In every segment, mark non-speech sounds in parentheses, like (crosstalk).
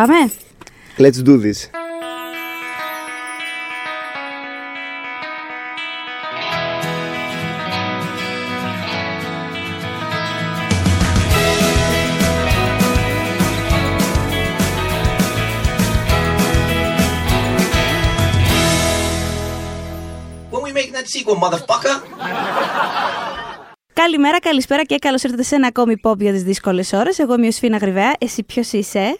Πάμε. Let's do this. When we make that sequel, motherfucker. Καλημέρα, καλησπέρα και καλώς ήρθατε σε ένα ακόμη pop για τις δύσκολες ώρες. Εγώ είμαι ο Σφίνα Γρυβαία. Εσύ ποιος είσαι;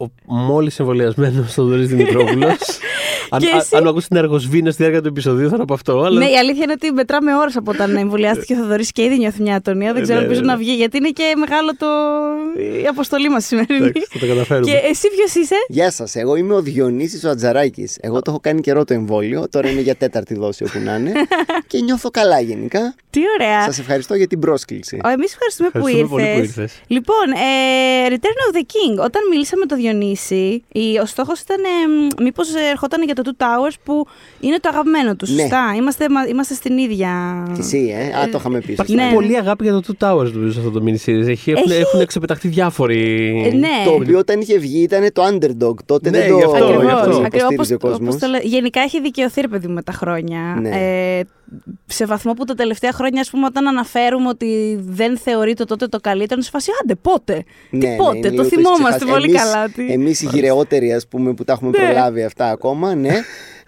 Ο μόλις εμβολιασμένος Θοδωρής Δημητρόπουλος. (laughs) αν, Και αν, εσύ; αν ακούσει την αργοσβήνα στη διάρκεια του επεισοδίου, θα είναι από αυτό. Αλλά... Ναι, η αλήθεια είναι ότι μετράμε ώρες από όταν εμβολιάστηκε ο Θοδωρής και ήδη νιώθει μια ατονία. Δεν Ε, ξέρω, ναι, ελπίζω ναι, να ναι. βγει, γιατί είναι και μεγάλο το... η αποστολή μας σημερινή. Εντάξει, θα τα καταφέρουμε. Και εσύ ποιος είσαι; Γεια σας, εγώ είμαι ο Διονύσης ο Ατζαράκης. Εγώ το έχω κάνει καιρό το εμβόλιο, τώρα είμαι για τέταρτη δόση όπου να είναι (laughs) και νιώθω καλά γενικά. Τι ωραία. Σας ευχαριστώ για την πρόσκληση. Εμείς ευχαριστούμε, Ευχαριστούμε που πολύ ήρθε. που ήρθες. Λοιπόν, ε, Return of the King. Όταν μίλησα με τον Διονύση, η- ο στόχος ήταν ε, μήπως ερχόταν για το Two Towers που είναι το αγαπημένο τους. Ναι. Σωστά. Είμαστε, μα- είμαστε στην ίδια. Και εσύ, ε. Α, το είχαμε πει. Υπάρχει σωστά. Ναι. πολύ αγάπη για το Two Towers νομίζω σε αυτό το mini series. Έχει, έχουν, Έχει- έχουν εξεπεταχθεί διάφοροι. Ε, ναι. Το οποίο όταν είχε βγει ήταν το underdog. Τότε Ναι, δεν το, γι' αυτό, Ακριβώς, γι' αυτό. το ακριβώς, υποστήριζε ο όπως- κόσμος. όπως το λέ- Γενικά έχει δικαιωθεί, ρε παιδί μου, με τα χρόνια. Ναι. Ε, σε βαθμό που τα τελευταία χρόνια, ας πούμε, όταν αναφέρουμε ότι δεν θεωρείται τότε το καλύτερο, είναι σε φάση, άντε, πότε; Ναι, Τι ναι, πότε, είναι το λίγο θυμόμαστε έχεις πολύ ξεχάσει. καλά. Εμείς, ότι- εμείς οι γυρεότεροι, ας πούμε, που τα έχουμε Ναι. προλάβει αυτά ακόμα, ναι. (laughs)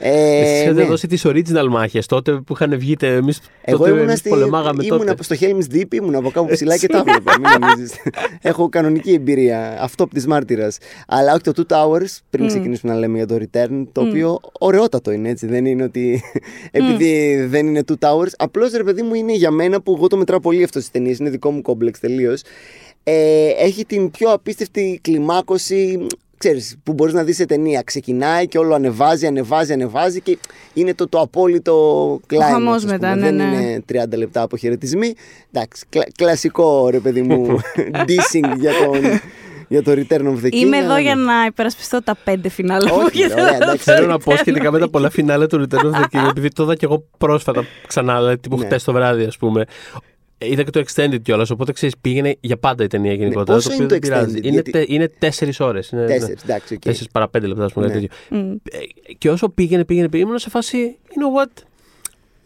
Εσείς Ε, είχατε ναι. δώσει τις original μάχες τότε που είχαν βγει. Εμείς Εγώ τότε ήμουνα, εμείς στη, πολεμάγαμε ήμουνα τότε. στο Helm's Deep, ήμουνα από κάπου ψηλά και τα βλέπα. Μην νομίζεις. (laughs) Έχω κανονική εμπειρία. Αυτό από τη μάρτυρα. Αλλά όχι το Two Towers, πριν ξεκινήσουμε να λέμε για το Return, το οποίο ωραιότατο είναι έτσι. Δεν είναι ότι. επειδή δεν είναι Two Towers. Απλώς ρε παιδί μου είναι για μένα που εγώ το μετράω πολύ αυτό στι ταινίες. Είναι δικό μου κόμπλεξ τελείως. Ε, έχει την πιο απίστευτη κλιμάκωση ξέρεις, που μπορείς να δεις σε ταινία. Ξεκινάει και όλο ανεβάζει, ανεβάζει, ανεβάζει και είναι το, το απόλυτο κλάμα. χαμός μετά, ναι, Δεν ναι. είναι 30 λεπτά αποχαιρετισμοί. Εντάξει, κλα- κλασικό ρε παιδί μου (laughs) dissing για, τον, για το Return of the King. Είμαι εδώ αλλά για ναι. να υπερασπιστώ τα πέντε φινάλα που Όχι, έχετε ωραία, εντάξει. Θέλω να πω σχετικά με τα πολλά φινάλε του Return of the King, (laughs) επειδή το είδα και εγώ πρόσφατα ξανά, δηλαδή τύπου Ναι. χτες το βράδυ, ας πούμε. Ε, Είδα και το extended κιόλας, οπότε ξέρεις, πήγαινε για πάντα η ταινία γενικότερα. πόσο το είναι οποίο το δεν πειράζει. extended, Είναι, γιατί- τε, είναι τέσσερις ώρες. Τέσσερις, εντάξει, οκ. Τέσσερις παρά πέντε λεπτά, ας πούμε, Ναι. κάτι τέτοιο. Ε, Και όσο πήγαινε, πήγαινε, πήγαινε, ήμουν σε φάση, you know what;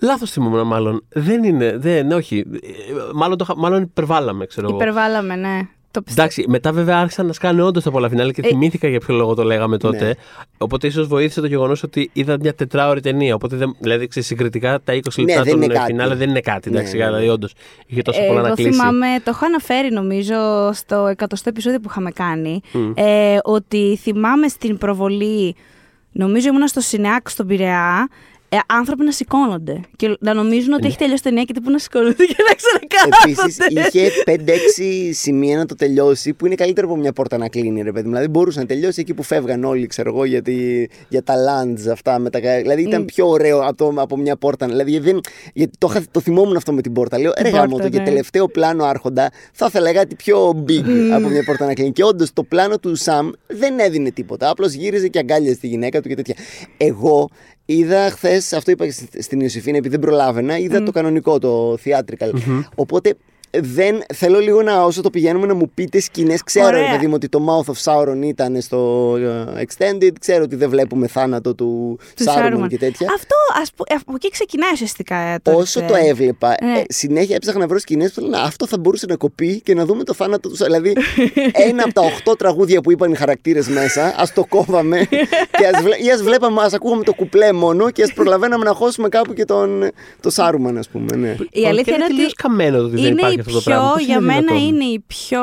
Λάθος θυμόμουν, μάλλον. Δεν είναι, δεν, όχι. Ε, Μάλλον, το, είχα- μάλλον υπερβάλαμε, ξέρω εγώ. Υπερβάλαμε, ναι. Το πιστεύω. Εντάξει, μετά βέβαια άρχισαν να σκάνε όντως τα πολλά φινάλε και Ε, θυμήθηκα για ποιο λόγο το λέγαμε τότε. Ναι. Οπότε ίσως βοήθησε το γεγονός ότι είδα μια τετράωρη ταινία. Οπότε δεν, δηλαδή ξέρεις, συγκριτικά τα 20 Ναι, λεπτά δεν των είναι κάτι. φινάλε δεν είναι κάτι. Ναι, Εντάξει, ναι, ναι. δηλαδή όντως είχε τόσο Ε, πολλά να εγώ κλείσει. θυμάμαι, το έχω αναφέρει νομίζω στο εκατοστό επεισόδιο που είχαμε κάνει, ε, ότι θυμάμαι στην προβολή, νομίζω ήμουνα στο Σινεάκ στον Πειραιά, ε, άνθρωποι να σηκώνονται και να νομίζουν ότι έχει τελειώσει η ταινία και τύπου να σηκώνονται και να Επίσης ξανακάθονται. είχε 5-6 σημεία να το τελειώσει που είναι καλύτερο από μια πόρτα να κλείνει, ρε παιδί μου. Δηλαδή μπορούσε να τελειώσει εκεί που φεύγαν όλοι, ξέρω εγώ, για, τη- για τα lands αυτά. Με τα, δηλαδή ήταν πιο ωραίο από, το- από μια πόρτα. Δηλαδή δεν, γιατί το, είχα- το θυμόμουν αυτό με την πόρτα. Λέω, ρε πόρτα, γάμο το και ναι. τελευταίο πλάνο άρχοντα θα ήθελα κάτι πιο big από μια πόρτα να κλείνει. Και όντως το πλάνο του Σαμ δεν έδινε τίποτα. Απλώς γύριζε και αγκάλιαζε τη γυναίκα του και τέτοια. Εγώ Είδα χθες, αυτό είπα και στη- στην Ιωσήφίνα, επειδή δεν προλάβαινα, είδα το κανονικό, το theatrical. Οπότε δεν, θέλω λίγο να, όσο το πηγαίνουμε να μου πείτε σκηνές. Ξέρω, Ωραία. ρε παιδί μου, ότι το Mouth of Sauron ήταν στο ε, Extended. Ξέρω ότι δεν βλέπουμε θάνατο του, Του Saruman Saruman. και τέτοια. Αυτό, ας, που- από εκεί ξεκινάει ουσιαστικά το Όσο το Return. έβλεπα, Ναι. ε, συνέχεια έψαχνα να βρω σκηνές που λένε αυτό θα μπορούσε να κοπεί και να δούμε το θάνατο του. Δηλαδή, (laughs) ένα από τα οχτώ τραγούδια που είπαν οι χαρακτήρες μέσα, ας το κόβαμε και ας βλέ, ή ας βλέπαμε, ας ακούγαμε το κουπλέ μόνο και ας (laughs) προλαβαίναμε να χώσουμε κάπου και τον το Σάρουμαν, ας πούμε. Ναι. Η αλήθεια είναι τελείως ότι καμένο το ότι δεν είναι υπάρχει η αυτό το πιο, πράγμα. Πώς για είναι μένα δυνατόν; είναι η πιο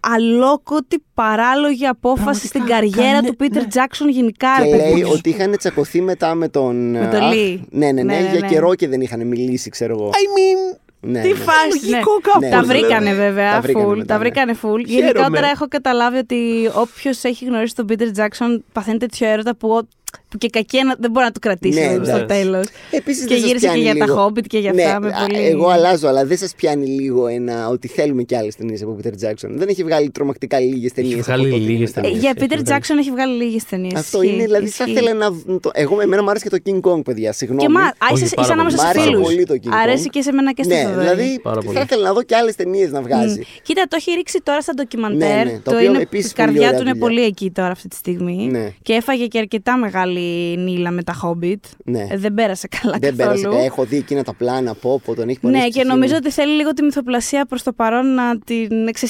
αλόκοτη παράλογη απόφαση στην Πραγματικά, καριέρα κάνε- του Πίτερ ναι. Τζάξον γενικά. Και ρε παιδί λέει μου. ότι είχαν τσακωθεί μετά με τον. Με τον αχ, Λί. Ναι, ναι, ναι, Ναι, ναι, για ναι. καιρό και δεν είχαν μιλήσει, ξέρω εγώ. I mean, Ναι, Τι ναι. φάση, ναι. Λογικό κάπως, Τα δηλαδή. βρήκανε βέβαια, Τα βρήκανε full. μετά, τα ναι. βρήκανε full. Χαίρομαι. Γενικότερα έχω καταλάβει ότι όποιος έχει γνωρίσει τον Πίτερ Τζάξον παθαίνει τέτοιο έρωτα που ό- που και κακή να- δεν μπορεί να του κρατήσει Ναι, στο εντάξει. τέλος. Επίσης Και δεν σας γύρισε και πιάνει για τα λίγο- Hobbit και για Ναι, αυτά. με α, πολύ... Εγώ αλλάζω, αλλά δεν σας πιάνει λίγο ένα ότι θέλουμε κι άλλες ταινίες από Peter Jackson. Δεν έχει βγάλει τρομακτικά λίγες ταινίες. βγάλει λίγες Ε, ταινίες. για έχει Peter βγάλει. Jackson έχει βγάλει λίγες ταινίες. Αυτό είναι, δηλαδή θα ήθελα να. δ- Το... Εγώ, εμένα μου άρεσε και το King Kong, παιδιά. Συγγνώμη. Και μα, α, Όχι, είσαι, πάρα είσαι ανάμεσα Μ' σε άρεσε φίλους. πολύ το King Kong. Αρέσει και σε μένα και στο Ναι, Θοδωρή. δηλαδή Πάρα πολύ. θα ήθελα να δω και άλλες ταινίες να βγάζει. Κοίτα, το έχει ρίξει τώρα στα ντοκιμαντέρ. Ναι, ναι, το το οποίο είναι, επίσης η καρδιά πολύ του ωραία είναι δουλειά. πολύ εκεί τώρα αυτή τη στιγμή. Ναι. Και έφαγε και αρκετά μεγάλη νύλα με τα Hobbit. Ναι. Ε, δεν πέρασε καλά Δεν καθόλου. πέρασε. Έχω δει εκείνα τα πλάνα από όπου τον έχει πονέσει. Ναι, η και ψυχή νομίζω μου. ότι θέλει λίγο τη μυθοπλασία προς το παρόν να την εξε...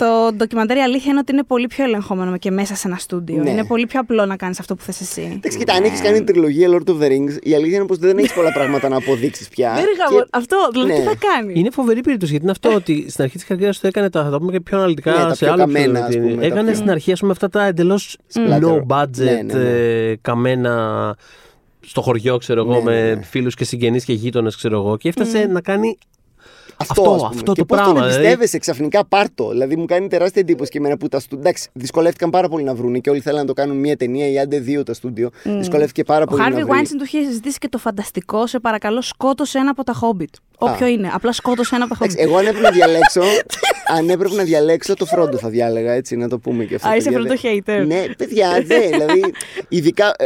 Το ντοκιμαντέρ η αλήθεια είναι ότι είναι πολύ πιο ελεγχόμενο και μέσα σε ένα στούντιο. Ναι. Είναι πολύ πιο απλό να κάνεις αυτό που θες εσύ. Εντάξει, κοίτα, αν έχεις κάνει την τριλογία Lord of the Rings, η αλήθεια είναι πως δεν έχεις πολλά πράγματα να αποδείξεις πια. Δεν Και- γαμώ- Αυτό, δηλαδή τι Ναι. θα κάνεις; Είναι φοβερή περίπτωση γιατί είναι αυτό ότι στην αρχή της καριέρας του έκανε τα, θα τα πούμε και πιο αναλυτικά Ναι, τα σε πιο άλλο καμένα, ας επεισόδιο. πούμε, τα Έκανε πιο- στην αρχή ας πούμε, αυτά τα εντελώς Splatter. no budget Ναι, ναι, ναι. ε, καμένα στο χωριό, ξέρω εγώ, Ναι, ναι, με ναι. φίλους και συγγενείς και γείτονες, ξέρω εγώ. Και έφτασε να κάνει. Αυτό, Αυτό, ας πούμε. αυτό και το πώς πράγμα, τον δηλαδή. εμπιστεύεσαι ξαφνικά, πάρτο. Δηλαδή μου κάνει τεράστια εντύπωση και εμένα που τα στούντιο. Εντάξει, δυσκολεύτηκαν πάρα πολύ να βρουν και όλοι θέλαν να το κάνουν μία ταινία ή άντε δύο τα στούντιο. Δυσκολεύτηκε πάρα Ο πολύ. Χάρβι να βρει. Weinstein του είχε ζητήσει και το φανταστικό. Σε παρακαλώ, σκότωσε ένα από τα Hobbit. Όποιο είναι. Απλά σκότωσε ένα από τα Hobbit. Εντάξει, εγώ αν έπρεπε να διαλέξω, αν έπρεπε να διαλέξω το Φρόντο θα διάλεγα, έτσι, να το πούμε και αυτό. Α, είσαι παιδιά, Frodo δεν- hater. Ναι, παιδιά, ναι, δηλαδή, ειδικά, ε,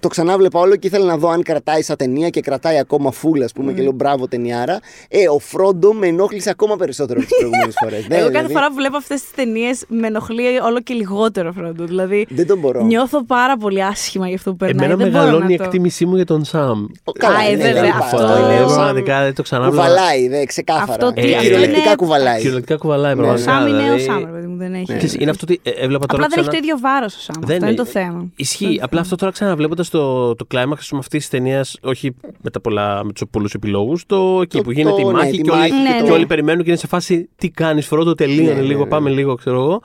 το ξανάβλεπα όλο και ήθελα να δω αν κρατάει σαν ταινία και κρατάει ακόμα φούλα, ας πούμε, και λέω μπράβο ταινιάρα. Ε, ο Φρόντο με ενόχλησε ακόμα περισσότερο από τις (laughs) προηγούμενες φορές. Εγώ κάθε φορά που βλέπω αυτές τις ταινίες με ενοχλεί όλο και λιγότερο Φρόντο. Δηλαδή Δεν τον μπορώ. νιώθω πάρα πολύ άσχημα για αυτό που περνάει. Εμένα Δεν μπορώ μεγαλώνει η να το- εκτίμησή μου για τον Σαμ. Ο- Καλά, Α, ε, ναι, βέβαια, δεν αυτό υπάρχει. είναι Ε, ο Σαμ. Πραγματικά δεν το ξανάβλεπα. Κουβαλάει, δε, ξεκάθαρα. Αυτό τι- Ε, αυτό Κυριολεκτικά είναι- κουβαλάει. Κυριολεκτικά κουβαλάει, Ο πραγματικά. Σάμ είναι ο δηλαδή. Σάμ, ρε παιδί μου, δεν έχει. Ξέρεις, Είναι αυτό ότι ε, έβλεπα τώρα Απλά δεν έχει ξανά- το ίδιο βάρος ο Σάμ. Αυτό είναι το θέμα. Ισχύει. Απλά αυτό τώρα ξαναβλέποντας το, το κλάιμαξ αυτής της ταινίας, όχι με, τα πολλά, με τους πολλούς επιλόγους, το εκεί Το- που γίνεται το- η ναι, μάχη τη και, όλοι, μάχη και και το- όλοι περιμένουν και είναι σε φάση τι κάνεις, φορώ το τελείωνε Ναι, ναι, λίγο, ναι. πάμε λίγο, ξέρω εγώ.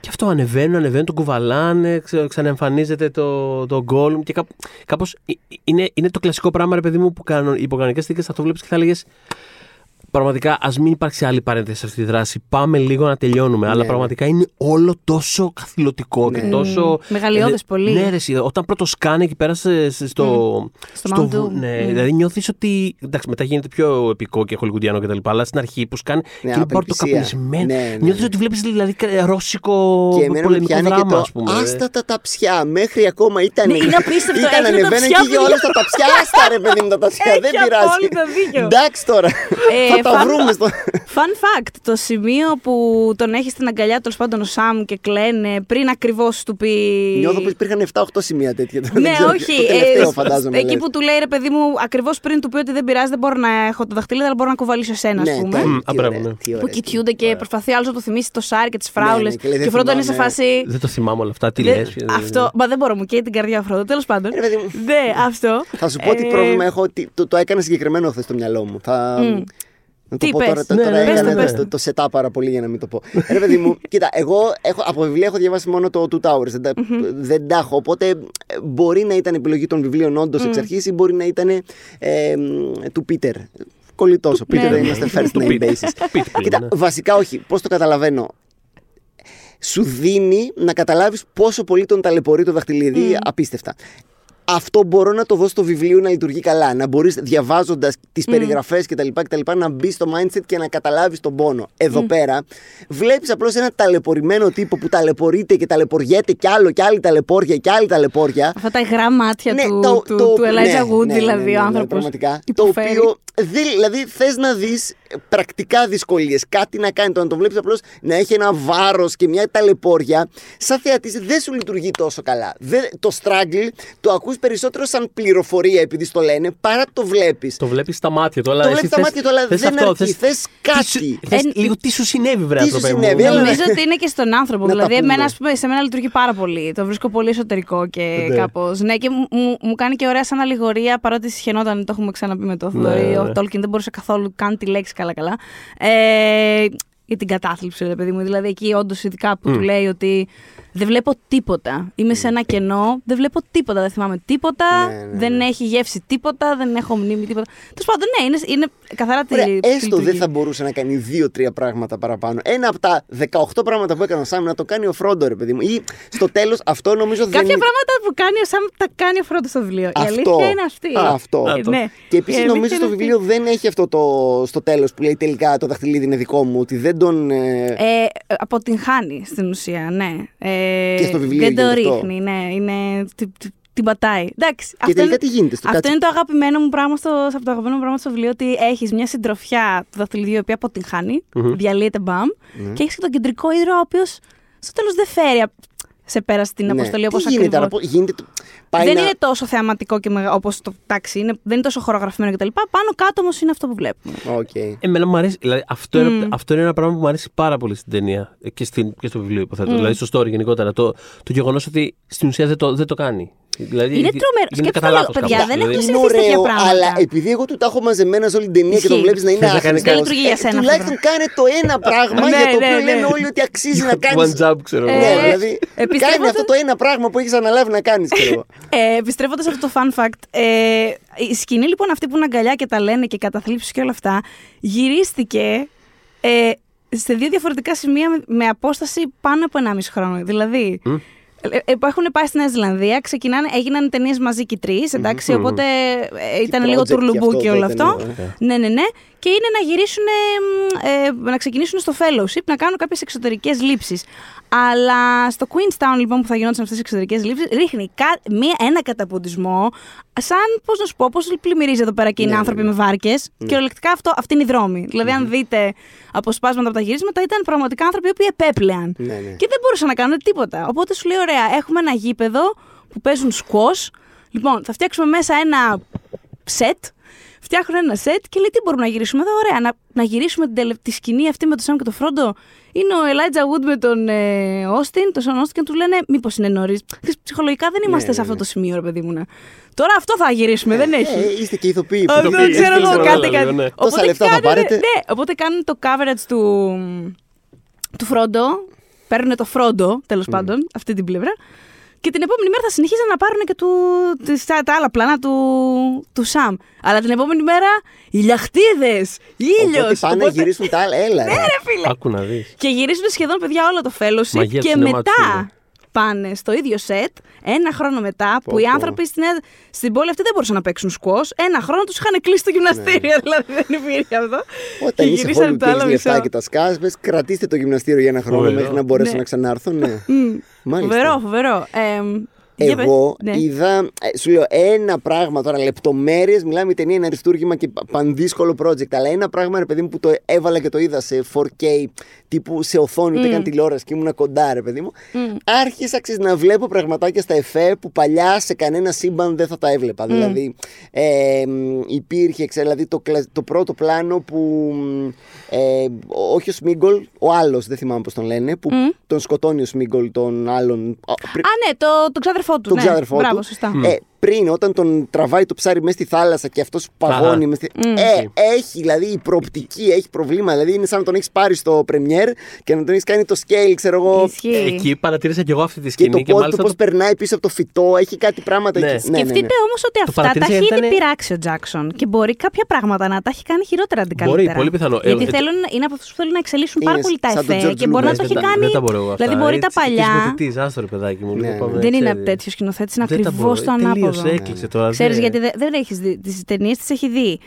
Και αυτό ανεβαίνουν, ανεβαίνουν, τον κουβαλάνε, ξε- ξαναεμφανίζεται το, το γκολ και κάπω. Κάπως, ε, ε, είναι, είναι το κλασικό πράγμα, ρε παιδί μου, που κάνουν οι κανονικέ θήκες. Θα το βλέπεις και θα έλεγε. Πραγματικά, ας μην υπάρξει άλλη παρένθεση σε αυτή τη δράση. Πάμε λίγο να τελειώνουμε. Αλλά ναι. πραγματικά είναι όλο τόσο καθηλωτικό και Ναι. τόσο. Μεγαλειώδες Ε, πολύ. Ναι, ρε, εσύ, όταν πρώτο σκάνε εκεί πέρα σε- σε- στο. Στο Mount βου- Doom. Ναι, Mm. δηλαδή νιώθεις ότι. Εντάξει, μετά γίνεται πιο επικό και χολικουντιανό κτλ. Αλλά στην αρχή που σκάνε. Ναι, και είναι πάρα το απελπισία. καπνισμένο. Ναι, ναι, Νιώθεις ναι. ότι βλέπεις δηλαδή κα- ρώσικο Και εμένα με πολεμικό πιάνει και δράμα, το ας πούμε. άστα τα ταψιά. Μέχρι ακόμα ήταν. Ναι, είναι απίστευτο. Ήταν Έχετε ανεβαίνουν ταψιά, και για όλα παιδιά. τα ταψιά. Άστα ρε παιδί μου τα ταψιά. Δεν Έχει πειράζει. απόλυτα δίκιο. Εντάξει τώρα. Ε, Θα τα fun- βρούμε στο. Fun fact, το σημείο που τον έχει στην αγκαλιά τέλος πάντων ο Σάμ και κλαίνε πριν ακριβώς του πει. Νιώθω πως υπήρχαν 7-8 σημεία τέτοια. Δεν Ναι, ξέρω, όχι. Το τελευταίο ε, φαντάζομαι. εκεί λες. που του λέει ρε παιδί μου, ακριβώς πριν του πει ότι δεν πειράζει, δεν μπορώ να έχω το δαχτυλίδι, αλλά μπορώ να κουβαλήσω εσένα, ας Ναι, πούμε. τα- Μμ, τι α, μπράβο, ωραία, ναι. τι Που ωραία. κοιτιούνται και προσπαθεί άλλο να του θυμίσει το Σάρι και τις φράουλε. ναι, και λέει, και δεν ο Φρόντο είναι σε θυμάμαι. φάση. Δεν το θυμάμαι όλα αυτά. Τι δεν- λες. Αυτό. Μα δεν μπορώ, μου καίει την καρδιά ο Φρόντο. Τέλος πάντων. Ρε παιδί μου. Ναι, αυτό. Θα σου πω τι Ε, πρόβλημα έχω. τι- Το, το έκανα συγκεκριμένο χθες στο μυαλό μου. Θα. Να το Τι πω πες; τώρα, Ναι, τώρα ναι, έκανα πες το, το, πες. το setup πάρα πολύ για να μην το πω. (laughs) Ρε παιδί μου, κοίτα, εγώ έχω, από βιβλία έχω διαβάσει μόνο το Two Towers. Δεν, τα, δεν τα έχω. Οπότε ε, μπορεί να ήταν επιλογή των βιβλίων όντως εξ αρχής ή μπορεί να ήταν ε, μ, του Πίτερ. Κολλητός ο Πίτερ, Ναι. δεν είμαστε first name Peter. basis. Peter πλέον, Κοίτα, ναι. βασικά όχι. Πώς το καταλαβαίνω. Σου δίνει να καταλάβεις πόσο πολύ τον ταλαιπωρεί το δαχτυλίδι απίστευτα. Αυτό μπορώ να το δω στο βιβλίο να λειτουργεί καλά. Να μπορείς διαβάζοντας τις περιγραφές κτλ, κτλ. να μπει στο mindset και να καταλάβεις τον πόνο. Εδώ πέρα βλέπεις απλώς ένα ταλαιπωρημένο τύπο που ταλαιπωρείται και ταλαιπωριέται κι άλλο κι άλλη ταλαιπώρια κι άλλη ταλαιπώρια. Αυτά τα υγρά μάτια Ναι, του, το- του, το- του Elijah ναι, Wood, ναι, ναι, δηλαδή ναι, ναι, ο ναι, άνθρωπος. Πραγματικά. Το οποίο. δεν- δηλαδή θες να δεις πρακτικά δυσκολίες. Κάτι να κάνει. Το να το βλέπεις απλώς να έχει ένα βάρος και μια ταλαιπώρια. Σαν θεατής δεν σου λειτουργεί τόσο καλά. Δεν, το struggle το ακούς περισσότερο σαν πληροφορία επειδή στο λένε παρά το βλέπεις. Το βλέπεις στα μάτια του. αλλά Το εσύ βλέπεις στα θες- μάτια του, αλλά θες δεν αυτό, αρκεί. θες- Θες κάτι. τι σου- θες Ε, λίγο τι σου συνέβη, βρε τι σου άνθρωπε μου; συνέβη, έλα, Νομίζω ότι είναι και στον άνθρωπο. Να τα δηλαδή, πούμε. εμένα, ας πούμε, σε μένα λειτουργεί πάρα πολύ. Το βρίσκω πολύ εσωτερικό και Ναι. κάπως. Ναι, και μου, μου- μου κάνει και ωραία σαν αλληγορία παρότι συχαινόταν, το έχουμε ξαναπεί με το Θοδωρή. ναι. Ο Τόλκιν δεν μπορούσε καθόλου καν τη λέξη καλά-καλά. Ε, για την κατάθλιψη, ρε παιδί μου. Δηλαδή εκεί όντως ειδικά που του λέει ότι δεν βλέπω τίποτα. Είμαι σε ένα κενό, δεν βλέπω τίποτα, δεν θυμάμαι τίποτα, Ναι, ναι, ναι. δεν έχει γεύση τίποτα, δεν έχω μνήμη τίποτα. Τέλος πάντων, ναι, είναι, είναι καθαρά τη. Ωραία, τη έστω δεν λειτουργία. θα μπορούσε να κάνει δύο-τρία πράγματα παραπάνω. Ένα από τα 18 πράγματα που έκανε ο Σάμ να το κάνει ο Φρόντο, ρε παιδί μου. Ή στο τέλος αυτό νομίζω δεν Κάποια είναι. πράγματα που κάνει ο Σαμ τα κάνει ο Φρόντο στο βιβλίο. Η Αυτό. αλήθεια είναι αυτή. Α, αυτό. Ε, ναι. Και Η επίση αλήθεια νομίζω στο είναι βιβλίο αυτή. δεν έχει αυτό το στο τέλος που λέει τελικά το δαχτυλίδι είναι δικό μου. Ότι δεν τον. ε, Ε, αποτυγχάνει στην ουσία, ναι. Ε, Και στο βιβλίο Δεν το γίνεται αυτό. ρίχνει, ναι. Είναι, τι- τι- την πατάει. Εντάξει. Και αυτό τελικά είναι, τι γίνεται στο αυτό κάτσε. είναι το αγαπημένο μου πράγμα στο, από το αγαπημένο μου πράγμα στο βιβλίο ότι έχεις μια συντροφιά του δαχτυλιδιού η οποία αποτυγχάνει, διαλύεται μπαμ, και έχεις και τον κεντρικό ήρωα ο οποίος στο τέλος δεν φέρει α- σε πέρα στην Ναι. αποστολή όπως Τι γίνεται, ακριβώς; άρα, πώς- γίνεται, το- πάει Δεν να- είναι τόσο θεαματικό και όπως το τάξη είναι, δεν είναι τόσο χορογραφημένο κτλ. Πάνω κάτω όμως είναι αυτό που βλέπουμε. Οκ. Εμένα μου αρέσει. Δηλαδή, αυτό, είναι, αυτό είναι ένα πράγμα που μου αρέσει πάρα πολύ στην ταινία και, στην, και στο βιβλίο, υποθέτω. Δηλαδή, στο story γενικότερα. Το, το γεγονός ότι στην ουσία δεν το, δεν το κάνει. Δηλαδή, Είναι γι- τρομερό. γίνεται Σκέφτομαι κατά λίγο, λάθος παιδιά, κάπως. δεν Δηλαδή, έχουμε Είναι συνηθίσει τέτοια ωραίο, πράγματα. αλλά επειδή εγώ του τα έχω μαζεμένα σε όλη την ταινία και τον Ισχύει. βλέπεις να είναι Θες να κάνεις άχρηστος, Δεν λειτουργεί για ε, σένα αυτό Τουλάχιστον κάνε το ένα πράγμα (laughs) Ναι, για το ναι, οποίο ναι. λένε όλοι ότι αξίζει να κάνει. One job, ξέρω εγώ. Ναι, Ε, δηλαδή. επιστρέφοντας- Κάνε αυτό το ένα πράγμα που έχεις αναλάβει να κάνεις, ξέρω εγώ. (laughs) Ε, Επιστρέφοντας σε αυτό το fun fact, ε, η σκηνή λοιπόν αυτή που είναι αγκαλιά και τα λένε και καταθλίψεις και όλα αυτά, γυρίστηκε ε, σε δύο διαφορετικά σημεία με, με απόσταση πάνω από 1,5 χρόνο. Δηλαδή, ε, ε, που έχουν πάει στη Νέα Ζηλανδία, ξεκινάνε, έγιναν ταινίες μαζί και οι τρεις, εντάξει, οπότε ε, ήταν project λίγο και τουρλουμπούκι αυτό όλο τότε, αυτό. ναι. Ναι, ναι, ναι. Και είναι να γυρίσουν, ε, ε, να ξεκινήσουν στο fellowship, να κάνουν κάποιες εξωτερικές λήψεις. Αλλά στο Queenstown, λοιπόν, που θα γινόντουσαν αυτές οι εξωτερικές λήψεις, ρίχνει κα- μία, ένα καταποντισμό, σαν, πώς να σου πω, πώς πλημμυρίζει εδώ πέρα και είναι Ναι, άνθρωποι ναι, με βάρκες. Και ολεκτικά αυτό, αυτή είναι η δρόμη. Δηλαδή, αν δείτε αποσπάσματα από τα γυρίσματα, ήταν πραγματικά άνθρωποι οι οποίοι επέπλεαν. Ναι, ναι. Και δεν μπορούσαν να κάνουν τίποτα. Οπότε σου λέει: Ωραία, έχουμε ένα γήπεδο που παίζουν σκουός. Λοιπόν, θα φτιάξουμε μέσα ένα σετ. Φτιάχνουν ένα σετ και λέει: Τι μπορούμε να γυρίσουμε εδώ. Ωραία, να, να γυρίσουμε την τελε- τη σκηνή αυτή με τον Σάμ και τον Φρόντο. Είναι ο Ελάιτζα Wood με τον ε, Όστιν, τον Σον Όστιν και του λένε: Μήπως είναι νωρίς. Ψυχολογικά δεν είμαστε ναι, σε αυτό ναι. το σημείο, ρε παιδί μου. ναι. Τώρα αυτό θα γυρίσουμε, δεν έχει. Ε, είστε και ηθοποιοί. που Αυτό το Ηθοποιοί, ξέρω εγώ, ηθοποιοί, κάτι λίγο, κάτι. ναι. Τόσα λεφτά θα κάνουν- πάρετε; Ναι, οπότε κάνουν το coverage του, του Φρόντο. Παίρνουν το Φρόντο, τέλος πάντων, αυτή την πλευρά. Και την επόμενη μέρα θα συνεχίζουν να πάρουν και του, τις- τα, τα άλλα πλάνα του, του Σαμ. Αλλά την επόμενη μέρα οι λιαχτίδε, ήλιος. Οπότε πάνε να γυρίσουν τα άλλα. Έλα. ρε. Άκου να δεις. Και γυρίζουν σχεδόν παιδιά όλο το fellowship Μαγεία του και σινεμά τους μετά είναι. Πάνε στο ίδιο σετ ένα χρόνο μετά που Πω, οι πω. άνθρωποι στην, στην πόλη αυτή δεν μπορούσαν να παίξουν σκουός. Ένα χρόνο τους είχαν κλείσει το γυμναστήριο, δηλαδή δεν υπήρχε αυτό. Ναι. Όταν Και είσαι γυρίσανε Hollywood το και άλλο έχεις λεφτά μισό. και τα σκάσπες, κρατήστε το γυμναστήριο για ένα χρόνο Φοβερό. μέχρι να μπορέσουν Ναι. να ξανάρθουν. Ναι. Μάλιστα. Φοβερό, φοβερό. Ε, για πες. Εγώ Ναι. είδα, ε, σου λέω ένα πράγμα τώρα, λεπτομέρειες. Μιλάμε η ταινία είναι αριστούργημα και πα- πανδύσκολο project. Αλλά ένα πράγμα, ρε παιδί μου, που το έβαλα και το είδα σε 4K, τύπου σε οθόνη, ούτε καν τηλεόραση και ήμουν κοντά, ρε παιδί μου. Άρχισα ξέρεις, να βλέπω πραγματάκια στα εφέ που παλιά σε κανένα σύμπαν δεν θα τα έβλεπα. Δηλαδή, ε, μ, υπήρχε, ξέρω, δηλαδή το, κλα- το πρώτο πλάνο που. μ, Ε, όχι ο Σμίγκολ, ο άλλος, δεν θυμάμαι πώς τον λένε, που τον σκοτώνει ο Σμίγκολ, τον άλλον. α, πρι- Α, ναι, το, τον ξάδερφό του. τον ναι. ξάδερφό Μπράβο, του. σωστά. Ε, πριν, όταν τον τραβάει το ψάρι μέσα στη θάλασσα και αυτός παγώνει. Αχα. μες στη... Ε, έχει δηλαδή η προοπτική, έχει προβλήμα. Δηλαδή είναι σαν να τον έχεις πάρει στο πρεμιέρ και να τον έχεις κάνει το scale, ξέρω εγώ. Ισχύει. Εκεί παρατήρησα και εγώ αυτή τη Και σκηνή το και, πόδι του μάλιστα πώς το, περνάει πίσω από το φυτό, έχει κάτι πράγματα Ναι. εκεί. Ναι, ναι, ναι. Σκεφτείτε όμως ότι αυτά τα παρατήρησα έχει γιατί ήδη ήταν- πειράξει ο Τζάξον και μπορεί κάποια πράγματα να τα έχει κάνει χειρότερα αντί Μπορεί, καλύτερα. πολύ πιθανό. Ε, Γιατί ε, θέλουν, είναι από αυτούς που θέλουν να εξελίσσουν Είναι πάρα πολύ τα σαν τον εφέ George και μπορεί να Lucas, το δεν έχει τα- κάνει. Δεν τα μπορώ εγώ αυτά. Δηλαδή μπορεί τα Έτσι, παλιά. Είσαι μαθητής, άστο ρε παιδάκι μου. Ναι, λίγο ναι. πάμε, Δεν είναι ξέρεις. τέτοιο σκηνοθέτης, είναι Δεν τα ακριβώς μπορώ. το ανάποδο. Τελείωσε, έκλεισε τώρα. Ξέρεις δεν- γιατί δεν, δεν έχεις δει. Τις ταινίες τη έχει δει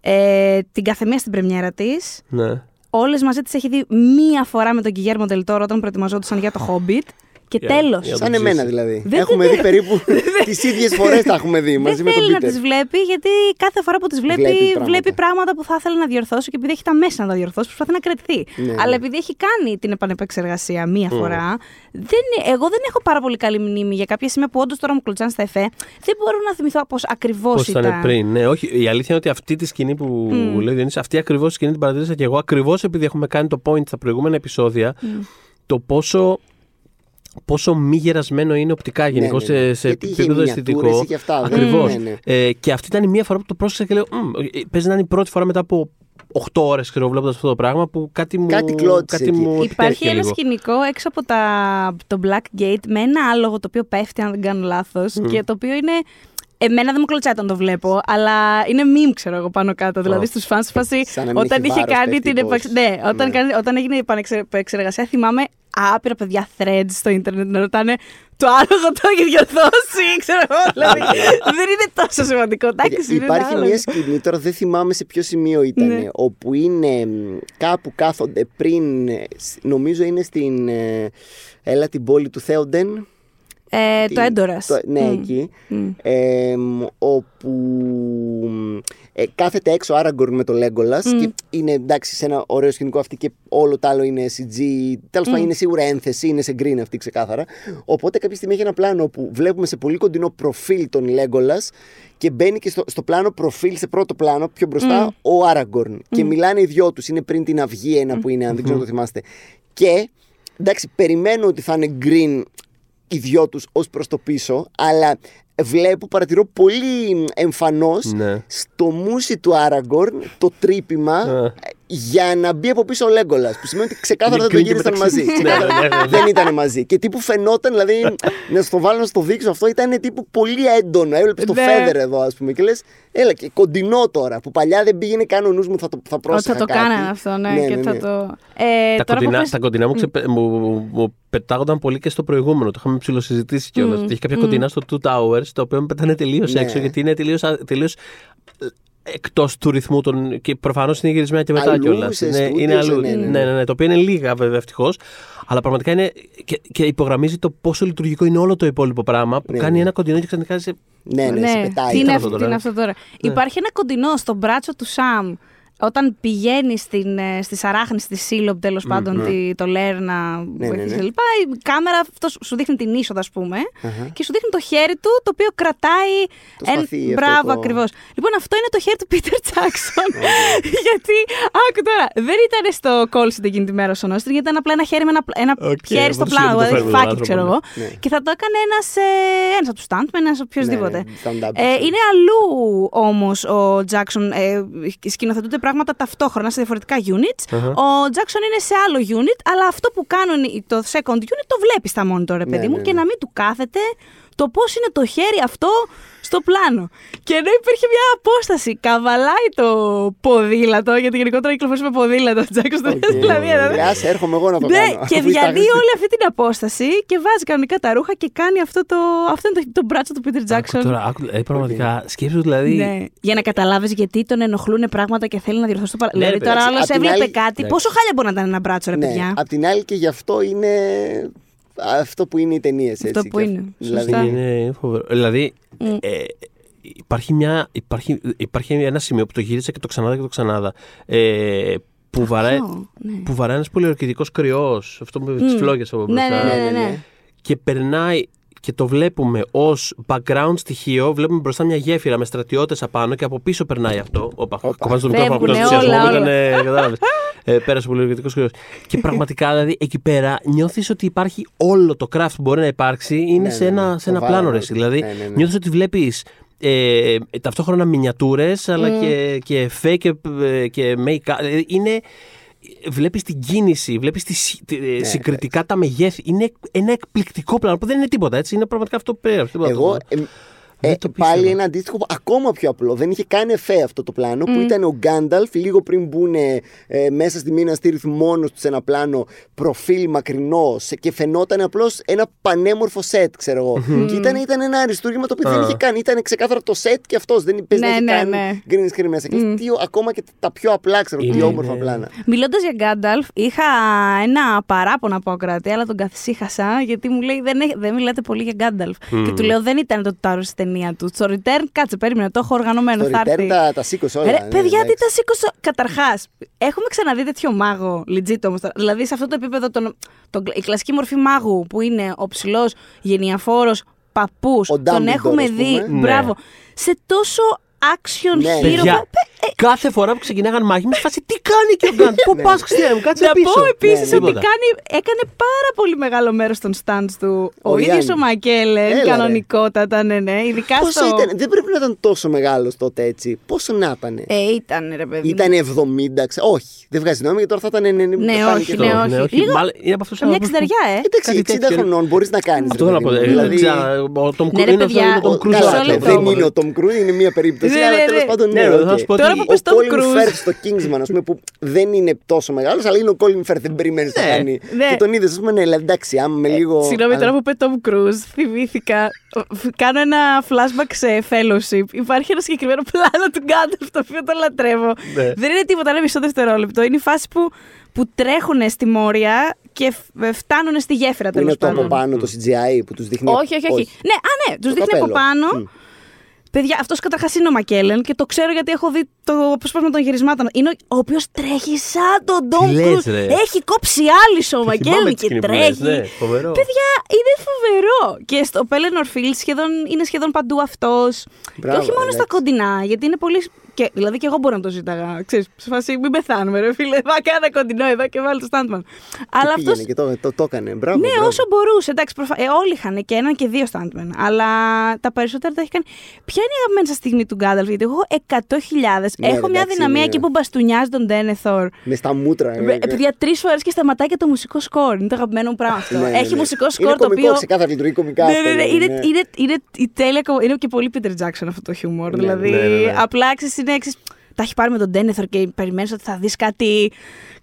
ε, την καθεμία στην πρεμιέρα της. Ναι. Όλες μαζί τις έχει δει μία φορά με τον Κιγέρμο Τελτόρο όταν προετοιμαζόντουσαν για το Hobbit. Και Για- τέλος. για- Σαν το εμένα ζήσει. δηλαδή. Δεν- Έχουμε δεν- δει περίπου (laughs) τις ίδιες φορές τα έχουμε δει μαζί Δεν με τον θέλει να Πίτερ. τις βλέπει, γιατί κάθε φορά που τις βλέπει, Βλέπει βλέπει, πράγματα. πράγματα. που θα ήθελε να διορθώσει και επειδή έχει τα μέσα να τα διορθώσει, προσπαθεί να κρατηθεί. Ναι, Αλλά ναι. επειδή έχει κάνει την επανεπεξεργασία μία φορά, δεν, εγώ δεν έχω πάρα πολύ καλή μνήμη για κάποια σημεία που όντως τώρα μου κλωτσάνε στα εφέ. Δεν μπορώ να θυμηθώ πώ ακριβώς Πώς ήταν. ήταν πριν. Ναι, όχι. Η αλήθεια είναι ότι αυτή τη σκηνή που λέει ο Διονύσης, αυτή ακριβώς τη σκηνή την παρατήρησα και εγώ. Ακριβώς επειδή έχουμε κάνει το point στα προηγούμενα επεισόδια, το πόσο. Πόσο μη γερασμένο είναι οπτικά γενικώ ναι, ναι. σε, σε Γιατί είχε επίπεδο μινιατούρες, αισθητικό. είχε αυτά, δεν- Ακριβώς. ναι, ναι. Ε, και αυτή ήταν η μία φορά που το πρόσεξα και λέω: «Μμ, ε, Παίζει να είναι η πρώτη φορά μετά από 8 ώρες βλέποντας αυτό το πράγμα που κάτι μου. Κάτι κλώτησε εκεί. μου Υπάρχει τέθηκε ένα λίγο. σκηνικό έξω από τα, το Black Gate με ένα άλογο το οποίο πέφτει, αν δεν κάνω λάθος, και το οποίο είναι. Εμένα δεν μου κλωτσάει όταν το βλέπω, αλλά είναι meme, ξέρω εγώ, πάνω κάτω. Δηλαδή στους φαν στη φάση. Σαν να μην Όταν έχει είχε βάρος, κάνει πέφτει την πώς. επαξ... ναι, όταν, Ναι. κάνει- όταν έγινε η επανεξεργασία, θυμάμαι άπειρα παιδιά threads στο ίντερνετ να ρωτάνε το άλογο το έχει διορθώσει, (laughs) ξέρω εγώ. Δηλαδή δεν είναι τόσο σημαντικό. Εντάξει, είναι ένα Υπάρχει άλογο. μια σκηνή, τώρα δεν θυμάμαι σε ποιο σημείο ήταν, Ναι. όπου είναι μ, κάπου κάθονται πριν, ε, σ- νομίζω είναι στην, ε, έλα την πόλη του Θέοντεν. Ε, Τι- το έντορας. το- ναι, εκεί. Ε, μ, όπου μ, ε, κάθεται έξω ο Άραγκορν με το Λέγκολα και είναι εντάξει σε ένα ωραίο σκηνικό αυτή και όλο το άλλο είναι CG. Τέλος πάντων είναι σίγουρα ένθεση, είναι σε green αυτή ξεκάθαρα. Οπότε κάποια στιγμή έχει ένα πλάνο που βλέπουμε σε πολύ κοντινό προφίλ τον Λέγκολα και μπαίνει και στο, στο πλάνο προφίλ, σε πρώτο πλάνο, πιο μπροστά, ο Άραγκορν. Και μιλάνε οι δυο τους. Είναι πριν την αυγή ένα που είναι, αν δεν ξέρω αν το θυμάστε. Και εντάξει, περιμένω ότι θα είναι green οι δυο τους ως προς το πίσω, αλλά βλέπω, παρατηρώ πολύ εμφανώς Ναι. στο μουσι του Άραγκορν το τρύπημα Α. για να μπει από πίσω ο Λέγκολας, που σημαίνει ότι ξεκάθαρα Είναι δεν το green και γύρισαν μεταξύ. μαζί. Ναι, Ξεκάθαρα ναι, ναι, ναι. δεν ήταν μαζί. Και τύπου φαινόταν, δηλαδή, να στο βάλω να στο δείξω αυτό, ήταν τύπου πολύ έντονο. Έβλεπες το Ναι. φέδερ εδώ, ας πούμε, και λες, έλα και κοντινό τώρα, που παλιά δεν πήγαινε καν ο νους μου, θα το θα Ότι πρόσεχα θα το κάτι. κάνανε αυτό, ναι, Ναι, και ναι, θα ναι. το. Ε, Τα τώρα που κοντινά, πες- τα κοντινά μου, ξεπε... μου, μου, μου πετάγονταν πολύ και στο προηγούμενο. Το είχαμε ψηλοσυζητήσει κιόλας. Μμμ. Έχει κάποια κοντινά στο Two Towers, τα οποία με πετάνε τελείως Ναι. έξω, γιατί είναι τελείως τελείως εκτός του ρυθμού των. και προφανώς είναι γυρισμένα και μετά Αλλούς, κιόλας. σε Ναι, στούντιο, είναι σε- αλλού. ναι, Ναι, ναι, ναι, ναι, το οποίο είναι λίγα βέβαια ευτυχώς. Αλλά πραγματικά είναι. Και, και υπογραμμίζει το πόσο λειτουργικό είναι όλο το υπόλοιπο πράγμα που Ναι, κάνει ναι. ένα κοντινό και ξαφνικά είσαι. Ναι, ναι, σε πετάει. τι είναι, Ήταν αυτό, αυτό τι είναι τώρα. αυτό τώρα. Υπάρχει ένα κοντινό στο μπράτσο του Σαμ όταν πηγαίνει στην, ε, στη σαράχνη, στη Σίλοπ τέλος πάντων, τη, το Λέρνα Ναι, ναι, ναι. κλπ. Η κάμερα αυτός σου δείχνει την είσοδο, ας πούμε, και σου δείχνει το χέρι του το οποίο κρατάει. Το σπαθί αυτό Μπράβο, το- ακριβώς. Λοιπόν, αυτό είναι το χέρι του Πίτερ Τζάξον. (laughs) γιατί, άκου τώρα, δεν ήταν στο Colson εκείνη τη μέρα στον Όστιν, γιατί ήταν απλά ένα χέρι με ένα, ένα Οκ, χέρι στο οπότε πλάνο, σου λέει το δηλαδή φέρνει τον φάκι, άνθρωπο, ξέρω ναι. εγώ. Ναι. Και θα το έκανε ένας ένας από τους Stuntmen, ένας οποιοδήποτε. Ναι, ναι, stand-up, ε, ξέρω. είναι αλλού όμως ο Τζάξον. Ε, σκηνοθετούνται πράγματα ταυτόχρονα σε διαφορετικά units. Ο Τζάξον είναι σε άλλο unit, αλλά αυτό που κάνουν οι- το second unit το βλέπεις στα monitor, ρε Ναι, παιδί μου, ναι, και ναι. να μην του κάθεται το πώς είναι το χέρι αυτό στο πλάνο. Και ενώ υπήρχε μια απόσταση, καβαλάει το ποδήλατο, γιατί γενικότερα κυκλοφορεί με ποδήλατο ο Τζάξον. (laughs) δηλαδή, εδώ- Λέει, «Άσε, έρχομαι εγώ να το ναι, κάνω. και Αφού είσαι διανύει άγρυπτη. όλη αυτή την απόσταση και βάζει κανονικά τα ρούχα και κάνει αυτό το. Αυτό είναι το, το μπράτσο του Peter Jackson. Τώρα, άκου, ε, πραγματικά σκέψου δηλαδή. Ναι. Για να καταλάβεις γιατί τον ενοχλούν πράγματα και θέλει να διορθώσει το παράδειγμα. Ναι, δηλαδή ρε, τώρα εντάξει, άλλος απ' την έβλεπε άλλη- κάτι. Ναι. Πόσο χάλια μπορεί να ήταν ένα μπράτσο, ρε Ναι, παιδιά; απ' την άλλη και γι' αυτό είναι αυτό που είναι οι ταινίες. Αυτό που είναι, Δηλαδή, σωστά. Είναι φοβερό. Δηλαδή, ε, υπάρχει, μια, υπάρχει, υπάρχει ένα σημείο που το γύρισα και το ξανάδα και το ξανάδα. Ε, που, βαράει, ναι. που βαράει ένας πολιορκητικό κρυός. Αυτό με τις φλόγες από Ναι, μπροστά. ναι, ναι, ναι, ναι. ναι. Και περνάει και το βλέπουμε ως background στοιχείο. Βλέπουμε μπροστά μια γέφυρα με στρατιώτες απάνω και από πίσω περνάει αυτό. Όπα, κομμάτι το μικρόφωνο από τον Φεύγουνε ενθουσιασμό όλα, που ήταν. όλα. ε, κατάλαβες. Ε, πέρασε ο πολιορκητικό κρυό. και (laughs) πραγματικά δηλαδή εκεί πέρα νιώθεις ότι υπάρχει όλο το craft που μπορεί να υπάρξει είναι Ναι, σε ναι, ένα, ναι. σε ένα Το πλάνο βάλανε. ρε. Δηλαδή Ναι, ναι, ναι. νιώθεις ότι βλέπεις ε, ταυτόχρονα μινιατούρες αλλά και, και εφέ και, ε, και make-up. Ε, Είναι. Βλέπεις την κίνηση, βλέπεις Ναι, συγκριτικά τα μεγέθη. Είναι ένα εκπληκτικό πλάνο που δεν είναι τίποτα έτσι. Είναι πραγματικά αυτό που πρέπει. τίποτα Εγώ άλλο. Ε, Δεν ε, το πάλι πίστευα. ένα αντίστοιχο ακόμα πιο απλό. Δεν είχε καν εφέ αυτό το πλάνο που ήταν ο Γκάνταλφ λίγο πριν μπουν ε, μέσα στη μήνα Στήριθ μόνος τους σε ένα πλάνο προφίλ μακρινό σε- και φαινόταν απλώς ένα πανέμορφο σετ, ξέρω εγώ. και ήταν, ήταν ένα αριστούργημα το οποίο δεν Α. είχε καν. Ήταν ξεκάθαρα το σετ και αυτός. Δεν παίζει Ναι, να έχει ναι, καν ναι. green screen μέσα. Και τι, ακόμα και τα πιο απλά, ξέρω τι Είναι, όμορφα ναι. πλάνα. Μιλώντας για Γκάνταλφ, είχα ένα παράπονο από ακροατή, αλλά τον καθησύχασα γιατί μου λέει δεν, έχ- δεν μιλάτε πολύ για Γκάνταλφ. Και του λέω δεν ήταν το τάρος στη ταινία του. Στο return, κάτσε, περίμενε, το έχω οργανωμένο. Το θα return έρθει. τα, τα σήκωσε όλα. Ρε, ναι, παιδιά, τι εντάξει. τα σήκωσα. Καταρχάς, έχουμε ξαναδεί τέτοιο μάγο, legit όμως. Δηλαδή, σε αυτό το επίπεδο, τον, τον, η κλασική μορφή μάγου που είναι ο ψηλός γενιαφόρος παππούς, Ο τον Dumbledore, έχουμε ας δει. πούμε. Μπράβο. Ναι. Σε τόσο action Ναι, ναι. hero. Παιδιά, Ε, ε, κάθε φορά που ξεκινάγαν μάχη, με φάση τι κάνει και ο Gandalf. Πού πας, Χριστιανέ μου, κάτσε Να πίσω. πω επίση Ναι, ναι. ότι Τίποτα. κάνει, έκανε πάρα πολύ μεγάλο μέρος των stands του ο, Ο ίδιος Γιάννη. ο Μακέλεν. Έλα, ρε. Κανονικότατα, ναι, ναι. Ειδικά Πόσο στο. ήταν, δεν πρέπει να ήταν τόσο μεγάλος τότε έτσι. Πόσο να ήταν. Ε, ήταν ρε παιδί. μου. Ήταν 70, ξέ... όχι. Δεν βγάζει νόημα γιατί τώρα θα ήταν 90. Ναι, θα όχι, και ναι, τώρα. όχι. Λίγο- Μάλλον είναι από αυτούς Μια εξηνταριά, ε. Εντάξει, Κάτι 60 τέτοιο. χρονών μπορείς να κάνεις. Αυτό θέλω να πω. ε, δεν ξέρω, Ο Tom Ναι, Cruise ρε, είναι παιδιά, αυτό, είναι ο Tom ο- Cruise. καλά, Καλά, λεπτό. δεν είναι ο Tom Cruise, είναι μία περίπτωση. Ναι, αλλά ναι, τέλος ναι. πάντων. Ναι, Ναι, ρε, οκ. θα σου πω Τώρα ότι που πες Ο Tom Colin Cruise. Firth στο Kingsman, ας πούμε, που δεν είναι τόσο μεγάλος, αλλά είναι ο Colin Firth. Δεν περιμένεις να Ναι, κάνει. ναι. Και τον είδες, ας πούμε, ναι, αλλά εντάξει, άμα με λίγο. Συγγνώμη, αλλά- τώρα που είπε Tom Cruise, θυμήθηκα. Κάνω ένα flashback σε fellowship. Υπάρχει ένα συγκεκριμένο πλάνο του Gandalf, το οποίο το λατρεύω. Ναι. Δεν είναι τίποτα, είναι μισό δευτερόλεπτο. Είναι η φάση που, που τρέχουν στη Μόρια και φ- φτάνουν στη γέφυρα Που τέλος είναι το από πάντων. πάνω το CGI που τους δείχνει. Όχι, όχι, όχι. Ναι, α, ναι, τους Το δείχνει από καπέλο. πάνω. Μμ. Παιδιά, αυτός καταρχάς είναι ο Μακέλεν και το ξέρω γιατί έχω δει το αποσπάσμα των γυρισμάτων. Είναι ο, ο οποίος τρέχει σαν τον Ντόμ λες, Κρούζ. ρε. Έχει κόψει άλλη ο Θυμάμαι Μακέλεν τη και σκηνή που λες, τρέχει. ναι, φοβερό. Παιδιά, είναι φοβερό. Και στο Pelennor Field σχεδόν, είναι σχεδόν παντού αυτός. Και Μπράβο, όχι μόνο στα εντάξει. κοντινά, γιατί είναι πολύ. Και, δηλαδή και εγώ μπορώ να το ζήταγα. Ξέρεις, σε φάση μην πεθάνουμε, ρε φίλε. Va κάνα κοντινό εδώ και βάλει το Stuntman. Αλλά Και αυτό. πήγαινε και το, το, το έκανε. Μπράβο. Ναι, μπράβο. όσο μπορούσε. Εντάξει, προφα... ε, όλοι είχαν και έναν και δύο stuntmen. Αλλά τα περισσότερα τα έχει κάνει. Ποια είναι η αγαπημένη σας στιγμή του Γκάνταλφ, Γιατί εγώ έχω 100.000. Ναι, έχω μια εντάξει, δυναμία είναι- εκεί που μπαστούνιάζει τον Ντένεθορ. Με στα μούτρα. ε, ε. Παιδιά, τρεις φορές και σταματάει και το μουσικό σκορ. Είναι το αγαπημένο μου πράγμα αυτό. Ναι, ναι, Έχει ναι. μουσικό Είναι σκορ το κωμικό, οποίο. ξεκάθαρα λειτουργεί κωμικά Ναι, αυτό, ναι, ναι, δηλαδή, είναι, ναι. είναι, είναι η τέλεια. κο- Είναι και πολύ Peter Jackson αυτό το χιούμορ. Ναι, δηλαδή, ναι, ναι, ναι. απλά ξέρεις, είναι εξής, Τα έχει πάρει με τον Ντένεθορ και περιμένεις ότι θα δεις κάτι.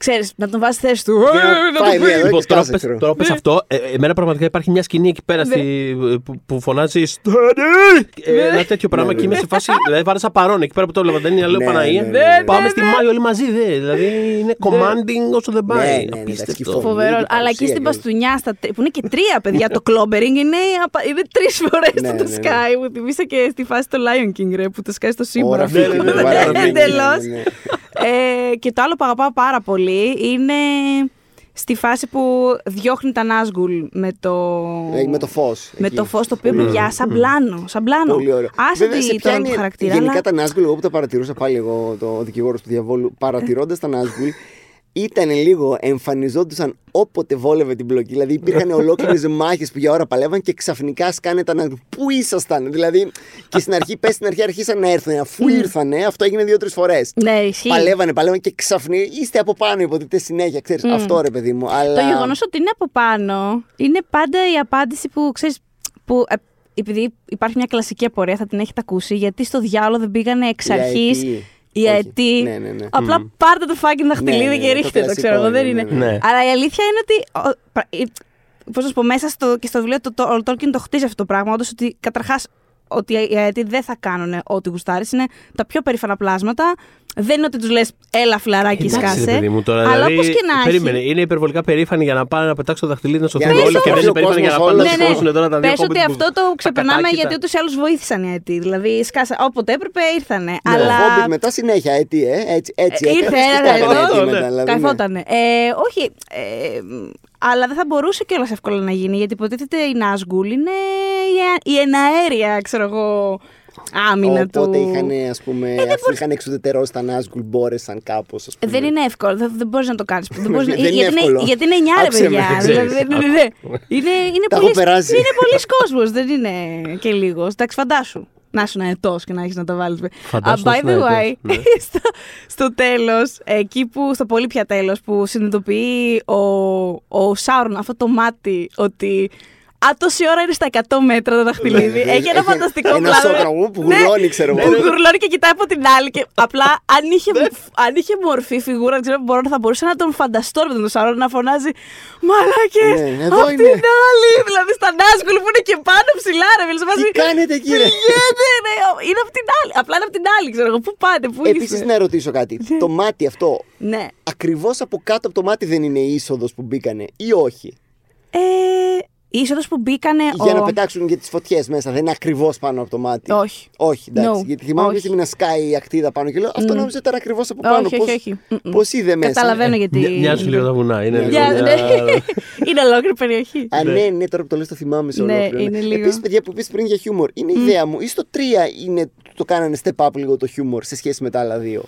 Ξέρεις, να τον βάζεις στη θέση του. Και να Ε, να το πάει πει. μία εδώ Λοιπόν, και τώρα σκάσε, πες- ξέρω. τώρα πες αυτό. Ε, εμένα πραγματικά υπάρχει μια σκηνή εκεί πέρα Ναι. στη, που, που φωνάζει Steady! Ε, Ναι. ένα τέτοιο πράγμα Ναι, και ναι, είμαι σε φάση. Δηλαδή βάρασα παρόν εκεί πέρα που το έβλεπα. Δεν είναι, λέω Ναι, Παναγία. ναι, ναι, ναι. Πάμε Ναι, στη ναι. Μάη όλοι μαζί. Δε. Δηλαδή είναι commanding όσο δεν Ναι, πάει. ναι, ναι, εντάξει, Απίστευτο. φοβερό. Φοβερό. Φοβερή Αλλά εκεί παρουσία στην και όλα. Παστούνια, στα, τρι- που είναι και τρία παιδιά, το clobbering είναι, απα- είναι τρεις φορές Ναι, το ναι, ναι. Sky. Μου θυμίσα και στη φάση το Lion King, ρε, που το Sky στο σύμπαν. Ωρα, Ναι, ναι, ναι, ναι, ναι, ναι, ναι, Εντελώς. ναι, ναι. Ε, και το άλλο που αγαπάω πάρα πολύ είναι στη φάση που διώχνει τα Nazgul με το. Ε, Με το φως. με το φως το οποίο παιδιά σαν πλάνο. Σαν πλάνο. Πολύ ωραίο. Άσε Βέβαια, σε τη τώρα πιάνει του χαρακτήρα. Γενικά αλλά... τα Nazgul, εγώ που τα παρατηρούσα πάλι εγώ, το δικηγόρος του διαβόλου, παρατηρώντας τα Nazgul, ήταν λίγο, εμφανιζόντουσαν όποτε βόλευε την πλοκή. Δηλαδή υπήρχαν ολόκληρες μάχες που για ώρα παλεύαν και ξαφνικά σκάνε τα Nazgul. Πού ήσασταν, Δηλαδή και στην αρχή, πες στην αρχή αρχίσαν να έρθουν. Αφού ήρθανε, αυτό έγινε δύο-τρεις φορές. Ναι, ισχύει. Παλεύανε, παλεύανε και ξαφνικά είστε από πάνω, υποτίθεται συνέχεια. Ξέρεις, Αυτό ρε παιδί μου. Αλλά... Το γεγονός ότι είναι από πάνω είναι πάντα η απάντηση που ξέρεις. Που, ε, επειδή υπάρχει μια κλασική απορία, θα την έχετε ακούσει, γιατί στο διάλογο δεν πήγανε εξ Η αρχή αετή. οι Όχι. αετοί. Ναι, ναι, ναι. Απλά πάρτε το fucking δαχτυλίδι Ναι, ναι, και ναι, ρίχτε το το, ξέρω εγώ. κλασικό Δεν είναι, είναι. ναι, ναι. Αλλά η αλήθεια είναι ότι. ο- πρα- η- Πώς να σου πω, μέσα στο, και στο βιβλίο το, το, ο Tolkien το χτίζει αυτό το πράγμα. Όντως ότι καταρχάς ότι οι αετοί δεν θα κάνουν ό,τι γουστάρεις. Είναι τα πιο περήφανα πλάσματα. Δεν είναι ότι τους λες, έλα φλαράκι, Εντάξει, ρε σκάσε. παιδί μου, τώρα, αλλά δηλαδή, όπως και να Περίμενε, έχει. είναι υπερβολικά περήφανοι για να πάνε να πετάξουν το δαχτυλίδι να σωθούν Για να όλοι και δεν σωθεί είναι ο περήφανοι για να κόσμος πάνε να όλος. Ναι, ναι. σηκώσουν τώρα τα δύο Πες ότι κόμπι αυτό που- το τα ξεπερνάμε κατάκητα. γιατί ούτως ή άλλως βοήθησαν οι αιτοί. Δηλαδή, σκάσε. Όποτε έπρεπε ήρθανε. Ναι, αλλά. Ο Hobbit μετά συνέχεια, έτσι, ε, έτσι, έτσι. Ε, ήρθε έκανε, ένα σκεφτόταν λεπτό, έτσι ναι. μετά, δηλαδή, ναι. Καϊφότανε. Ε, όχι. Ε, αλλά δεν θα μπορούσε κιόλας εύκολα να γίνει γιατί υποτίθεται η Νάσγκουλ είναι η, α- η εναέρια, ξέρω εγώ, άμυνα του. Οπότε είχαν, ας πούμε, αφού μπορείς- είχαν εξουδετερώσει τα Nazgul, μπόρεσαν κάπως. Ε, Δεν είναι εύκολο, δεν, δεν μπορείς να το κάνεις. Δεν είναι γιατί, εύκολο. είναι, γιατί είναι 9 ρε Άκουσε με, παιδιά. δεν δηλαδή, ξέρεις. δεν είναι, ναι. είναι, είναι, Τα έχω πολύ, περάσει. είναι πολλοί κόσμος, δεν είναι και λίγος. Εντάξει, φαντάσου. Να είσαι αετό και να έχεις να τα βάλεις. Φαντάσου να by ήσουν the way, αετός, ναι. (laughs) στο, στο τέλος, εκεί που, στο πολύ πια τέλος, που συνειδητοποιεί ο, ο Σάουρον αυτό το μάτι ότι. Α, τόση ώρα είναι στα 100 μέτρα το δαχτυλίδι. Έχει ένα φανταστικό Ναι, Ένα πλάνο. σόκραμα που Ναι, γουρλώνει, ξέρω εγώ. που γουρλώνει και κοιτάει από την άλλη. Και απλά αν είχε, αν είχε μορφή φιγούρα, δεν ξέρω, μπορώ, θα μπορούσα να τον φανταστώ με τον Σάουρον να φωνάζει Μαλάκες! Ναι, εδώ απ' είναι». την άλλη! Δηλαδή στα Νάσκουλ που είναι και πάνω ψηλά, ρε φίλε. Τι κάνετε, κύριε; Πηγαίνετε, ναι, είναι από την άλλη. Απλά είναι από την άλλη, ξέρω εγώ. Πού πάτε, πού Επίσης, είστε. να ρωτήσω κάτι. Το μάτι αυτό, Ναι. ακριβώς από κάτω από το μάτι δεν είναι η είσοδος που μπήκανε ή όχι; Ε, Η είσοδο που μπήκανε. Για ο... να πετάξουν και τις φωτιές μέσα. Δεν είναι ακριβώς πάνω από το μάτι. Όχι. Όχι, εντάξει. No. Γιατί θυμάμαι Όχι. ότι μια σκάει η ακτίδα πάνω και λέω Αυτό Mm. νόμιζα ήταν ακριβώς από πάνω. όχι, πώς, όχι, όχι. Μμμ. Πώς είδε μέσα. Καταλαβαίνω γιατί. Μοι- Μοιάζουν λίγο τα βουνά. Είναι λίγο Για- μια- ναι. (laughs) είναι ολόκληρη περιοχή. Α, ναι, ναι, τώρα που το λες το θυμάμαι σε Ναι, ολόκληρο. είναι λίγο. Επίσης, παιδιά, που πεις πριν για χιούμορ, είναι ιδέα μου. Ή στο 3 είναι, το κάνανε step up λίγο το χιούμορ σε σχέση με τα άλλα δύο;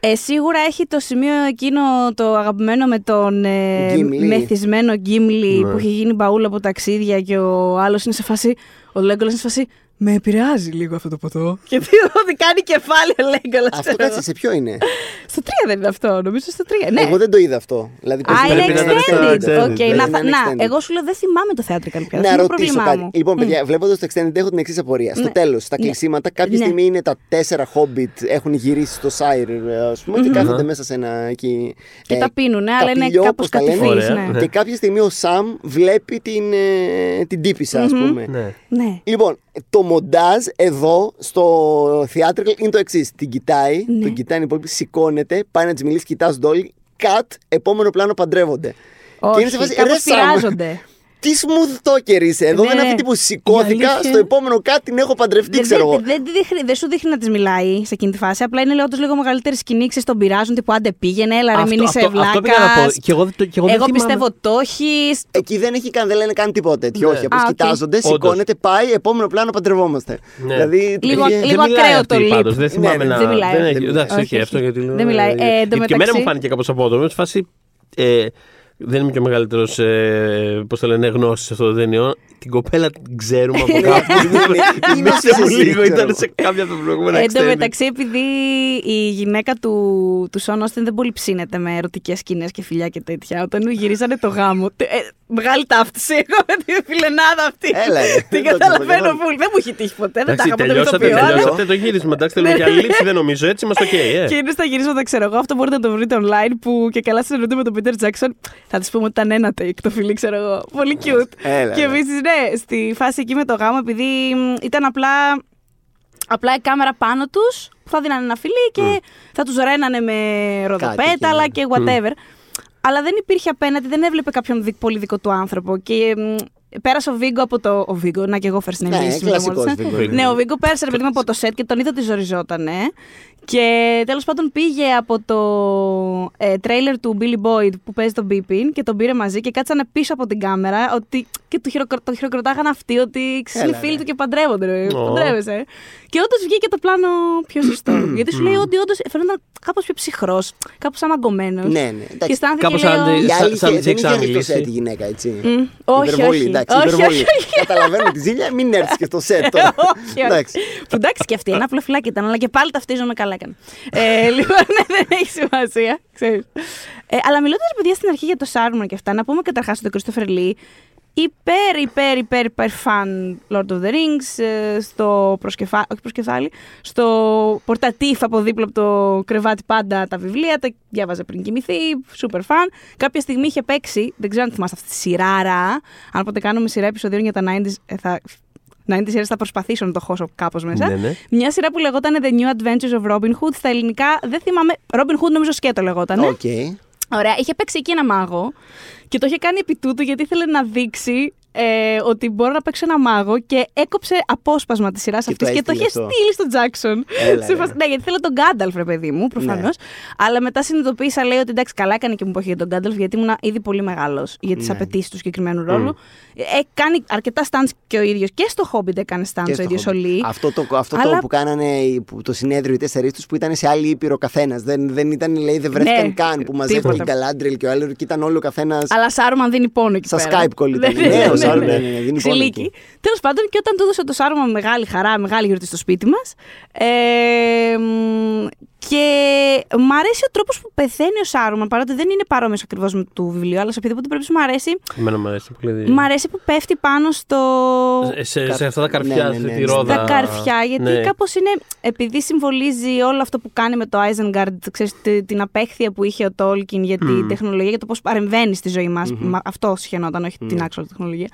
Ε, σίγουρα έχει το σημείο εκείνο το αγαπημένο με τον ε, Γκίμλι. μεθυσμένο Γκίμλι Ναι. που έχει γίνει μπαούλα από ταξίδια και ο άλλος είναι σε φάση. Ο Λέγκολα είναι σε φάση. Με επηρεάζει λίγο αυτό το ποτό. Και τι ότι κάνει κεφάλι ο Λέγκολα. Αυτό κάτσε σε ποιο είναι; Στο 3 δεν είναι αυτό, νομίζω στο 3. Ναι. Εγώ δεν το είδα αυτό. Δηλαδή, Α, είναι Πρέπει να ήταν στο extended. extended, Οκ, ναι. να, Πρέπει θα- να είναι να, extended. εγώ σου λέω δεν θυμάμαι το theatrical πια. Να Αυτό είναι το ρωτήσω πρόβλημά κάτι. μου. Λοιπόν, παιδιά, βλέποντας το Extended έχω την εξής απορία. Στο Ναι. τέλος, στα Ναι. κλεισίματα, κάποια Ναι. στιγμή είναι τα τέσσερα Hobbit έχουν γυρίσει στο Shire, ας πούμε, και κάθονται μέσα σε ένα εκεί. Και ε, τα πίνουνε, αλλά είναι καπηλιό, κάπως πώς τα λένε. κατηφείς, Ωραία, ναι. ναι. Και κάποια στιγμή ο Σαμ βλέπει την, ε, την τύπισσα, ας πούμε. Ναι. Ναι. Λοιπόν, το μοντάζ εδώ στο theatrical είναι το εξής. Την κοιτάει, Ναι. τον κοιτάει η υπόλοιπη, σηκώνεται, πάει να τη μιλήσει, κοιτάζονται όλοι. Cut, επόμενο πλάνο παντρεύονται. Όχι, είναι σε φάση, κάπως «Ρε, Σαμ, πειράζονται. (laughs) Τι smooth talker είσαι. Εδώ Ναι, δεν είναι ναι. αυτή που Η σηκώθηκα, αλήθεια- στο επόμενο κάτι την έχω παντρευτεί, Δεν, ξέρω εγώ. δεν, δεν, τη δείχνει- δεν σου δείχνει να της μιλάει σε εκείνη τη φάση. Απλά είναι όντως λίγο μεγαλύτερη σκηνή, ξέρεις, τον πειράζουν. Τύπου άντε πήγαινε, έλα ρε, Αυτό- μην είσαι αυτό- αυτό πήγα να πω. βλάκα. Και εγώ δεν το- και εγώ δεν θυμάμαι. πιστεύω το έχει. Εκεί δεν έχει καν, δεν λένε καν τίποτα τέτοιο. Ναι. Όχι, απλώς Α, οκ. κοιτάζονται, Όντως. σηκώνεται, πάει, επόμενο πλάνο παντρευόμαστε. Ναι. Δηλαδή. Λίγο- πήγε- λίγο δεν μιλάει ακραίο αυτή, το leap. πάντως. Δεν θυμάμαι ναι, να. δεν μιλάει. έχει- Δεν Εντάξει, μιλάει. όχι, Όχι, αυτό όχι. γιατί. λέω, Δεν μιλάει. ε, Ε, εν τω γιατί και εμένα μου μεταξύ- φάνηκε κάπως απότομο. Σε φάση. Ε, δεν είμαι και ο μεγαλύτερος, ε, πώς το λένε, γνώση σε αυτό το ταινιό. Την κοπέλα την ξέρουμε από κάπου. Είναι Θυμάσαι στη μου συζήτηση, λίγο, ξέρω ήταν εγώ. σε κάποια από τα προηγούμενα Εν τω extended. μεταξύ, επειδή η γυναίκα του, του Σον Άστιν δεν πολύ ψήνεται με ερωτικές σκηνές και φιλιά και τέτοια, όταν γυρίζανε το γάμο. τε- Ε, μεγάλη ταύτιση (laughs) εγώ με τη φιλενάδα αυτή. Έλα, ρε. Την Δεν το καταλαβαίνω καταλαβαίνω. πολύ. Δεν μου έχει τύχει ποτέ. Δεν τα Εντάξει, είχα ποτέ με τελειώσατε, ηθοποιό. αλλά- τελειώσατε το γύρισμα. Εντάξει, θέλουμε και άλλη λήψη, δεν νομίζω. Έτσι είμαστε οκ, ε. Και είναι στα γυρίσματα, ξέρω εγώ. Αυτό μπορείτε να το βρείτε online που και καλά συνεννοούνται με τον Peter Jackson. Θα της πούμε ότι ήταν ένα take το φιλί, ξέρω εγώ. Πολύ cute. Έλα, και ρε. επίσης, ναι, στη φάση εκεί με το γάμο, επειδή μ, ήταν απλά. Απλά η κάμερα πάνω τους που θα δίνανε ένα φιλί και θα τους ρένανε με ροδοπέταλα εκεί, και whatever. Αλλά δεν υπήρχε απέναντι, δεν έβλεπε κάποιον δι- πολύ δικό του άνθρωπο. Και μ, πέρασε ο Βίγκο από το. Ο Βίγκο, να και εγώ first name Ναι, basis, κλασικός μεταμόρφωσα. Βίγκο. Ναι, ο Βίγκο πέρασε ρε παιδί μου από το σετ και τον είδα ότι ζοριζότανε. Και τέλος πάντων πήγε από το ε, τρέιλερ του Billy Boyd που παίζει τον Beepin και τον πήρε μαζί και κάτσανε πίσω από την κάμερα ότι, και του χειροκρο, το χειροκροτάγαν αυτοί ότι ξέρεις, είναι Έλα, φίλοι ρε. του και παντρεύονται. Ρε, Ω. παντρεύεσαι. Και όντως βγήκε το πλάνο πιο σωστό. (clears throat) Γιατί σου λέει ότι όντως φαίνονταν κάπως πιο ψυχρός, κάπως αμαγκωμένο. Ναι, ναι. Και Εντάξει. αισθάνθηκε Κάπως λέω, αντι- Η Σαν- άλλη σαν είχε- να δεν της είχε έχεις έρθει στο ξαναμιλήσει. σετ η γυναίκα, έτσι. Μμ, όχι, Υπερβολή, όχι. εντάξει, όχι, υπερβολή. όχι, όχι. Καταλαβαίνω τη ζήλια, μην έρθεις και στο σετ τώρα. (laughs) όχι, όχι. Εντάξει. Που εντάξει και αυτή ένα απλό φυλάκι ήταν, αλλά και πάλι ταυτίζομαι καλά έκανε. Ε, (laughs) λοιπόν, ναι, δεν έχει σημασία. Ξέρεις. Ε, αλλά μιλώντας παιδιά στην αρχή για το Σάρμον και αυτά, να πούμε καταρχάς ότι ο Christopher Lee υπέρ, υπέρ, υπέρ, υπέρ φαν Lord of the Rings, ε, στο προσκεφάλι, όχι προσκεφάλι, στο πορτατίφ από δίπλα από το κρεβάτι πάντα τα βιβλία, τα διάβαζε πριν κοιμηθεί, super φαν. Κάποια στιγμή είχε παίξει, δεν ξέρω αν θυμάστε αυτή τη σειράρα, αν ποτέ κάνουμε σειρά επεισοδίων για τα 90s, ε, θα 90 series θα προσπαθήσω να το χώσω κάπως μέσα. Ναι, ναι. Μια σειρά που λεγόταν The New Adventures of Robin Hood. Στα ελληνικά δεν θυμάμαι. Robin Hood νομίζω σκέτο λεγόταν. Οκ. Ωραία. Είχε παίξει εκεί ένα μάγο και το είχε κάνει επί τούτου γιατί ήθελε να δείξει ε, ότι μπορώ να παίξω ένα μάγο και έκοψε απόσπασμα της σειράς Και αυτής το και το είχε έστειλε αυτό. στείλει στον Τζάξον. Έλα, Σε ρε. φάση- ναι, γιατί θέλω τον Γκάνταλφ, ρε παιδί μου, προφανώς. Ναι. Αλλά μετά συνειδητοποίησα, λέει ότι εντάξει, καλά έκανε και δεν με πήρε για τον Γκάνταλφ, γιατί ήμουν ήδη πολύ μεγάλος για τις Ναι. απαιτήσεις του συγκεκριμένου ρόλου. Ε, κάνει αρκετά stunts και ο ίδιος και στο Hobbit έκανε stunts Και ο στο ίδιος ο Hobbit. Λί. Αυτό, το, αυτό το Αλλά- που κάνανε οι- που το συνέδριο οι τέσσερις τους που ήταν σε άλλη ήπειρο καθένας. Δεν, δεν ήταν, λέει, δεν βρέθηκαν Ναι, καν που μαζεύτηκε τίποτα. η Γκαλάντριλ και ο άλλο και ήταν όλο ο καθένας. Αλλά Σάρουμαν δίνει πόνο εκεί Στα πέρα. Skype call ήταν. Ναι, Ναι, ο ναι, Σάρουμαν, ναι. ναι, ναι, δίνει πόνο Ξυλίκη. εκεί. Τέλος πάντων, και όταν του έδωσε το Σάρουμαν μεγάλη χαρά, μεγάλη γιορτή στο σπίτι μας. Ε, μ, και μ' αρέσει ο τρόπος που πεθαίνει ο Σάρουμαν, παρότι δεν είναι παρόμοιος ακριβώς με του βιβλίου, αλλά σε οποιοδήποτε περίπτωση μου αρέσει, Εμένα μου αρέσει πολύ. μ' αρέσει που πέφτει πάνω στο. Σε, σε, σε αυτά τα καρφιά, Ναι, ναι, σε ναι, τη ναι. ρόδα. Στα καρφιά, γιατί Ναι. κάπως είναι, επειδή συμβολίζει όλο αυτό που κάνει με το Isengard, ξέρεις, τη- την απέχθεια που είχε ο Tolkien για την τεχνολογία, για το πώς παρεμβαίνει στη ζωή μας. Μα- Αυτό σχαινόταν, όχι την actual τεχνολογίας.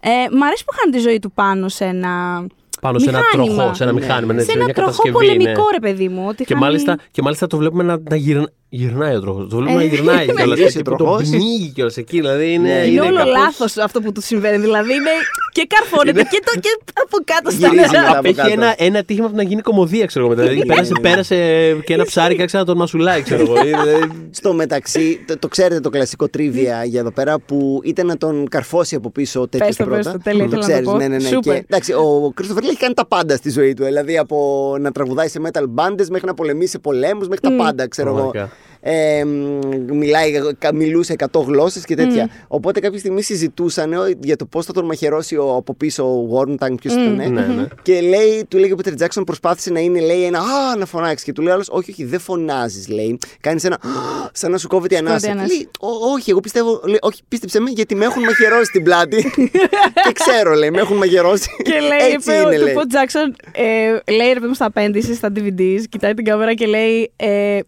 Ε, μ' αρέσει που χάνει τη ζωή του πάνω σε ένα Πάνω σε ένα μηχάνημα. τροχό, σε ένα Ναι. μηχάνημα. ναι, σε ένα μια τροχό κατασκευή, πολεμικό, ναι. ρε παιδί μου. Ότι Και χάνει- μάλιστα, και μάλιστα το βλέπουμε να, να γυρνά. Γυρνάει ο τροχός. Το βλέπουμε να γυρνάει (laughs) Ναι, κιόλας. γυρίσει ο Το τροχός. πνίγει κιόλας εκεί. Δηλαδή είναι. Ναι, Είναι όλο κάπως- λάθος αυτό που του συμβαίνει. Δηλαδή είναι και καρφώνεται και, το, και από κάτω στα Γυρίζει νερά. μετά. από Απέχει κάτω. ένα, ένα τύχημα από να γίνει κομμωδία, ξέρω εγώ μετά. Δηλαδή, Ναι, πέρασε, ναι, ναι. πέρασε και ένα ψάρι και άρχισε να τον μασουλάει, ξέρω εγώ. Ε, (laughs) Στο μεταξύ, το, το ξέρετε το κλασικό τρίβια για εδώ πέρα που ήταν να τον καρφώσει από πίσω ο τέτοιο Πες το, πρώτα. πες το, τέλεια, το ήθελα να το ξέρεις, πω. ναι, ναι, ναι. Σούπερ. Και, εντάξει, ο Κρίστοφερ έχει κάνει τα πάντα στη ζωή του. Δηλαδή από να τραγουδάει σε metal bands μέχρι να πολεμήσει σε πολέμους μέχρι τα πάντα, ξέρω εγώ. Πραγματικά. Ε, μ, μιλάει, κα- μιλούσε 100 γλώσσες και τέτοια. Οπότε κάποια στιγμή συζητούσαν ε, για το πώς θα τον μαχαιρώσει ο, από πίσω ο Wormtang, ποιος ήταν. ε. Ναι, ναι. Και λέει, του λέει ο Peter Jackson προσπάθησε να είναι, λέει, ένα Α, να φωνάξεις. Και του λέει άλλος, Όχι, όχι, δεν φωνάζεις, λέει. Κάνεις ένα «Α», σαν να σου κόβεται η ανάσα. ανάσα. Και λέει, «Ω, Όχι, εγώ πιστεύω, λέει, Όχι, πίστεψε με, γιατί με έχουν μαχαιρώσει την πλάτη. (laughs) και ξέρω, λέει, με έχουν μαχαιρώσει. Και λέει, Έτσι είπε, είναι, το λέει. Πο Τζάξον, ε, λέει ρε παιδί μου στα απέντηση, στα DVDs, κοιτάει την κάμερα και λέει. Ε,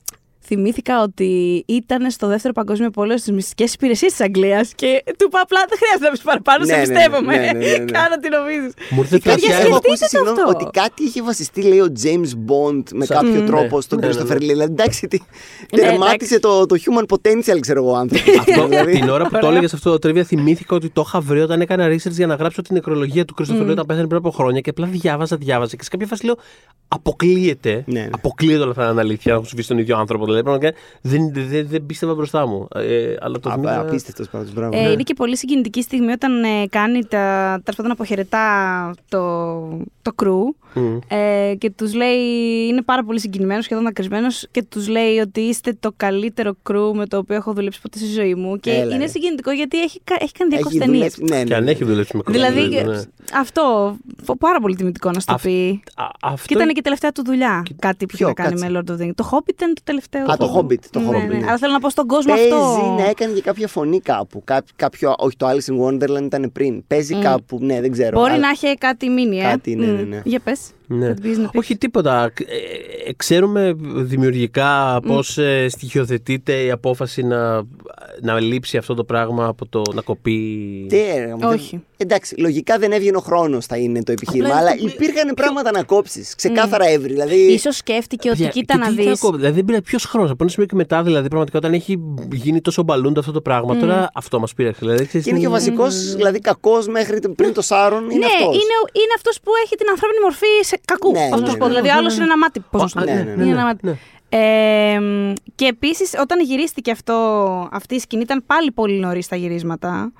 θυμήθηκα ότι ήταν στο δεύτερο παγκόσμιο πόλεμο στις μυστικές υπηρεσίες της Αγγλίας και του είπα απλά δεν χρειάζεται να πεις παραπάνω, σε Ναι, ναι, ναι, πιστεύομαι. ναι, ναι, ναι, ναι. Κάνε τι νομίζεις. Μου ήρθε Παιδιά, φλασιά. Έχω σκεφτείτε ακούσει το συγγνώμη, αυτό. ότι κάτι είχε βασιστεί, λέει, ο James Bond με Σαν- κάποιο Ναι, τρόπο στον ναι, ναι, Christopher ναι. Lee. Δηλαδή, εντάξει, τι- Ναι, τερμάτισε το, το human potential, ξέρω εγώ, άνθρωπο. Αυτό, (laughs) δηλαδή. την ώρα που το έλεγες αυτό το τρίβια, θυμήθηκα ότι το είχα βρει όταν έκανα research για να γράψω την νεκρολογία του Christopher Lee όταν πέθανε πριν από χρόνια και απλά διάβαζα, διάβαζα. Και σε κάποια φάση λέω, αποκλείεται. Ναι, ναι. Αποκλείεται όλα αυτά να είναι αλήθεια, να έχουν συμβεί στον ίδιο άνθρωπο. Δηλαδή, πραγματικά δεν, δεν, δεν πίστευα μπροστά μου. Ε, αλλά το Α, θυμήθηκα- Απίστευτος πάντως, μπράβο. Ε, Είναι και πολύ συγκινητική στιγμή όταν ε, κάνει τα. τέλος πάντων, αποχαιρετά το, το κρου. Μμ. Ε, και τους λέει, είναι πάρα πολύ συγκινημένος, σχεδόν δακρυσμένος και τους λέει ότι είστε το καλύτερο κρου με το οποίο έχω δουλέψει ποτέ στη ζωή μου. Και Έλα, είναι ρε. συγκινητικό γιατί έχει, κα- έχει κάνει 200 Έχει ταινίες. δουλέψει. Ναι, ναι, Και αν ναι. έχει δουλέψει με Δηλαδή, κρουαζιέρες, ναι. αυτό, φο- πάρα πολύ τιμητικό να στο Αυ- πει. Α, αυτό Και ήταν και η τελευταία του δουλειά. Κάτι που είχε Ποιο, να κάνει κάτσε. με Lord of the Rings. Το Hobbit ήταν το τελευταίο. Α, το του. Hobbit, το ναι, Hobbit, ναι. ναι. Αλλά θέλω να πω στον κόσμο Παίζει αυτό. να έκανε και κάποια φωνή κάπου. Κά- κάποιο, όχι, το Alice in Wonderland ήταν πριν. Παίζει κάπου, ναι, δεν ξέρω. Μπορεί αλλά- να έχει κάτι μείνει, ε. Κάτι, ναι, Μμ. ναι, ναι. Για πες. Ναι. Κάτι πήγες να πεις. Όχι τίποτα. Ε, ξέρουμε δημιουργικά πώς ε, στοιχειοθετείται η απόφαση να, να λείψει αυτό το πράγμα από το να κοπεί. Τι, ρε, δεν- Όχι. Εντάξει, λογικά δεν έβγαινε ο χρόνος, θα είναι το επιχείρημα. Απλά αλλά είναι το- υπήρχαν πράγματα να κόψεις. Ξεκάθαρα έβρι. Δηλαδή. Ίσως σκέφτηκε ότι Παιδιά, κοίτα και να τι δεις. θα κόβει, Δηλαδή δεν πήρε ποιος χρόνος. Από ένα σημείο και μετά, δηλαδή πραγματικά όταν έχει γίνει τόσο μπαλούντο αυτό το πράγμα, τώρα αυτό μας πήρε. Δηλαδή, ξέρεις, Και είναι και ο βασικός, δηλαδή κακός μέχρι το- πριν το Σάρον. Είναι ναι, αυτός. είναι, είναι αυτός που έχει την ανθρώπινη μορφή σε κακού. Ναι, Πώς να ναι, σου πω. ναι, Δηλαδή, ναι, άλλος ναι. είναι ένα μάτι. Πώς να σου Α, το πω. ναι, ναι, ναι, Είναι ναι, ένα μάτι. ναι. Ε, και επίσης, όταν γυρίστηκε αυτό, αυτή η σκηνή, ήταν πάλι πολύ νωρίς τα γυρισματα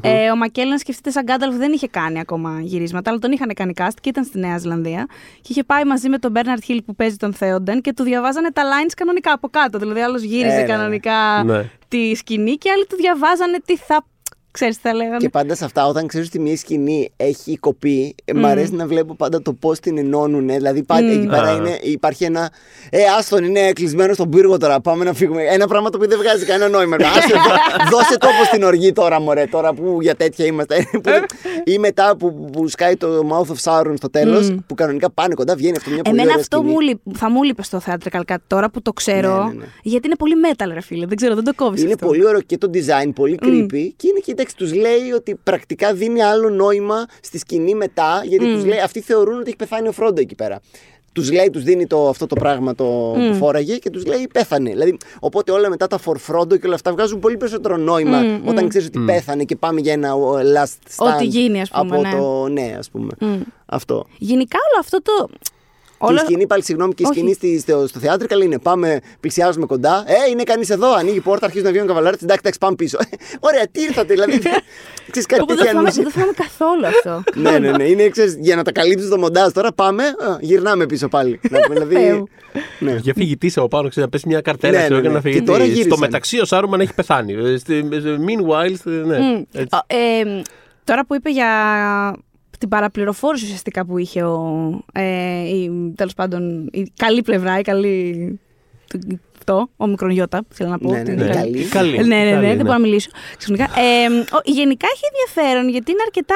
Ε, ο Μακέλαν, σκεφτείτε, σαν Γκάνταλφ δεν είχε κάνει ακόμα γυρίσματα, αλλά τον είχαν κάνει cast και ήταν στη Νέα Ζηλανδία. Και είχε πάει μαζί με τον Μπέρναρτ Χιλ που παίζει τον Θέοντεν και του διαβάζανε τα lines κανονικά από κάτω. Δηλαδή, άλλος γύριζε Ε, ναι, κανονικά ναι. τη σκηνή και άλλοι του διαβάζανε τι θα. Ξέρεις τι θα λέγανε. Και πάντα σε αυτά, όταν ξέρεις ότι μια σκηνή έχει κοπεί, ε, μ' αρέσει να βλέπω πάντα το πώς την ενώνουν. Δηλαδή, πάντα εκεί πέρα Α. είναι, υπάρχει ένα. Ε, άστον είναι κλεισμένο στον πύργο τώρα. Πάμε να φύγουμε. Ένα πράγμα το οποίο δεν βγάζει κανένα νόημα. (laughs) Άσε, δώ- δώσε τόπο στην οργή τώρα, μωρέ. Τώρα που για τέτοια είμαστε. (laughs) Που δεν- ή μετά που, που σκάει το Mouth of Sauron στο τέλος, που κανονικά πάνε κοντά, βγαίνει αυτό μια πολύ Εμένα ωραία αυτό σκηνή. μου λείπ- θα μου λείπε στο theatrical cut τώρα που το ξέρω. Ναι, ναι, ναι. Γιατί είναι πολύ metal, ρε φίλε. Δεν ξέρω, δεν το κόβεις. Είναι αυτό. πολύ ωραίο και το design, πολύ creepy. Και είναι και εντάξει, τους λέει ότι πρακτικά δίνει άλλο νόημα στη σκηνή μετά, γιατί τους λέει, αυτοί θεωρούν ότι έχει πεθάνει ο Φρόντο εκεί πέρα. Τους λέει, τους δίνει το, αυτό το πράγμα το, που φόραγε και τους λέει πέθανε. Δηλαδή, οπότε όλα μετά τα for Frodo και όλα αυτά βγάζουν πολύ περισσότερο νόημα όταν ξέρεις ότι πέθανε και πάμε για ένα ο, last stand. Ό,τι γίνει, ας πούμε, Από ναι. το ναι, ας πούμε. Αυτό. Γενικά όλο αυτό το. Και η σκηνή, πάλι συγγνώμη, και η Όχι. σκηνή στη, στο, στο theatrical είναι πάμε, πλησιάζουμε κοντά. Ε, είναι κανείς εδώ, ανοίγει η πόρτα, αρχίζουν να βγαίνουν καβαλάρες. Εντάξει, εντάξει, πάμε πίσω. Ωραία, τι ήρθατε, δηλαδή. (laughs) Ξέρεις κάτι Εγώ δεν τέτοια θυμάμαι, ανούσια. δεν θυμάμαι καθόλου αυτό. Ναι, ναι, ναι. Είναι, ξέρεις, για να τα καλύψεις το μοντάζ τώρα, πάμε, α, γυρνάμε πίσω πάλι. Να πούμε, δηλαδή. Θεού. ναι. Για φοιτητή από πάνω, ξέρεις να πέσει μια καρτέλα Ναι, ξέρω, ναι, και ναι. να Και φύγει. τώρα Στο γύρισαν. μεταξύ ο Σάρουμαν έχει πεθάνει. Ε, στη- Meanwhile, στη- ναι. Μμ. έτσι. Ο- ε, τώρα που είπε για την παραπληροφόρηση ουσιαστικά που είχε ο, ε, η, τέλος πάντων η καλή πλευρά, η καλή του- αυτό, ο μικρονιώτα, θέλω να πω. Ναι, ναι, την ναι, καλή. καλή. Καλή. Ε, ναι, ναι, ναι, Καλή, δεν μπορώ να μιλήσω. Ξαφνικά. Ε, ο- γενικά έχει ενδιαφέρον γιατί είναι αρκετά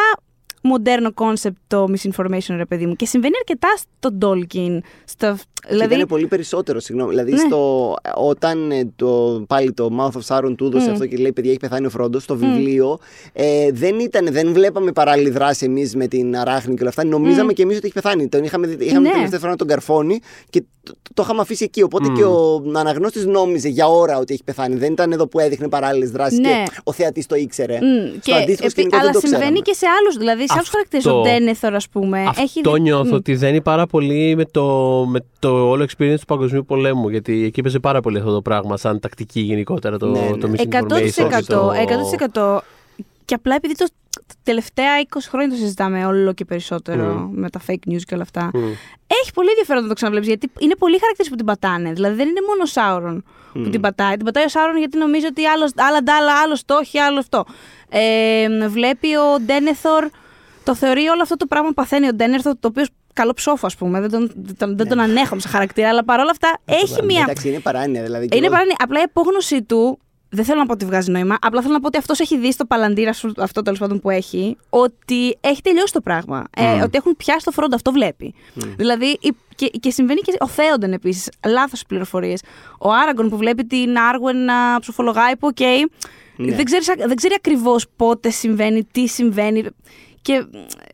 μοντέρνο κόνσεπτ το misinformation, ρε παιδί μου. Και συμβαίνει αρκετά στο Tolkien. Στο, Δηλαδή... δηλαδή, Ήταν πολύ περισσότερο, συγγνώμη. Δηλαδή, Ναι. στο, όταν ε, το, πάλι το Mouth of Sauron του έδωσε Μμ. αυτό και λέει: Παιδιά, έχει πεθάνει ο Φρόντο, στο βιβλίο ε, δεν, ήταν, δεν βλέπαμε παράλληλη δράση εμείς με την αράχνη και όλα αυτά. Νομίζαμε και εμείς ότι έχει πεθάνει. Τον είχαμε, δει- είχαμε Ναι. την τελευταία φορά να τον καρφώνει και το, το, το είχαμε αφήσει εκεί. Οπότε και ο αναγνώστης νόμιζε για ώρα ότι έχει πεθάνει. Δεν ήταν εδώ που έδειχνε παράλληλες δράσεις Ναι. και ο θεατής το ήξερε. Μμ, Στο αντίστοιχο επί- σκηνικό αλλά δεν το συμβαίνει ξέραμε. και σε άλλους. Δηλαδή, σε άλλους Αυτό- χαρακτήρες. Ο Ντένεθορ, ας πούμε. Αυτό έχει δει- νιώθω Μμ. ότι δένει πάρα πολύ με το, με το όλο experience του Παγκοσμίου Πολέμου. Γιατί εκεί παίζει πάρα πολύ αυτό το πράγμα, σαν τακτική γενικότερα το, Ναι, ναι. το misinformation. 100%. και το- 100%. Και απλά επειδή το τα τελευταία 20 χρόνια το συζητάμε όλο και περισσότερο Μμ. με τα fake news και όλα αυτά. Μμ. Έχει πολύ ενδιαφέρον να το ξαναβλέπει γιατί είναι πολλοί χαρακτήρε που την πατάνε. Δηλαδή δεν είναι μόνο ο Σάουρον που την πατάει. Την πατάει ο Σάουρον γιατί νομίζει ότι άλλος, άλλα ντάλα, άλλο το έχει, άλλο αυτό. Ε, βλέπει ο Ντένεθορ, το θεωρεί όλο αυτό το πράγμα που παθαίνει ο Ντένεθορ, το οποίο καλό ψόφο, ας πούμε. Δεν τον, δεν τον, δεν τον ανέχομαι σαν χαρακτήρα, αλλά παρόλα αυτά έχει μια. Εντάξει, είναι παράνοια. Δηλαδή, και Είναι εγώ- παράνοια. Απλά η απόγνωσή του. Δεν θέλω να πω ότι βγάζει νόημα. Απλά θέλω να πω ότι αυτός έχει δει στο παλαντίρ ας πούμε, αυτό τέλος πάντων που έχει, ότι έχει τελειώσει το πράγμα. Ε, ότι έχουν πιάσει το Φρόντο, αυτό βλέπει. Δηλαδή, η- και, και συμβαίνει και ο Θέοντεν επίσης. Λάθος πληροφορίες. Ο Άραγκον που βλέπει την Άρουεν να ψοφολογάει, που οκ. Ναι. Δεν, ξέρεις, δεν ξέρει ακριβώς πότε συμβαίνει, τι συμβαίνει. Και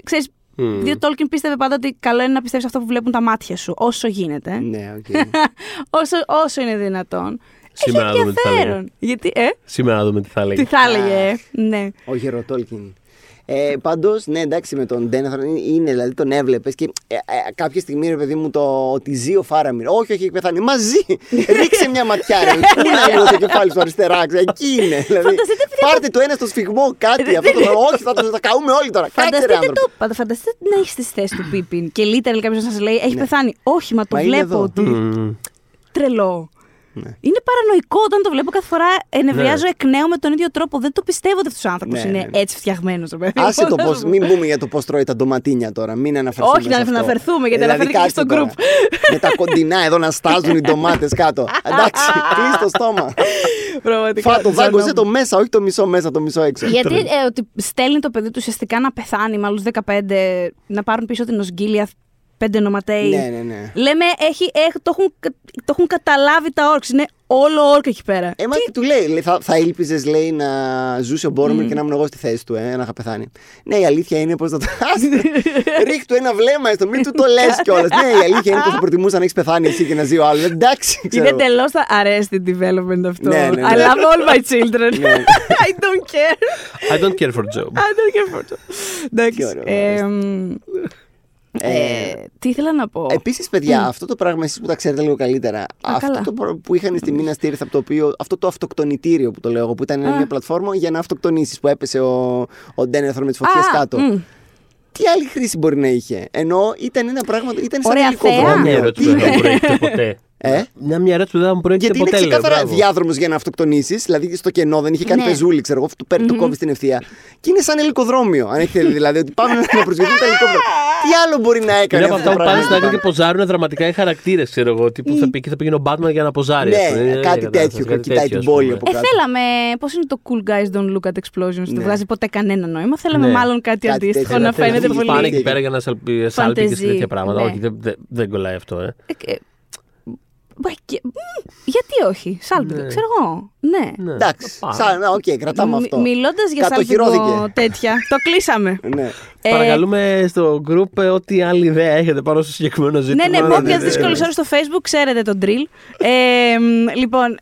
ξέρεις, Μμ. διότι ο Τόλκιν πίστευε πάντα ότι καλό είναι να πιστεύεις αυτό που βλέπουν τα μάτια σου, όσο γίνεται Ναι, οκ. (laughs) όσο, όσο είναι δυνατόν. Σήμερα να Έχει δούμε τι θα λέγε. ενδιαφέρον. Γιατί, ε, Σήμερα να δούμε τι θα τι λέει. θα έλεγε, ε, ναι. Ο Γεροτόλκιν. Ε, Πάντως, ναι, εντάξει, με τον Ντένεθορ είναι, είναι, δηλαδή τον έβλεπες και ε, ε, κάποια στιγμή, ρε παιδί μου, το ότι ζει ο Φάραμιρ. Όχι, όχι, έχει πεθάνει. Μαζί! (laughs) Ρίξε μια ματιά, ρε. (laughs) Πού είναι λίγο το κεφάλι σου αριστερά, ξέρω, εκεί είναι. Δηλαδή, Φανταστείτε, παιδιά, πάρτε το ένα στο σφιγμό, κάτι. αυτό το, όχι, θα το θα καούμε όλοι τώρα. Κάτσε, ρε Φανταστείτε, άνθρωπο. το, παντα- φανταστείτε να έχεις στη θέση του Πίπιν και literal κάποιος να σας λέει Έχει πεθάνει. Όχι, μα το Ναι. Μα είναι βλέπω εδώ. ότι. Μμ. Τρελό. Ναι. Είναι παρανοϊκό όταν το βλέπω κάθε φορά. Ενευριάζω εκ νέου με τον ίδιο τρόπο. Δεν το πιστεύω ότι αυτός ο άνθρωπος Ναι, είναι ναι, ναι. έτσι φτιαγμένος. Άσε το πώς, μην πούμε για το πώ τρώει τα ντοματίνια τώρα. Μην αναφερθούμε. Όχι, να σε αυτό. αναφερθούμε, γιατί Δηλαδή, αναφέρθηκε και κάτσε στο τώρα. Με τα κοντινά εδώ να στάζουν οι ντομάτες κάτω. Εντάξει, κλείσει το στόμα. Πραγματικά. Φά το ζωνόμουν. δάγκωσε το μέσα, όχι το μισό μέσα, το μισό έξω. Γιατί ε, ότι στέλνει το παιδί του ουσιαστικά να πεθάνει με άλλου 15, να πάρουν πίσω την Οσγκίλια πέντε νοματέοι. Ναι, ναι, ναι. Λέμε, έχει, έχ- το, έχουν, κα- το έχουν καταλάβει τα όρξ. Είναι όλο όρκ εκεί πέρα. Ε, μα του λέει, λέει, θα, θα ήλπιζες, λέει, να ζούσε ο Μπόρμερ και να ήμουν εγώ στη θέση του, ε, να είχα πεθάνει. Ναι, η αλήθεια είναι πως θα το. (laughs) Ρίχ του ένα βλέμμα έστω, μην του το λες κιόλας. ναι, η αλήθεια είναι πως θα προτιμούσα να έχεις πεθάνει εσύ και να ζει ο άλλος. Εντάξει, ξέρω. Είναι τελώς τα arrested development αυτό. Ναι, ναι, ναι. I love all my children. Ναι. (laughs) I don't care. I don't care for job. I don't care for it. Εντάξει. Τι ωραίο, ε, μ, ε, τι ήθελα να πω; Επίσης, παιδιά, αυτό το πράγμα εσείς που τα ξέρετε λίγο καλύτερα. αυτό καλά. το προ- που είχαν στη Μίνα Στήριθ από το οποίο. Αυτό το αυτοκτονητήριο που το λέω εγώ, που ήταν μια πλατφόρμα για να αυτοκτονήσεις που έπεσε ο, ο Ντένεθρο με τις φωτιές Α, κάτω. μ. Τι άλλη χρήση μπορεί να είχε; Ενώ ήταν ένα πράγμα. ήταν σαν Ωραία θέα. Μια ελικοδρόμιο. ερώτηση Τι που δεν θα μου είναι. προέκυψε ποτέ. Ε; Μια μια ερώτηση που δεν θα μου προέκυψε Γιατί είναι ποτέ. λέω, ξεκάθαρα μπράβο. διάδρομος για να αυτοκτονήσεις. Δηλαδή στο κενό δεν είχε κάνει Ναι. πεζούλη, ξέρω εγώ, του παίρνει το κόβεις στην ευθεία. Και είναι σαν ελικοδρόμιο. Αν έχετε δει δηλαδή ότι πάμε να προσγειωθούν τα ελικόπτερα. Τι άλλο μπορεί να έκανε Είναι από αυτό αυτά το που πάνε στην πράγμα. άκρη και ποζάρουν δραματικά οι χαρακτήρες, ξέρω εγώ. Τύπου θα, πει- εκεί θα πήγαινε ο Batman για να ποζάρει. ας πούμε. Ναι, Είναι κάτι η τέτοιο. κατάσταση, κάτι Κοιτάει τέτοιο, την ας πόλη πούμε. από Ε, κάτω. θέλαμε. Πώς είναι το Cool Guys Don't Look at Explosions. Δεν Ναι. βγάζει ποτέ κανένα νόημα. Θέλαμε Ναι. μάλλον κάτι, Κάτι αντίστοιχο τέτοιο, να να θέλει φαίνεται να πολύ. Πάνε πολύ. εκεί πέρα για να σαλπί- σάλπιγγες και Φαντεζί, τέτοια πράγματα. ναι. Όχι, δεν- δεν- δεν κολλάει αυτό, ε. Ε, ε, Μα και- μ, Γιατί όχι, σάλπιγγα, Ναι. ξέρω εγώ. Ναι. Ναι. Εντάξει, Πάμε. σαν, να, οκ, κρατάμε αυτό. Μιλώντας για Κατοχυρώθηκε. σάλπιγγο τέτοια, το κλείσαμε. Ναι. Ε, Παρακαλούμε στο group ε, ό,τι άλλη ιδέα έχετε πάνω στο συγκεκριμένο Ναι, ζήτημα. ναι, με ναι, όποια ναι, δύσκολες ναι. ώρες στο Facebook ξέρετε τον drill. Ε, μ, λοιπόν,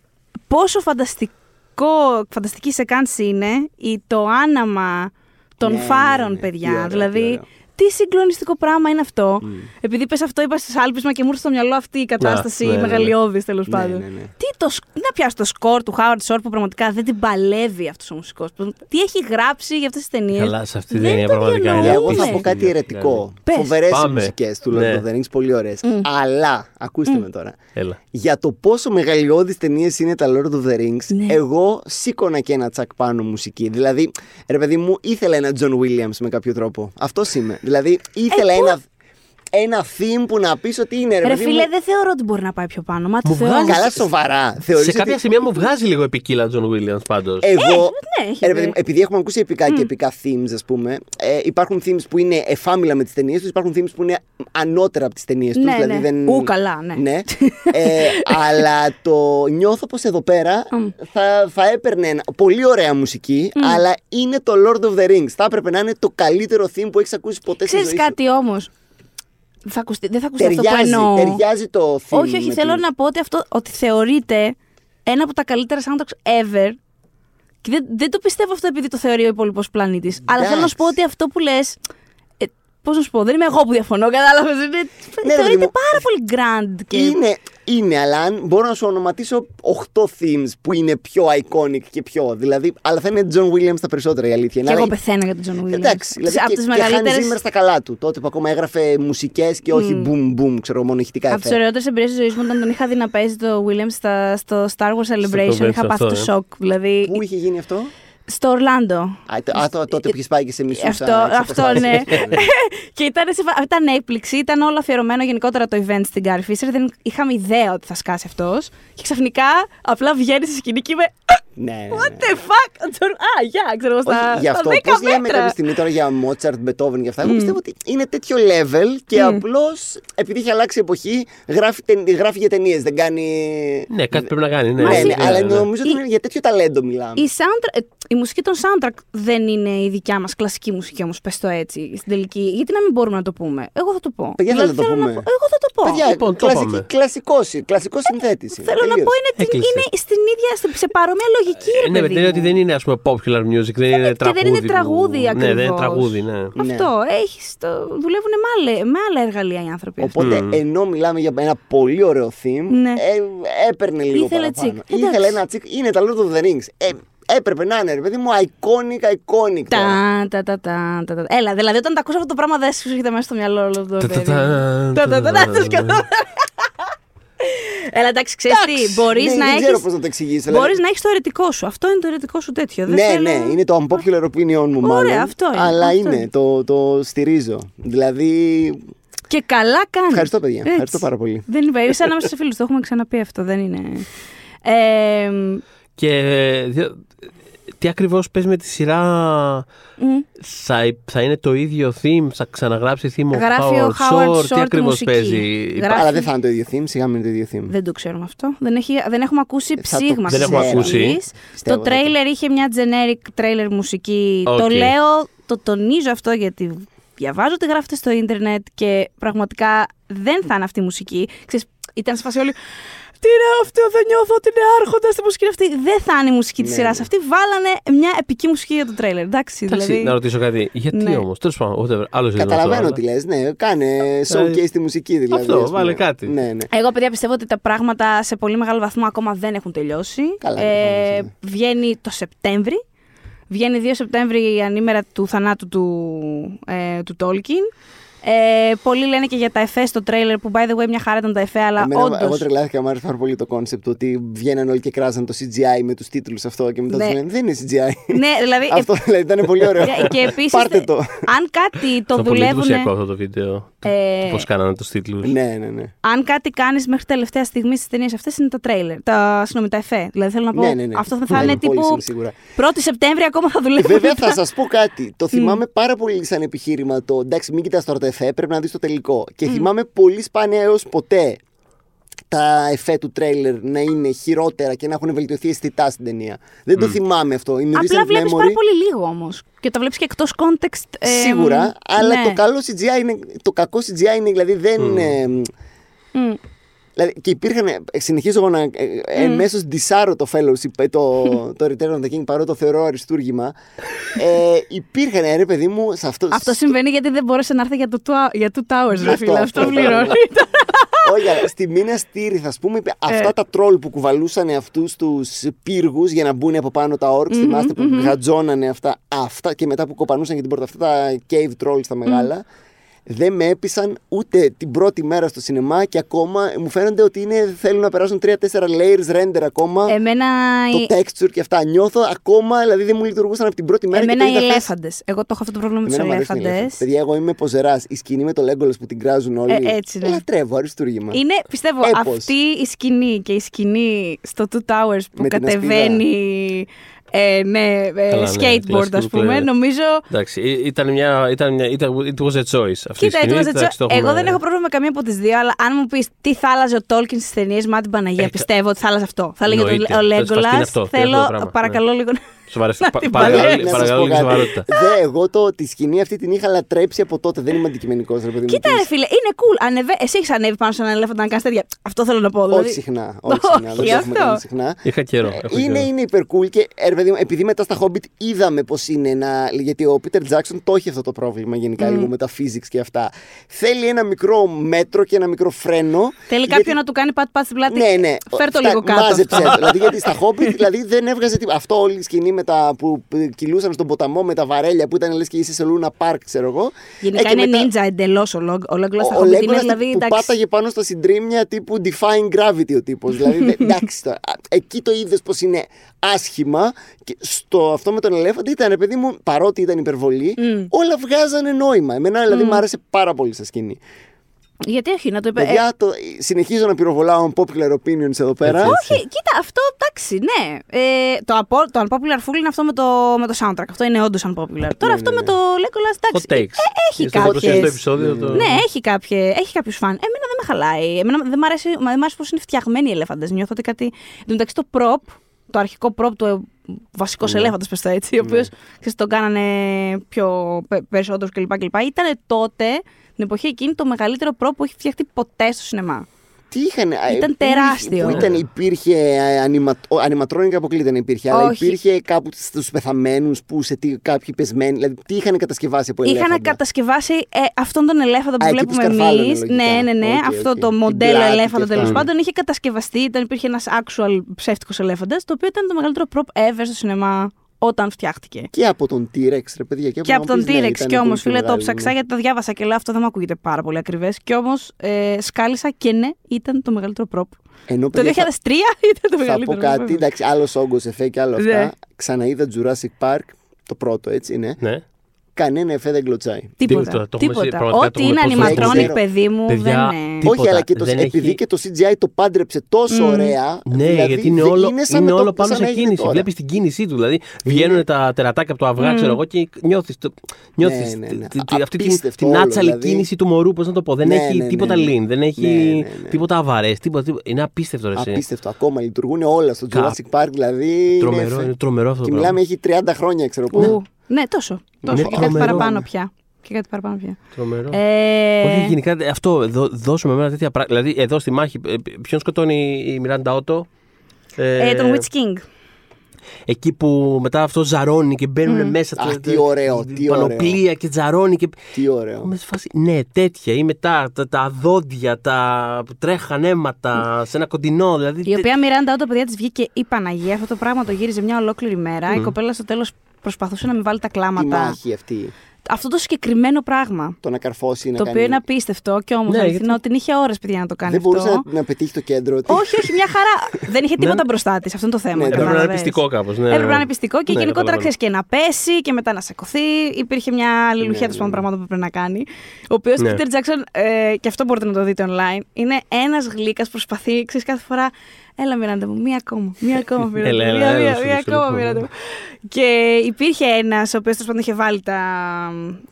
πόσο φανταστικό, φανταστική σε κάνση είναι η, το άναμα των Ναι, ναι, φάρων, ναι. Τι παιδιά. ωραίο, τι δηλαδή, ωραίο. Τι συγκλονιστικό πράγμα είναι αυτό. Επειδή πες αυτό, είπα σε σάλπισμα και μου ήρθε στο μυαλό αυτή η κατάσταση ναι, ναι, ναι. μεγαλειώδης τέλος Ναι, πάντων. ναι, ναι. Τι το, σκ- να πιάσει το σκορ του Howard Shore που πραγματικά δεν την παλεύει αυτός ο μουσικός. Τι έχει γράψει για αυτές τις ταινίες. Καλά, σε αυτή την Δεν έννοια το πραγματικά είναι διανοούμε. Εγώ θα πω απίστευτη. κάτι ερετικό. Πες. Φοβερές οι Πάμε. μουσικές του Ναι. Lord of the Rings, πολύ ωραίες. Αλλά, ακούστε με τώρα. Έλα. Για το πόσο μεγαλειώδεις ταινίες είναι τα Lord of the Rings, Ναι. εγώ σήκωνα και ένα τσακ πάνω μουσική. Δηλαδή, ρε παιδί μου, ήθελα ένα John Williams με κάποιο τρόπο. Αυτός είμαι. Δηλαδή, ήθελα Ε, πού- ένα. Ένα theme που να πεις ότι είναι ρε, Ρε παιδί μου, φίλε, δεν θεωρώ ότι μπορεί να πάει πιο πάνω. Μα το Μου θεωρώ. βγάζει Καλά, σοβαρά. Θεωρείς Σε ότι κάποια σημεία μου βγάζει λίγο επικίλα John Williams πάντως. Εγώ, ναι, έχει ε, ρε βρει. παιδί μου, επειδή έχουμε ακούσει επικά και επικά themes, ας πούμε, ε, υπάρχουν themes που είναι εφάμιλλα με τις ταινίες τους, υπάρχουν themes που είναι ανώτερα από τις ταινίες τους. Ναι, δηλαδή ναι. δεν... Ου, καλά, ναι. (laughs) Ε, αλλά το νιώθω πως εδώ πέρα θα, θα έπαιρνε ένα, πολύ ωραία μουσική, αλλά είναι το Lord of the Rings. Θα έπρεπε να είναι το καλύτερο theme που έχεις ακούσει ποτέ στη Ξέρεις ζωή σου. κάτι όμως; Θα ακουστεί, δεν θα ακουστεί αυτό που Ταιριάζει, εννοώ. ταιριάζει το theme. Όχι, όχι, με θέλω την- να πω ότι, αυτό, ότι θεωρείται ένα από τα καλύτερα soundtracks ever. Και δεν, δεν το πιστεύω αυτό επειδή το θεωρεί ο υπόλοιπος πλανήτης. Αλλά θέλω να σου πω ότι αυτό που λες. Ε, Πώς να σου πω, δεν είμαι εγώ που διαφωνώ, κατάλαβες. Είναι, Ναι, ρε παιδί θεωρείται μου. πάρα πολύ grand. Και... Είναι, είναι, αλλά αν μπορώ να σου ονοματίσω 8 themes που είναι πιο iconic και πιο. Δηλαδή, αλλά θα είναι John Williams τα περισσότερα η αλήθεια. Και είναι. εγώ Αλλά- πεθαίνω για τον John Williams. Εντάξει, δηλαδή από και, τις και Hans μεγαλύτερε. Zimmer στα καλά του. Τότε που ακόμα έγραφε μουσικές και όχι boom boom, ξέρω μόνο ηχητικά Από τις εφέ. ωραιότερες εμπειρίες της ζωής μου ήταν όταν είχα δει να παίζει το Williams στα, στο Star Wars Celebration. Convention Είχα πάθει αυτό, το ε. σοκ. Δηλαδή. Πού είχε γίνει αυτό; Στο Ορλάντο. Α, το- α, το- τότε που είχε πάει και σε μισούς. Αυτό, αυτό ναι. (laughs) (laughs) και ήταν, σε, φα- ήταν έκπληξη, ήταν όλο αφιερωμένο γενικότερα το event στην Carrie Fisher. Δεν είχαμε ιδέα ότι θα σκάσει αυτός. Και ξαφνικά απλά βγαίνει στη σκηνή και είμαι. Ναι, ναι, ναι. What the fuck! Τζον- Α, γεια, ξέρω εγώ, στα, Όχι, γι' αυτό στα 10 πώς λέμε μέτρα. κάποια στιγμή τώρα για Μότσαρτ, Μπετόβεν και αυτά. Εγώ πιστεύω ότι είναι τέτοιο level και απλώς επειδή έχει αλλάξει η εποχή γράφει, τεν- γράφει για ταινίες. Δεν κάνει. Ναι, κάτι πρέπει να κάνει. Ναι, Ναι, ναι, ναι, αλλά ναι. νομίζω ότι είναι για τέτοιο ταλέντο μιλάμε. Η, soundtrack, ε, η μουσική των soundtrack δεν είναι η δικιά μας κλασική μουσική όμως, πες το έτσι, στην τελική. Γιατί να μην μπορούμε να το πούμε; Εγώ θα το πω. Παιδιά, Δηλαδή, θέλετε να το θέλω πούμε. πω- Εγώ θα το πω. Παιδιά, Λοιπόν, το κλασική, είπαμε. κλασικό, συ- κλασικό συνθέτηση. Θέλω να Τελείως. πω είναι, την- Έκλεισε. είναι στην ίδια, στη- σε παρόμοια λογική. Ρε, Ε, Ναι, με παιδί την έννοια ότι μου. δεν είναι ας πούμε popular music, δεν είναι και δεν τραγούδι. είναι που- τραγούδι Ναι, δεν είναι ακριβώς. τραγούδι, ναι. Αυτό. Έχεις το... Δουλεύουν με, άλλε, με άλλα εργαλεία οι άνθρωποι. αυτοί. Οπότε, ενώ μιλάμε για ένα πολύ ωραίο theme, Ναι. ε, έπαιρνε λίγο Ήθελε παραπάνω. τσικ. Εντάξει. Ήθελε ένα τσικ. Είναι τα Lord of the Rings. Ε, έπρεπε να είναι, ρε παιδί μου, iconic, iconic. τώρα. Τα, τα, τα, τα, τα, τα. Έλα, δηλαδή όταν τα ακούς αυτό το πράγμα δεν σου έρχεται μέσα στο μυαλό όλο το Τα, τα, παιδί. τα, Τα, τα, τα, τα, τα, το σκεφτόμαι. Έλα, εντάξει, ξέρεις τι. Μπορείς Ναι, να δεν ξέρω έχει. πώς να το εξηγήσω. Μπορείς δηλαδή. να έχεις το αιρετικό σου. Αυτό είναι το αιρετικό σου τέτοιο. Δεν Ναι, θέλω- ναι, είναι το unpopular opinion μου Ωραία, μάλλον. αυτό είναι, Αλλά αυτό είναι, είναι. το, το στηρίζω. Δηλαδή, Και καλά κάνεις. Ευχαριστώ, παιδιά. Ευχαριστώ πάρα πολύ. Δεν είπε. Είσαι ανάμεσα σε φίλους. Το έχουμε ξαναπεί αυτό. Δεν είναι. (laughs) Ε, Και ε, δια- τι ακριβώς παίζει με τη σειρά; Μ, θα, θα είναι το ίδιο theme, θα ξαναγράψει theme ο Γράφει ο Howard Howard Shore, Shore τι τη ακριβώς μουσική. παίζει; Γράφει- Αλλά δεν θα είναι το ίδιο theme, σιγά μην είναι το ίδιο theme. Δεν το ξέρουμε αυτό. Δεν, έχει, δεν έχουμε ακούσει Θα το ψήγμα Δεν της έχουμε μουσικής. ακούσει. Πιστεύω, Το θα το- τρέιλερ είχε μια generic trailer μουσική. Οκ. Το λέω, το τονίζω αυτό γιατί διαβάζω ότι γράφετε στο ίντερνετ και πραγματικά δεν θα είναι αυτή η μουσική. Ξέρεις, ήταν σε φάση όλοι. Τι είναι αυτό, δεν νιώθω ότι είναι άρχοντας στη μουσική αυτή. Δεν θα είναι η μουσική της Ναι, σειράς ναι. αυτή. Βάλανε μια επική μουσική για το τρέιλερ. Εντάξει, Εντάξει, δηλαδή. να ρωτήσω κάτι. Γιατί Ναι. όμως, τέλος πάντων, whatever, άλλο ζήτημα Καταλαβαίνω αυτό, τι λες. Ναι, κάνε showcase τη μουσική δηλαδή. Αυτό, ας πούμε. βάλε κάτι. Ναι, ναι. Εγώ, παιδιά, πιστεύω ότι τα πράγματα σε πολύ μεγάλο βαθμό ακόμα δεν έχουν τελειώσει. Καλά, ε, προφανώς, ναι. βγαίνει το Σεπτέμβρη. Βγαίνει 2 Σεπτέμβρη η ανήμερα του θανάτου του, ε, του Tolkien. Ε, πολλοί λένε και για τα εφέ στο τρέιλερ που by the way μια χαρά ήταν τα εφέ, αλλά Εμένα, όντως... Εγώ τρελάθηκα, μου άρεσε πάρα πολύ το κόνσεπτ ότι βγαίναν όλοι και κράζαν το CGI με τους τίτλους αυτό και μετά Ναι. τους λένε Δεν είναι CGI. Ναι, δηλαδή. αυτό δηλαδή ήταν πολύ ωραίο. ε, (laughs) και επίσης. Πάρτε το. Αν κάτι το Αυτό πολύ δουλεύουν. εντυπωσιακό αυτό το βίντεο. Ε, Πώς κάνανε τους τίτλους. ναι, ναι, ναι. Αν κάτι κάνεις μέχρι τελευταία στιγμή στις ταινίες αυτές είναι τα τρέιλερ. Τα, συγγνώμη, τα εφέ. Δηλαδή θέλω να πω. Ναι, ναι, ναι. Αυτό θα, θα Ναι, είναι πολύ τύπου. σίγουρα. 1η Σεπτέμβρη ακόμα θα δουλεύουν. Βέβαια τα- θα (laughs) σας πω κάτι. Το θυμάμαι πάρα πολύ σαν επιχείρημα το εντάξει, μην κοιτάς τώρα το εφέ, πρέπει να δεις το τελικό. Και θυμάμαι πολύ σπάνια έως ποτέ τα εφέ του τρέιλερ να είναι χειρότερα και να έχουν βελτιωθεί αισθητά στην ταινία. Δεν το θυμάμαι αυτό. In Απλά recent βλέπεις memory, πάρα πολύ λίγο όμως. Και τα βλέπεις και εκτός context. ε, Σίγουρα, αλλά ναι. το καλό CGI είναι. Το κακό CGI είναι δηλαδή δεν. ε, Μμ. Δηλαδή, και υπήρχαν. ε, Συνεχίζω εγώ να. Ε, Εμέσως ντισάρω το fellowship, ε, το, (laughs) το Return of the King, παρότι το θεωρώ αριστούργημα. ε, υπήρχαν, ε, ρε παιδί μου, σε αυτό. Αυτό συμβαίνει γιατί δεν μπόρεσε να έρθει για, το, Two- για Two Towers, ρε Αυτό, φίλε. Αυτό αυτό, πληρώνει. Όχι, αλλά στη Μίνα Στήριθ, ας πούμε, είπε, αυτά τα τρόλ που κουβαλούσαν αυτούς τους πύργους για να μπουν από πάνω τα όρκ, θυμάστε που γατζώνανε αυτά, αυτά και μετά που κοπανούσαν και την πόρτα, αυτά τα cave trolls τα μεγάλα. Δεν με έπεισαν ούτε την πρώτη μέρα στο σινεμά και ακόμα μου φαίνονται ότι είναι, θέλουν να περάσουν 3-4 layers render ακόμα. Εμένα, οι- Το texture και αυτά. Νιώθω ακόμα, δηλαδή δεν μου λειτουργούσαν από την πρώτη μέρα. εμένα και οι το είδα χθες. ελέφαντες. Εγώ το έχω αυτό το πρόβλημα με τους Εμένα μου αρέσουν οι ελέφαντες. ελέφαντες. Παιδιά, εγώ είμαι ποζεράς. Η σκηνή με το Legolas που την κράζουν όλοι. Ε, έτσι, ναι. Λατρεύω, αριστούργημα. Είναι, πιστεύω, Έπος. αυτή η σκηνή και η σκηνή στο Two Towers που Με την κατεβαίνει. Ε, ναι, ε, Καλά, ναι, skateboard, κλασικό ας πούμε. πλέον. νομίζω. Εντάξει, ή- ήταν μια. Ήταν μια ήταν, it was a choice αυτή Κοίτα, η σκηνή. it was a εντάξει, το cho- έχουμε- εγώ δεν έχω πρόβλημα με καμία από τις δύο, αλλά αν μου πεις τι θα άλλαζε ο Τόλκιν στις ταινίες, μα την Παναγία, Ε, πιστεύω ότι θα άλλαζε αυτό. Θα έλεγε εννοείται. ο Θα Λέγκολα. σπαστεί αυτό, είναι αυτό το Θέλω, πράγμα, παρακαλώ λίγο. Σοβαρεστε- Να πα- την παρακαλώ- παλέψεις. Να σας Παρακαλώ πω λίγη κάτι. σοβαρότητα. Δε, εγώ το, τη σκηνή αυτή την είχα λατρέψει από τότε. Δεν είμαι αντικειμενικός, ρε παιδί μου. Κοίτα, Της- ρε φίλε, είναι cool. Ανεβε... Εσύ έχεις ανέβει πάνω σε έναν ελέφαντα να κάνεις τέτοια. Αυτό θέλω να πω. Δηλαδή. Όχι συχνά. Όχι συχνά. Όχι, δεν το έχουμε αυτό. κάνει συχνά. Είχα καιρό. έχω Είναι, καιρό. είναι υπερ cool και ε, ρε παιδί μου, επειδή μετά στα Hobbit είδαμε πώ είναι να. Γιατί ο Peter Jackson το έχει αυτό το πρόβλημα γενικά λίγο με τα physics και αυτά. Θέλει ένα μικρό μέτρο και ένα μικρό φρένο. Θέλει γιατί- κάποιον να του κάνει πατ-πατ στην πλάτη. Ναι, ναι. Φέρ το Φτα- λίγο κάτω. Μάζεψε αυτό. το. δηλαδή, γιατί στα (laughs) Hobbit δηλαδή, δεν έβγαζε τίποτα. Αυτό όλη η σκηνή με τα, που κυλούσαν στον ποταμό με τα βαρέλια που ήταν λες και είσαι σε Λούνα Πάρκ, ξέρω εγώ. Γενικά Ε, και είναι μετά- ninja εντελώς ο, Λόγ- ο Λέγκολα στα ο Hobbit. Είναι Λέγκολας δηλαδή. που εντάξει, πάταγε πάνω στα συντρίμμια τύπου Defying Gravity ο τύπος. δηλαδή, δε- (laughs) εντάξει τώρα. Α, Εκεί το είδες πως είναι άσχημα και στο αυτό με τον ελέφαντα ήταν, ρε παιδί μου, παρότι ήταν υπερβολή, όλα βγάζανε νόημα. Εμένα δηλαδή μου άρεσε πάρα πολύ στα σκηνή. Γιατί όχι, να το είπε. Παιδιά, το, συνεχίζω να πυροβολάω popular opinions εδώ πέρα. Έτσι, Όχι, κοίτα, αυτό εντάξει, ναι. Ε, το, απο- το unpopular full είναι αυτό με το, με το soundtrack. Αυτό είναι όντως unpopular. Τώρα αυτό με το Legolas, εντάξει. Hot takes. ε, έχει Στο προσεχέ κάποιε. το επεισόδιο. Το... Ναι, έχει, κάποιε, έχει κάποιους φαν. Εμένα δεν με χαλάει. Εμένα δεν μ' αρέσει, μα δεν μ' αρέσει πώς είναι φτιαγμένοι οι ελέφαντες. Νιώθω ότι κάτι... Εν τω μεταξύ το prop, το αρχικό prop του βασικός Ναι. ελέφαντας, πες το έτσι, ο οποίος ξέρεις, τον κάνανε πιο πε- περισσότερους κλπ. κλπ. Ήταν τότε, την εποχή εκείνη, το μεγαλύτερο prop που έχει φτιαχτεί ποτέ στο σινεμά. Τι είχαν, α, Ήταν πού- τεράστιο. Πού ήταν, υπήρχε α, ανιμα, ο, animatronic αποκλείται να υπήρχε, αλλά Όχι. υπήρχε κάπου στους πεθαμένους που σε τι, κάποιοι πεσμένοι, δηλαδή τι είχαν κατασκευάσει από ελέφαντα; Είχαν κατασκευάσει ε, αυτόν τον ελέφαντα που Α, εκεί που βλέπουμε σκαρφάλωνε, εμείς. λογικά. Ναι, ναι, ναι. Οκ, αυτό οκ. το Την μοντέλο πλάτη και ελέφαντα αυτά. τέλο πάντων είχε κατασκευαστεί. Ήταν, υπήρχε ένας actual ψεύτικος ελέφαντας, το οποίο ήταν το μεγαλύτερο prop ever στο σινεμά όταν φτιάχτηκε. Και από τον T-Rex, ρε παιδιά. Και, Και από τον να πεις, ναι, T-Rex. ήταν Κι όμως, πολύ πιο φίλε, το μεγάλο, ψάξα ναι. γιατί το διάβασα και λέω αυτό δεν μου ακούγεται πάρα πολύ ακριβές. Κι όμως ε, σκάλισα και ναι, ήταν το μεγαλύτερο prop. Ενώ, Το 2003 παιδιά, (laughs) ήταν το θα, θα μεγαλύτερο. πω κάτι, βέβαια. εντάξει, άλλο όγκο εφέ και άλλο Ναι. αυτά. Ξαναείδα Jurassic Park, το πρώτο έτσι είναι. Ναι. Κανένα εφέ δεν κλωτσάει. Τίποτα. Τίποτα, το έχουμε τίποτα. συ- πραγματικά το Ό,τι είναι έχουμε πω στο animatronic, ξέρω. παιδί μου, Παιδιά, δεν είναι. Τίποτα. Όχι, αλλά και το, Δεν επειδή έχει- και το CGI το πάντρεψε τόσο ωραία. Ναι, δηλαδή, γιατί είναι δεν- όλο, σαν είναι να το- όλο πάνω σαν σε να έγινε κίνηση. τώρα. Βλέπεις την κίνησή του. Δηλαδή βγαίνουν τα τερατάκια από το αυγά, ξέρω εγώ, και νιώθεις νιώθεις Ναι, ναι, ναι. τη- τη- αυτή την, Απίστευτο την όλο, άτσαλη δηλαδή. κίνηση του μωρού. Πώς να το πω. Δεν Ναι, έχει ναι, ναι, τίποτα ναι. lean, δεν έχει Ναι, ναι, ναι. τίποτα αβαρές. Τίποτα, τίποτα. Είναι απίστευτο. Ρε, εσύ. Απίστευτο. Ακόμα λειτουργούν όλα στο Κα- Jurassic Park, δηλαδή. Τρομερό, είναι- είναι τρομερό αυτό Και το μιλάμε, πράγμα. έχει 30 χρόνια, ξέρω Ου, εγώ. Ναι, τόσο. τόσο. Είναι Και κάτι τρομερό. παραπάνω πια. Και κάτι παραπάνω πια. Τρομερό. Ε, Όχι, γενικά ε, αυτό, δώ, δώσουμε εμένα τέτοια πράγματα. Δηλαδή, εδώ στη μάχη, ε, ποιον σκοτώνει η Μιράντα Ότο; ε, τον Witch King. Εκεί που μετά αυτό ζαρώνει και μπαίνουν μέσα. Αχ, τα- τι ωραίο, τι Πανοπλία και ζαρώνει. Και... Τι ωραίο. Είμαι σε φάση, ναι, τέτοια. Ή μετά τα, τα δόντια, τα που τρέχαν αίματα σε ένα κοντινό. Δηλαδή, Η οποία Μιράντα, όταν παιδιά της βγήκε η Παναγία, αυτό το πράγμα το γύριζε μια ολόκληρη μέρα. Η κοπέλα στο τέλος προσπαθούσε να μην βάλει τα Τι κλάματα. μάχη αυτή. Αυτό το συγκεκριμένο πράγμα. Το να καρφώσει να το κάνει. οποίο είναι απίστευτο και όμως Ναι, αληθινό γιατί- την είχε ώρες παιδιά να το κάνει Δεν μπορούσε αυτό. να, να πετύχει το κέντρο. ότι- Όχι, όχι, μια χαρά. (laughs) Δεν είχε τίποτα μπροστά της. Αυτό είναι το θέμα. Ναι, Έπρεπε να είναι κατάλαβες. πιστικό κάπως. Ναι, Έπρεπε ναι. να είναι πιστικό και Ναι, γενικότερα καταλαβαίνω. ξέρεις και να πέσει και μετά να σηκωθεί. Υπήρχε μια αλληλουχία Ναι, των ναι, ναι. πραγμάτων που πρέπει να κάνει. Ο οποίος Ναι. Peter Jackson, ε, και αυτό μπορείτε να το δείτε online, είναι ένας γλύκας προσπαθεί, ξέρεις κάθε φορά. Έλα, Μιράντα μου, μία ακόμα. Μία ακόμα, (laughs) Μιράντα Έλα, μου. έλα, Μία, έλα, μία, σου, μία σου, ακόμα, σου. Μιράντα μου. Και υπήρχε ένας, ο οποίος τέλος πάντων είχε βάλει τα,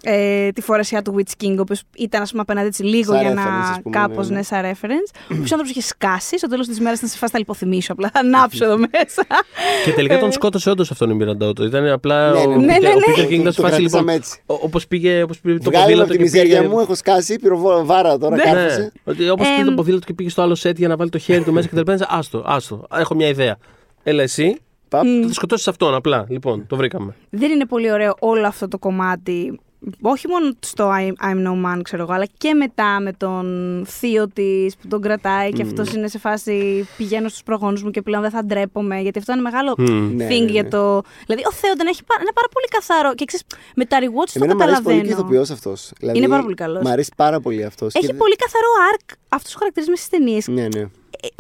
ε, τη φορεσιά του Witch King, ο οποίος ήταν, ας πούμε, απέναντι έτσι λίγο Σαν για reference, να. ας πούμε, κάπως, ναι, ναι. ναι, σαν reference. Ο οποίος άνθρωπος είχε σκάσει. Στο τέλος της μέρα ήταν σε φάση θα λιποθυμίσω. Απλά θα ανάψω εδώ (laughs) μέσα. Και τελικά τον σκότωσε όντως αυτόν η Μιράντα Ότο. Ήταν απλά. Ναι, ο ναι, ναι. Peter- Ναι, ναι, Ο ναι. Peter King ήταν σε Το φάση λοιπόν. κρατήσαμε έτσι. Όπως πήγε, όπως πήγε το Βγάλε με ποδήλατο από τη και μιζέρια πήγε- μου, έχω σκάσει, πυροβάρα τώρα, Ναι. κάθεσε. ότι όπως πήγε το ποδήλατο και πήγε στο άλλο σετ για να βάλει το χέρι του μέσα και τελικά άστο, άστο. Έχω μια ιδέα. Έλα εσύ, Παπ. θα το σκοτώσεις αυτόν απλά. Λοιπόν, το βρήκαμε. δεν είναι πολύ ωραίο όλο αυτό το κομμάτι όχι μόνο στο I'm, I'm No Man, ξέρω εγώ, αλλά και μετά με τον θείο της που τον κρατάει και αυτός είναι σε φάση πηγαίνω στους προγόνους μου και πλέον δεν θα ντρέπομαι. Γιατί αυτό είναι μεγάλο Ναι, thing ναι, για ναι. το. Δηλαδή, ο Θέονταν έχει πάρα, είναι πάρα πολύ καθαρό. Και ξέρεις, με τα rewards το Εμένα μου αρέσει πολύ και καταλαβαίνω. ηθοποιό αυτός. Είναι πάρα πολύ καλός. Μ' αρέσει πάρα πολύ αυτός. Έχει πολύ καθαρό arc αυτός ο χαρακτηρισμό στις ταινίες. Ναι, ναι.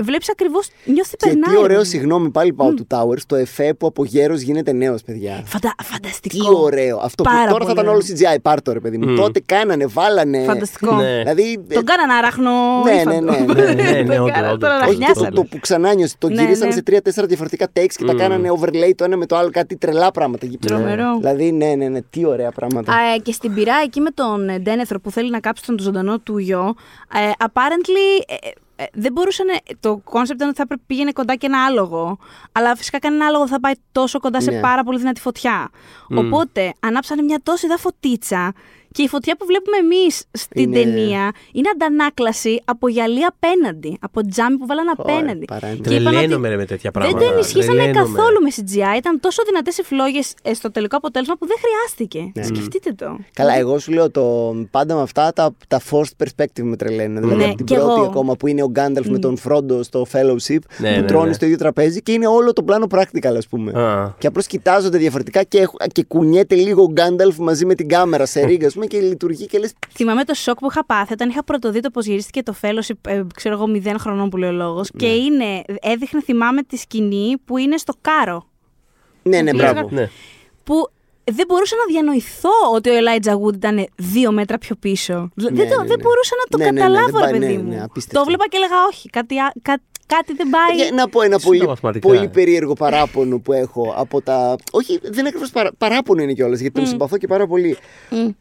Βλέπεις ακριβώς, νιώθει Και περνάει. τι ωραίο, ρε παιδί. συγγνώμη, πάλι πάω του Towers, το εφέ που από γέρος γίνεται νέος, παιδιά. Φαντα... Φανταστικό. Τι ωραίο. Αυτό που Πάρα τώρα θα πολύ ήταν όλο ωραίο. CGI, πάρ' το ρε παιδί μου. Μμ. Τότε κάνανε, βάλανε. Φανταστικό. Ναι. Δηλαδή. ε, Τον κάνανε αράχνο. Ναι, ύφαντο. ναι, ναι, ναι, ναι, ναι, Τον όντως, κάνανε, όντως. Τώρα Όχι το, ραχνιάσανε. το που ξανά νιώσε. Το Ναι, γυρίσανε ναι. σε τρία-τέσσερα διαφορετικά takes και τα κάνανε overlay το ένα με το άλλο. Κάτι τρελά πράγματα εκεί πέρα. Τρομερό. Δηλαδή, ναι, ναι, ναι, τι ωραία πράγματα. Α, ε, και στην πυρά εκεί με τον ε, Ντένεθορ που θέλει να κάψει τον ζωντανό του γιο, ε, apparently ε, ε, δεν μπορούσαν. Το κόνσεπτ ήταν ότι θα πρέπει πήγαινε κοντά και ένα άλογο. Αλλά φυσικά κανένα άλογο δεν θα πάει τόσο κοντά σε Ναι. πάρα πολύ δυνατή φωτιά. Οπότε ανάψανε μια τοσοδά φωτίτσα. Και η φωτιά που βλέπουμε εμείς στην Είναι- ταινία είναι αντανάκλαση από γυαλί απέναντι. Από τζάμι που βάλανε Ωραία, απέναντι. παράνομο. Και είπαν ότι Τρελαίνομαι ρε με τέτοια δεν πράγματα. το ενισχύσανε Τρελαίνομαι. καθόλου με CGI. Ήταν τόσο δυνατές οι φλόγες στο τελικό αποτέλεσμα που δεν χρειάστηκε. Ναι. Σκεφτείτε το. Καλά, εγώ σου λέω το πάντα με αυτά τα, τα forced perspective με τρελαίνουν. Δηλαδή Ναι, από την κι πρώτη εγώ. ακόμα που είναι ο Γκάνταλφ με τον Φρόντο στο Fellowship Ναι, που ναι, τρώνε ναι. στο ίδιο τραπέζι και είναι όλο το πλάνο practical, ας πούμε. Α. Και απλώς κοιτάζονται διαφορετικά και, έχ- και κουνιέται λίγο ο Γκάνταλφ μαζί με την κάμερα σε ρίγα, ας πούμε, και λειτουργεί και λες. Θυμάμαι το σοκ που είχα πάθει όταν είχα πρωτοδεί το πώ γυρίστηκε το Fellowship, ε, ξέρω εγώ, μηδέν χρονών που λέει ο λόγος. Και Ναι. είναι, έδειχνε, θυμάμαι τη σκηνή που είναι στο κάρο. Ναι, ναι, Λέγα- μπράβο. Ναι. Που δεν μπορούσα να διανοηθώ ότι ο Elijah Wood ήταν δύο μέτρα πιο πίσω. Δεν, Ναι, το, ναι, δεν ναι. μπορούσα να το Ναι, ναι, ναι, καταλάβω, δεν ρε πάει, παιδί ναι, μου. ναι, απίστευτο. το βλέπα και έλεγα όχι. Κάτι, α- κα- κάτι δεν πάει. Για να πω ένα Σου πολύ, τα μαθηματικά. πολύ περίεργο παράπονο που έχω από τα. Όχι, δεν είναι ακριβώς παρά... παράπονο είναι κιόλας, γιατί τον συμπαθώ και πάρα πολύ.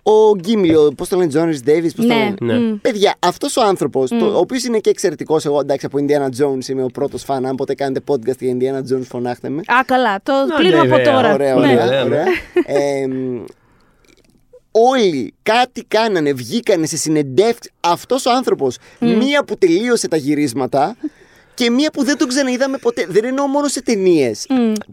Ο Γκίμιλιο, πώς το λένε, Τζόνις Ντέιβις, πώς το Ναι. λένε. Ναι. Μμ. Παιδιά, αυτός ο άνθρωπος, ο οποίος είναι και εξαιρετικός, εγώ εντάξει από Indiana Jones είμαι ο πρώτος φαν. Αν ποτέ κάνετε podcast για Indiana Jones, φωνάχτε με. Α, καλά. Το Ναι, κλείνω ναι, από ιδέα. τώρα. Ωραία, Ναι. ωραία. Ναι, ναι. ωραία. Ε, μ, όλοι κάτι κάνανε, βγήκανε σε συνεντεύξει. Αυτός ο άνθρωπος, μία που τελείωσε τα γυρίσματα και μία που δεν τον ξαναείδαμε ποτέ. Δεν εννοώ μόνο σε ταινίες.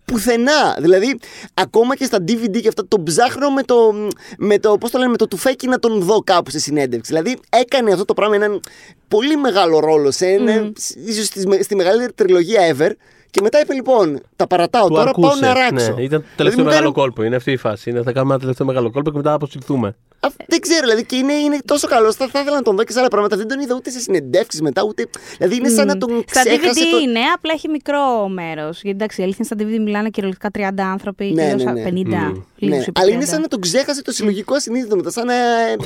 Πουθενά. Δηλαδή, ακόμα και στα DVD και αυτά, τον ψάχνω με το, με το, πώς το λένε, με το τουφέκι να τον δω κάπου σε συνέντευξη. Δηλαδή, έκανε αυτό το πράγμα έναν πολύ μεγάλο ρόλο σε ένα, ίσως στη, στη μεγαλύτερη τριλογία ever. Και μετά είπε λοιπόν, τα παρατάω Του τώρα, αρκούσε. πάω να ράξω. Ναι, ήταν το τελευταίο Δηλαδή, μου μεγάλο κάνει- κόλπο. Είναι αυτή η φάση. Είναι, θα κάνουμε ένα τελευταίο μεγάλο κόλπο και μετά αποσυρθούμε. Α, δεν ξέρω, δηλαδή και είναι, είναι τόσο καλός. Θα, θα ήθελα να τον δω και σε άλλα πράγματα. Δεν τον είδα ούτε σε συνεντεύξεις μετά, ούτε. Δηλαδή είναι σαν να τον Στα ξέχασε. DVD το... είναι, απλά έχει μικρό μέρος. Γιατί εντάξει, η αλήθεια είναι στα DVD μιλάνε κυριολεκτικά 30 άνθρωποι, Ναι, κυρίως ναι, ναι. 50. Μμμ. λίγους Ναι, επί αλλά είναι 30. σαν να τον ξέχασε το συλλογικό ασυνείδητο μετά, σαν να.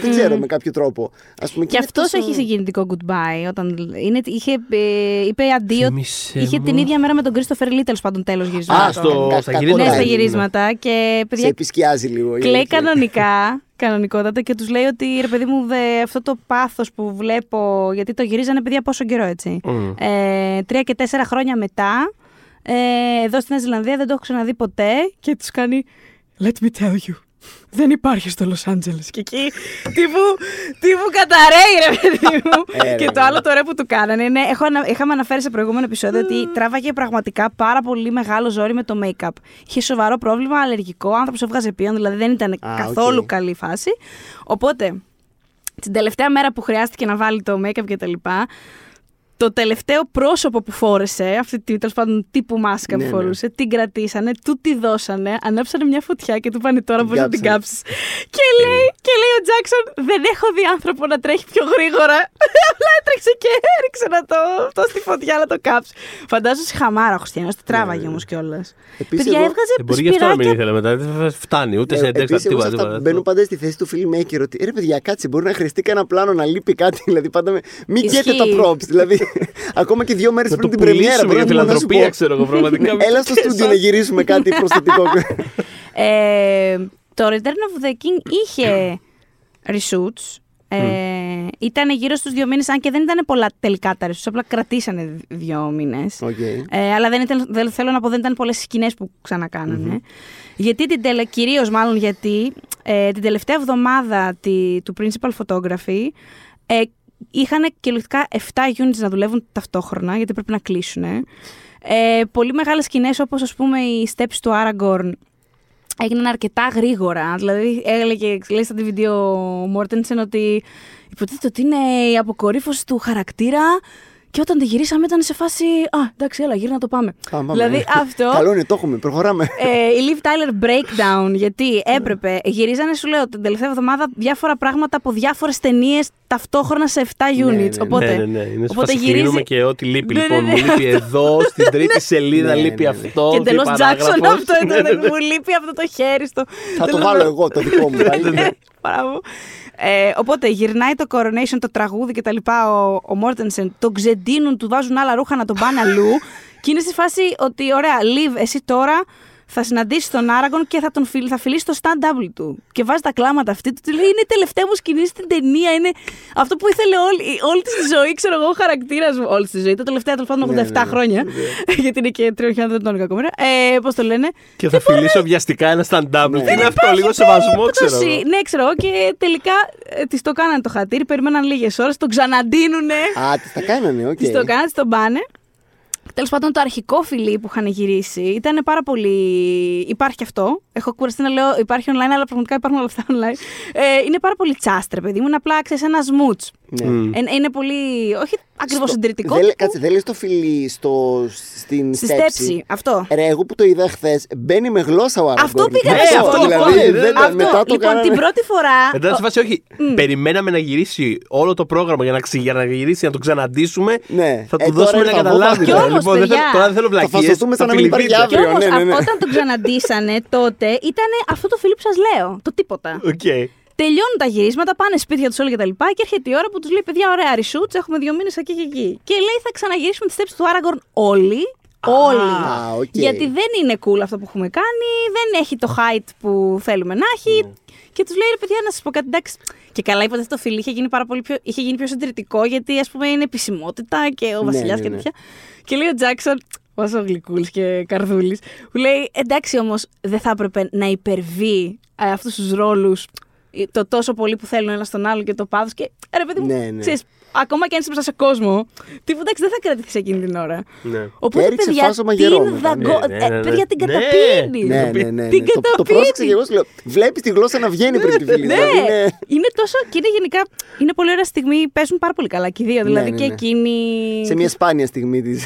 Δεν ξέρω, με κάποιο τρόπο. Ας πούμε, Και είναι αυτός τόσο- έχει συγκινητικό goodbye. Όταν είναι, είχε, ε, είπε αντίο. Θύμισε Είχε μου. την ίδια μέρα με τον Christopher Lee, τέλος πάντων, τέλος γυρισμάτων. Α, στο, Κα- στα κακό Ναι, γυρίσματα. στα timing. γυρίσματα. Και Σε παιδιά επισκιάζει λίγο. η κλαίει αλήθεια. κανονικά, (laughs) κανονικότατα και τους λέει ότι ρε παιδί μου, δε, αυτό το πάθος που βλέπω. Γιατί το γυρίζανε παιδιά πόσο καιρό έτσι. Μμ. Ε, τρία και τέσσερα χρόνια μετά, ε, εδώ στην Νέα Ζηλανδία δεν το έχω ξαναδεί ποτέ και τους κάνει Let me tell you. Δεν υπάρχει στο Λος Άντζελες. Και εκεί τύπου, τύπου καταρρέει ρε παιδί μου. Ε, και ρε, το ρε. άλλο το ωραίο που του κάνανε είναι, έχω, ανα- είχαμε αναφέρει σε προηγούμενο επεισόδιο ότι τράβαγε πραγματικά πάρα πολύ μεγάλο ζόρι με το make-up. Είχε σοβαρό πρόβλημα, αλλεργικό, ο άνθρωπος έβγαζε πύον, δηλαδή δεν ήταν Α, καθόλου οκ. καλή φάση. Οπότε, την τελευταία μέρα που χρειάστηκε να βάλει το make-up και τα λοιπά, το τελευταίο πρόσωπο που φόρεσε, αυτή τη τέλος πάντων τύπου μάσκα Ναι, που ναι. φορούσε, την κρατήσανε, του τη δώσανε, ανάψανε μια φωτιά και του 'πανε τώρα μπορείς να την Κάψανε. κάψεις. και, λέει, και λέει ο Τζάξον, δεν έχω δει άνθρωπο να τρέχει πιο γρήγορα. (laughs) Απλά έτρεξε και έριξε να το, αυτό στη φωτιά να το κάψει. Φαντάζομαι σε χαμάρα ο Χριστιανός, το τράβαγε όμως κιόλας. Επίσης, Παιδιά εγώ- έβγαζε Ε, μπορεί γι' αυτό να μην σπυράκια. ήθελε μετά. Δεν φτάνει ούτε σε Ε, έντεξη επίσης, εγώ σε τίποτα. αυτά τίποτα. μπαίνω πάντα στη θέση του filmmaker ότι ρε παιδιά, κάτσε, μπορεί να χρειαστεί κανένα πλάνο να λείπει κάτι. Δηλαδή, πάντα με. Μην Ισχύει. καίτε τα props. Δηλαδή, (laughs) ακόμα και δύο μέρες Να το πριν την πρεμιέρα. πουλήσουμε για πρέπει να σου φιλανθρωπία, πω. ξέρω εγώ πραγματικά. Έλα στο στούντιο να γυρίσουμε κάτι προσθετικό. (laughs) Ε, το Return of the King είχε reshoots. Ε, ήταν γύρω στους δύο μήνες, αν και δεν ήταν πολλά τελικά τα reshoots, απλά κρατήσανε δύο μήνες. Οκ. Ε, αλλά δεν ήταν, δεν, θέλω να πω δεν ήταν πολλές σκηνές που ξανακάνανε Γιατί την τελε, κυρίως μάλλον γιατί ε, την τελευταία εβδομάδα τη, του Principal Photography ε, είχαν κυριολεκτικά 7 units να δουλεύουν ταυτόχρονα γιατί πρέπει να κλείσουν. Ε, πολύ μεγάλες σκηνές όπως ας πούμε οι steps του Aragorn έγιναν αρκετά γρήγορα. Δηλαδή, έλεγε, λέει στα βίντεο ο Μόρτενσεν ότι υποτίθεται ότι είναι η αποκορύφωση του χαρακτήρα και όταν τη γυρίσαμε ήταν σε φάση. Α, εντάξει, έλα, γύρω να το πάμε. Πάμε, δηλαδή ναι. αυτό. (laughs) Καλό είναι, το έχουμε, προχωράμε. ε, η Liv Tyler breakdown, γιατί έπρεπε. Γυρίζανε, σου λέω, την τελευταία εβδομάδα διάφορα πράγματα από διάφορες ταινίες ταυτόχρονα σε 7 units. Ναι, ναι, ναι. Οπότε, ναι, ναι, ναι. Είναι σε οπότε φάση γυρίζει. κρίνουμε και ό,τι λείπει. Ναι, λοιπόν, ναι, μου ναι. λείπει εδώ, στην τρίτη σελίδα Ναι, λείπει ναι, ναι. αυτό. Και εντελώς τι Jackson παράγραφος. (laughs) αυτό ήταν. Ναι, ναι, ναι. Μου λείπει αυτό το χέρι στο. Θα το Τέλος βάλω πάντων. εγώ το δικό μου. καλύτερα. Μπράβο. Ε, οπότε γυρνάει το Coronation, το τραγούδι και τα λοιπά ο, ο Μόρτενσεν, τον ξεντίνουν, του βάζουν άλλα ρούχα να τον πάνε αλλού. (laughs) και είναι στη φάση ότι, ωραία, Liv, εσύ τώρα θα συναντήσει τον Άραγκον και θα, τον φιλ, θα φιλήσει το stand-up του. Και βάζει τα κλάματα αυτή του. Του λέει: Είναι η τελευταία μου σκηνή στην ταινία. Είναι αυτό που ήθελε όλη, όλη τη ζωή, ξέρω εγώ, ο χαρακτήρας μου. Όλη τη ζωή. Τα τελευταία τέλος πάντων 87 Ναι, ναι, ναι. χρόνια. (laughs) Γιατί είναι και τριών χιλιάδων ετών κακομοίρα. Ε, Πώς το λένε; Και θα φιλήσω βιαστικά ένα stand-up. Ναι. Τι είναι αυτό, λίγο σεβασμό, ξέρω. Περίπτωση. εγώ. Ναι, ξέρω εγώ. Και τελικά ε, της το κάνανε το χατήρι. Περιμέναν λίγες ώρες, τον ξαναντύνουνε. Α, τι τα κάνανε, οκ. Της το κάνανε, της το 'πανε. Τέλος πάντων, το αρχικό φιλί που είχαν γυρίσει ήταν πάρα πολύ. Υπάρχει και αυτό. Έχω κουραστεί να λέω υπάρχει online, αλλά πραγματικά υπάρχουν όλα αυτά online. Ε, είναι πάρα πολύ τσάστρε, παιδί μου. Είναι απλά ξέρεις ένα σμούτ. Ναι. Ε, είναι πολύ. Όχι ακριβώς Στο- συντηρητικό. δεν λέ- τύπου Κάτσε, δεν λες το φιλί στο, στην Στη στέψη. στέψη. Αυτό. Ρε, εγώ που το είδα χθες, μπαίνει με γλώσσα ο Άραγκορν. Αυτό πήγα Ναι, να σου αυτό, πω. αυτό, λοιπόν. ναι, δεν τα- Αυτό. μετά το λοιπόν, κάνανε. την πρώτη φορά. Μετά σε φάση, όχι. Περιμέναμε να γυρίσει όλο το πρόγραμμα για να, ξε- για να γυρίσει, να το ξαναντήσουμε. Ναι. Θα Ε, του τώρα δώσουμε είναι να τα καταλάβει. βόβα. Κι δηλαδή. όμως, Λοιπόν, δεν θέλω- παιδιά, τώρα δεν θέλω βλακίες. φασωθούμε σαν να μην υπάρχει Και αύριο. όμως, ναι, ναι, ναι. όταν τον ξαναντύσανε τότε, ήταν αυτό το φιλί που σας λέω. Το τίποτα. Οκ. Τελειώνουν τα γυρίσματα, πάνε σπίτια τους όλοι και τα λοιπά και έρχεται η ώρα που τους λέει: Παιδιά, ωραία, reshoot, έχουμε δύο μήνες εκεί και εκεί. Και λέει: Θα ξαναγυρίσουμε τη στέψη του Άραγκορν όλοι. Όλοι. Α, οκ. Γιατί δεν είναι cool αυτό που έχουμε κάνει, δεν έχει το height που θέλουμε να έχει. Ναι. Και τους λέει: Ρε παιδιά, να σας πω κάτι, εντάξει. Και καλά, είπατε αυτό το φιλί είχε γίνει, πάρα πολύ πιο, είχε γίνει πιο συντηρητικό, γιατί ας πούμε είναι επισημότητα και ο Ναι, βασιλιάς ναι, και ναι. τέτοια. Και λέει ο Τζάξον, όσο γλυκούλης και καρδούλης, που λέει: Εντάξει όμως, δεν θα έπρεπε να υπερβεί ε, αυτούς τους ρόλους το τόσο πολύ που θέλουν ένα στον άλλο και το πάθος. Και ρε παιδί μου, Ναι, ναι. ξέρεις, ακόμα και αν είσαι μπροστά σε κόσμο, τίποτα εντάξει, δεν θα κρατηθείς εκείνη την ώρα. Ναι. Οπότε, έριξε παιδιά, φάσμα την γερό μετά, δαγκώ... ναι, ναι, ναι, ε, παιδιά, την ναι. καταπίνεις. Ναι, ναι, ναι. Την ναι. Το, το καταπίνεις. πρόσεξα και εγώ σου λέω. Βλέπεις τη γλώσσα να βγαίνει πριν τη φίλη. Ναι, δηλαδή είναι- είναι τόσο. και είναι γενικά. Είναι πολύ ωραία στιγμή. Παίζουν πάρα πολύ καλά και οι δύο. Δηλαδή ναι, και ναι. εκείνη. Σε μια σπάνια στιγμή της.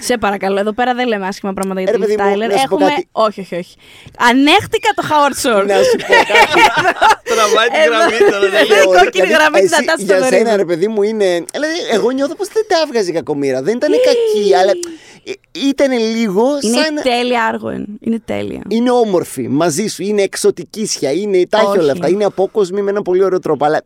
Σε παρακαλώ, εδώ πέρα δεν λέμε άσχημα πράγματα για Ε, ρε, την παιδί μου, Τάιλερ. να σου πω Έχουμε. κάτι. Όχι, όχι, όχι. Ανέχτηκα το Howard Shore. Να σου πω κάτι. (laughs) Τραβάει την Εδώ. γραμμή τώρα. δεν Λέω, λέει. η κόκκινη Δηλαδή, γραμμή της εσύ, Νατάσης Για Θοδωρίδου. σένα, ρε παιδί μου, είναι. Δηλαδή, εγώ νιώθω πως δεν τα έβγαζε η κακομήρα. Δεν ήταν κακή, αλλά ήταν λίγο Είναι σαν. τέλεια άργοεν. Είναι τέλεια. Είναι όμορφη μαζί σου, είναι εξωτικίσια, είναι τα έχει Όχι. όλα αυτά. Είναι απόκοσμη με ένα πολύ ωραίο τρόπο. Αλλά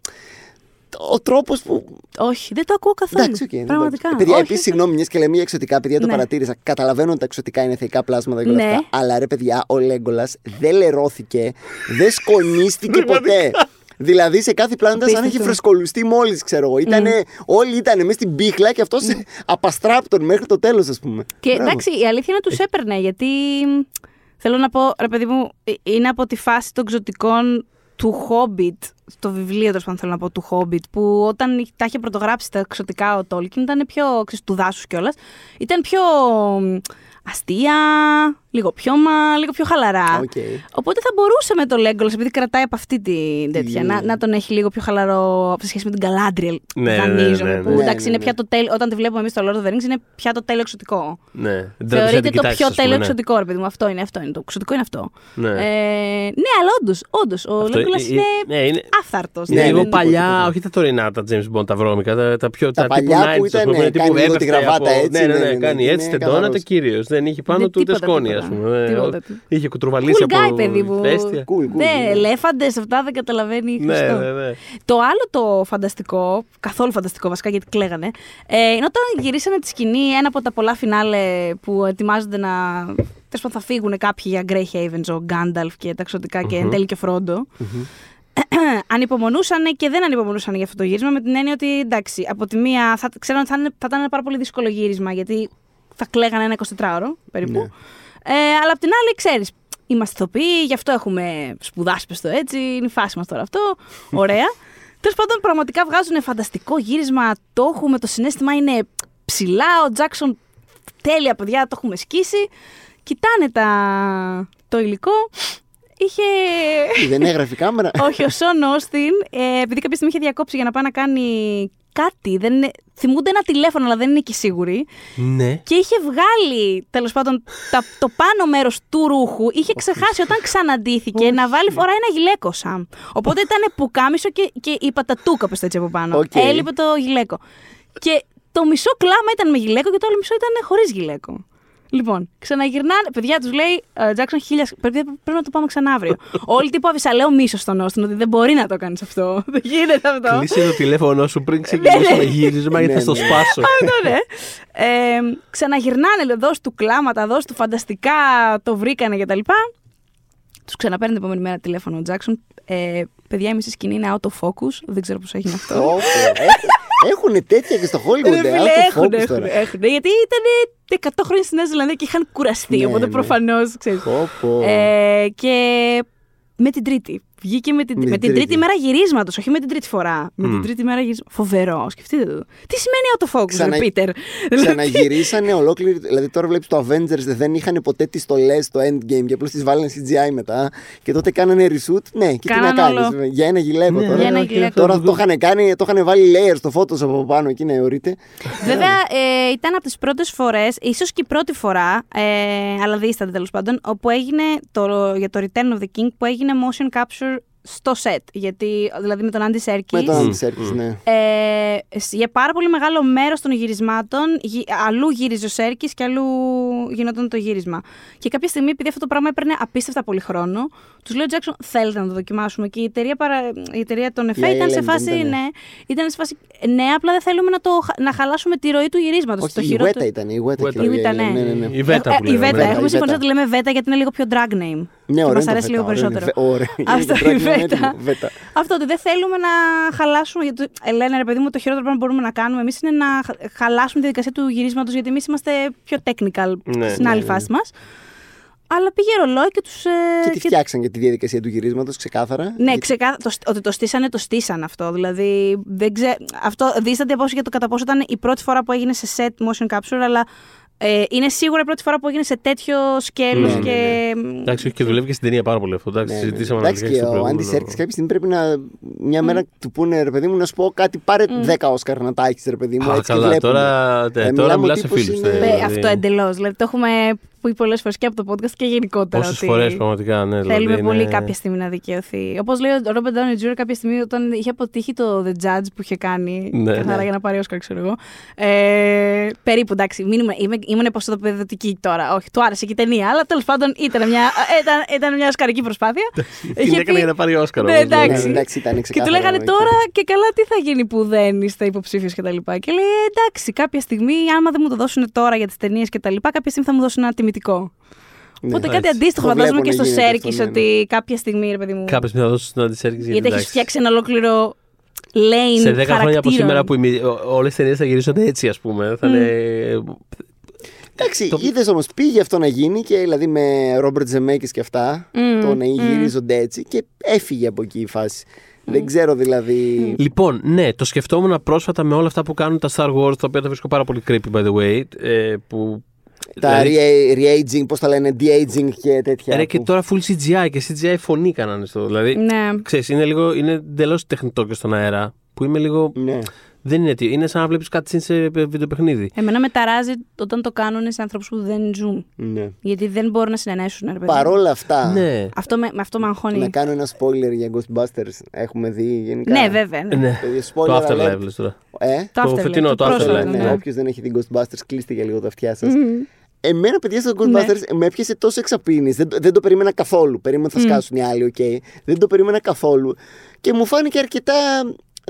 ο τρόπος που. Όχι, δεν το ακούω καθόλου. Εντάξει, οκ. Πραγματικά. εντάξει. Παιδιά, Όχι, επίσης, όχι. συγγνώμη, μιας και λέμε για ξωτικά, παιδιά, το Ναι. παρατήρησα. Καταλαβαίνω ότι τα ξωτικά είναι θεϊκά πλάσματα και όλα Ναι. αυτά. Αλλά ρε, παιδιά, ο Λέγκολας δεν λερώθηκε, δεν σκονίστηκε ποτέ. Δηλαδή σε κάθε πλάνο ήταν σαν να έχει Απίστευτο. φρεσκολουστεί μόλις, ξέρω εγώ. Ήτανε, Όλοι ήταν μέσα στην μπίχλα και αυτός απαστράπτων μέχρι το τέλος, ας πούμε. Και Μπράβο. εντάξει, η αλήθεια είναι ότι τους έπαιρνε γιατί. μ, Θέλω να πω, ρε παιδί μου, ε, είναι από τη φάση των ξωτικών του Hobbit, το βιβλίο τέλος πάντων θέλω να πω του Hobbit, που όταν τα είχε πρωτογράψει τα ξωτικά ο Τόλκιν ήταν πιο, ξέρεις, του δάσους κιόλας. Ήταν πιο μ, αστεία, λίγο πιο μα, λίγο πιο χαλαρά. Οκ. Οπότε θα μπορούσε με το Legolas, επειδή κρατάει από αυτή την τέτοια, να, να τον έχει λίγο πιο χαλαρό σε σχέση με την Galadriel. Ναι, δανείζομαι, ναι, ναι, που ναι. εντάξει Ναι, ναι, είναι ναι. πια το τέλειο, όταν τη βλέπουμε εμείς στο Lord of the Rings, είναι πια το τέλειο ξωτικό. Ναι. Δεν τρέπεσαι να Θεωρείται την το κοιτάξεις, πιο ας πούμε, τέλειο ναι. ξωτικό, ρε παιδί μου. Αυτό είναι, αυτό είναι. Το εξωτικό είναι αυτό. Ναι. Ε, ναι, αλλά όντως, όντως, ο Αυτό, Legolas ε, είναι ε, ναι, είναι- άφθαρτος. Είναι Ναι, λίγο ναι, τίποτα, παλιά, τίποτα. όχι τα τωρινά τα James Bond, τα βρώμικα, τα, τα πιο Τα τα παλιά τύπου που 90s, ας ήταν, πούμε, ναι, τύπου κάνει λίγο τη έπεφτε γραβάτα από- έτσι, Ναι, ναι, ναι, ναι, ναι, ναι, κάνει είναι έτσι, τεντώνατε καθαρός. κύριος. Δεν είχε πάνω Δεν του ούτε τίποτα, σκόνη, τίποτα. α πούμε. Τίποτα, Ε, τίποτα. Είχε κουτρουβαλήσει Cool guy, από παιδί μου. ηφαίστεια. Cool, cool, Ναι, ναι. ελέφαντες, αυτά δεν καταλαβαίνει. Ναι, Χριστό. ναι, ναι. Το άλλο το φανταστικό, καθόλου φανταστικό βασικά γιατί κλαίγανε, ε, είναι όταν γυρίσανε τη σκηνή ένα από τα πολλά φινάλε που ετοιμάζονται να. Τέλος πάντων θα φύγουν κάποιοι για Grey Havens, ο Γκάνταλφ και τα εξωτικά και εν τέλει και ο φροντο (clears throat) ανυπομονούσαν και δεν ανυπομονούσαν για αυτό το γύρισμα με την έννοια ότι εντάξει, από τη μία θα, ξέρω ότι θα, είναι- θα ήταν ένα πάρα πολύ δύσκολο γύρισμα γιατί θα κλαίγανε ένα 24ωρο περίπου. Ναι. Ε, αλλά απ' την άλλη, ξέρεις, είμαστε ηθοποιοί, γι' αυτό έχουμε σπουδάσει, πες το έτσι, είναι η φάση μας τώρα αυτό. (laughs) Ωραία. Τέλος πάντων, πραγματικά βγάζουν φανταστικό γύρισμα. Το έχουμε, το συνέστημα είναι ψηλά. Ο Τζάξον, τέλεια παιδιά, το έχουμε σκίσει. Κοιτάνε τα... το υλικό. είχε. Δεν έγραφε η κάμερα. Όχι, ο Σον Όστιν, ε, επειδή κάποια στιγμή είχε διακόψει για να πάει να κάνει κάτι. Δεν είναι... Θυμούνται ένα τηλέφωνο, αλλά δεν είναι και σίγουροι. Ναι. Και είχε βγάλει, τέλος πάντων, τα, το πάνω μέρος του ρούχου. Είχε ξεχάσει όταν ξαναντήθηκε να βάλει φορά ένα γυλαίκο, Σαμ. Οπότε ήταν πουκάμισο και, και η πατατούκα, πες το έτσι από πάνω. Οκ. Έλειπε το γιλέκο. Και το μισό κλάμα ήταν με γιλέκο και το άλλο μισό ήταν χωρίς γιλέκο. Λοιπόν, ξαναγυρνάνε. Παιδιά τους λέει Τζάξον χίλια. Πρέπει, πρέπει να το πάμε ξανά αύριο. (laughs) Όλοι τύπου αβυσσαλέο μίσο στον Όστιν ότι δεν μπορεί να το κάνεις αυτό. (laughs) Δεν γίνεται αυτό. Κλείσε το τηλέφωνο σου πριν ξεκινήσουμε γύρισμα γιατί θα στο Ναι, ναι. σπάσω. (laughs) Αυτό ναι. Ε, ξαναγυρνάνε, λέει, δώσ' του κλάματα, δώσ' του φανταστικά, το βρήκανε κτλ. Τους ξαναπαίρνει την επόμενη μέρα τηλέφωνο ο Τζάξον. Ε, παιδιά, η μισή σκηνή είναι out of focus. Δεν ξέρω πώς έγινε αυτό. Όπο. Έχουν τέτοια και στο Hollywood. Ρε φίλε, out of έχουν, focus έχουν, τώρα. έχουν. Γιατί ήταν 100 χρόνια στη Νέα Ζηλανδία και είχαν κουραστεί. Ναι, οπότε ναι. προφανώς ξέρεις. Πω, πω. Ε, και με την Τρίτη. Βγήκε με την, Με με την την τρίτη Τρίτη. μέρα γυρίσματος, όχι με την τρίτη φορά. Με την Μμ. τρίτη μέρα γυρίσματο. Φοβερό, σκεφτείτε το. Τι σημαίνει autofocus, Ξανα- ρε Πίτερ; Ξαναγυρίσανε ολόκληρη. Δηλαδή τώρα βλέπεις το Avengers δεν είχαν ποτέ τις στολές στο endgame και απλώς τις βάλανε CGI μετά. Και τότε κάνανε reshoot. Ναι, και τι να Κάνανε κάνεις. όλο. Για ένα γυλαίκο Ναι, τώρα. για ένα όχι, γυλαίκο. Τώρα αυτό το είχαν κάνει, το είχαν βάλει layers στο Photoshop από πάνω εκεί να εωρείται. Βέβαια, ε, ήταν από τις πρώτες φορές, ίσως και η πρώτη φορά, ε, αλλά δίσταται τέλος πάντων, όπου έγινε το, για το Return of the King που έγινε motion capture στο set. Γιατί, δηλαδή με τον Andy Serkis. Με τον Μμ. Andy Serkis, ναι. Ε, σ- για πάρα πολύ μεγάλο μέρος των γυρισμάτων, γυ- αλλού γύριζε ο Σέρκης και αλλού γινόταν το γύρισμα. Και κάποια στιγμή, επειδή αυτό το πράγμα έπαιρνε απίστευτα πολύ χρόνο, τους λέει ο Τζάξον: Θέλετε να το δοκιμάσουμε. Και η εταιρεία, παρα... η εταιρεία των ΕΦΕ Η ήταν σε ILM φάση. δεν ήταν. Ναι, ήταν σε φάση. Ναι, απλά δεν θέλουμε να, το, χα- να χαλάσουμε τη ροή του γυρίσματος. Όχι, η Weta ήταν. Η Weta Weta. και ο Η Weta, Yale, ναι. ναι, ναι, ναι. Η Βέτα που Ε, η λέμε. Βέτα. Βέτα, Έχουμε η συμφωνήσει Βέτα. να τη λέμε Βέτα γιατί είναι λίγο πιο drag name. Ναι, Και ωραίο μας είναι αρέσει το λίγο Βέτα, ωραίο είναι. περισσότερο. Βε- ωραίο. Αυτό Είναι η το drag Βέτα. name, Βέτα. Αυτό ότι δεν θέλουμε να χαλάσουμε. Γιατί, ε, λένε ρε παιδί μου, το χειρότερο πράγμα που μπορούμε να κάνουμε εμείς είναι να χα- χαλάσουμε τη διαδικασία του γυρίσματος, γιατί εμείς είμαστε πιο technical Ναι, στην ναι, άλλη ναι. φάση μας. Αλλά πήγε ρολόι και τους. Και τη φτιάξαν για τη διαδικασία του γυρίσματος, ξεκάθαρα. Ναι, Γιατί- ξεκάθαρα. Το, στ- ότι το στήσανε, το στήσαν αυτό. Δηλαδή, δεν ξέ... αυτό δίσταται από όσο για το κατά πόσο ήταν η πρώτη φορά που έγινε σε set motion capture, αλλά ε, είναι σίγουρα η πρώτη φορά που έγινε σε τέτοιο σκέλος Ναι, ναι, και. Εντάξει, όχι και δουλεύει και στην ταινία πάρα πολύ αυτό. Εντάξει, Ναι, ναι. συζητήσαμε Εντάξει, αναλυτικά και στο ο Άντι προηγούμενο. Σέρκη κάποια στιγμή πρέπει να. Μια μέρα του πούνε ρε παιδί μου να σου πω κάτι, πάρε 10 Όσκαρ να τα έχεις, ρε παιδί μου. Α, Έτσι και καλά, βλέπουμε. τώρα, ναι, Ε, τώρα μιλάμε ο μιλά σε τύπος φίλους. είναι- Ε, αυτό εντελώς. Δηλαδή, το έχουμε πει πολλές φορές και από το podcast και γενικότερα. Πόσες ότι φορές πραγματικά, ναι. Θέλουμε δηλαδή, πολύ είναι- κάποια στιγμή να δικαιωθεί. Όπως λέει ο Ρόμπερτ Downey Jr. κάποια στιγμή όταν είχε αποτύχει το The Judge που είχε κάνει. Ναι. καθαρά Ναι. για να πάρει Όσκαρ, ξέρω εγώ. Ε, περίπου εντάξει. Μην είμαι, είμαι, ήμουν ποσοτοπαιδευτική τώρα. Όχι, του άρεσε και η ταινία, αλλά τέλος πάντων ήταν μια, ήταν, ήταν μια οσκαρική προσπάθεια. Την Είχε έκανε πει- για να πάρει Όσκαρ. Ναι, όμως, εντάξει. Ναι, δηλαδή. εντάξει, ήταν Και του ξεκάθαρο, λέγανε εκεί. τώρα και καλά τι θα γίνει που δεν είστε υποψήφιος κτλ. Και, και λέει «Ε, εντάξει, κάποια στιγμή, άμα δεν μου το δώσουν τώρα για τις ταινίες κτλ., κάποια στιγμή θα μου δώσουν ένα τιμητικό. Ναι. Οπότε έτσι. κάτι αντίστοιχο Το φαντάζομαι βλέπω και να στο γίνεται Σέρκης αυτό, ναι, ότι κάποια στιγμή, ρε παιδί μου. Κάποια στιγμή θα δώσει την αντισέρκης. Γιατί έχει φτιάξει ένα ολόκληρο lane Σε 10 χρόνια από χαρακτήρων. σήμερα που όλες τι ταινίες θα γυρίσουν έτσι, ας πούμε. Θα είναι. Εντάξει, Το- είδες όμως πήγε αυτό να γίνει και δηλαδή με Ρόμπερτ Ζεμέκης και αυτά. Μμμ, το να μμμ. γυρίζονται έτσι και έφυγε από εκεί η φάση. Δεν ξέρω δηλαδή. Λοιπόν, ναι, το σκεφτόμουν πρόσφατα με όλα αυτά που κάνουν τα Star Wars, τα οποία τα βρίσκω πάρα πολύ creepy, by the way. Ε, που Τα δηλαδή, re- re-aging, πώς τα λένε, de-aging και τέτοια. ρε, και που- τώρα full CGI και CGI φωνή κάνανε στο. Δηλαδή, Ναι. ξέρεις, είναι λίγο. Είναι εντελώς τεχνητό και στον αέρα. Που είμαι λίγο. Ναι. Δεν είναι τι. Είναι σαν να βλέπεις κάτι σε βιντεοπαιχνίδι. Εμένα με ταράζει όταν το κάνουν σε ανθρώπου που δεν ζουν. ναι. Γιατί δεν μπορούν να συνενέσουν, ρε παιδί. μου. Παρόλα αυτά, Ναι. Αυτό με, με αυτό με αγχώνει. να κάνω ένα spoiler για Ghostbusters. Έχουμε δει γενικά. Ναι, βέβαια. Ναι. ναι. Παιδιά, Το spoiler Afterlife alert. λες τώρα. Ε, Το, Το Afterlife, φετινό, το πρόσφατο, Afterlife, ναι, ναι. Όποιος δεν έχει δει Ghostbusters, κλείστε για λίγο τα αυτιά σας. Εμένα, παιδιά, στο Ghostbusters με έπιασε τόσο εξαπίνης. Δεν, το- δεν το περίμενα καθόλου. Περίμενα ότι θα σκάσουν οι άλλοι, οκ. Δεν το περίμενα καθόλου. Και μου φάνηκε αρκετά.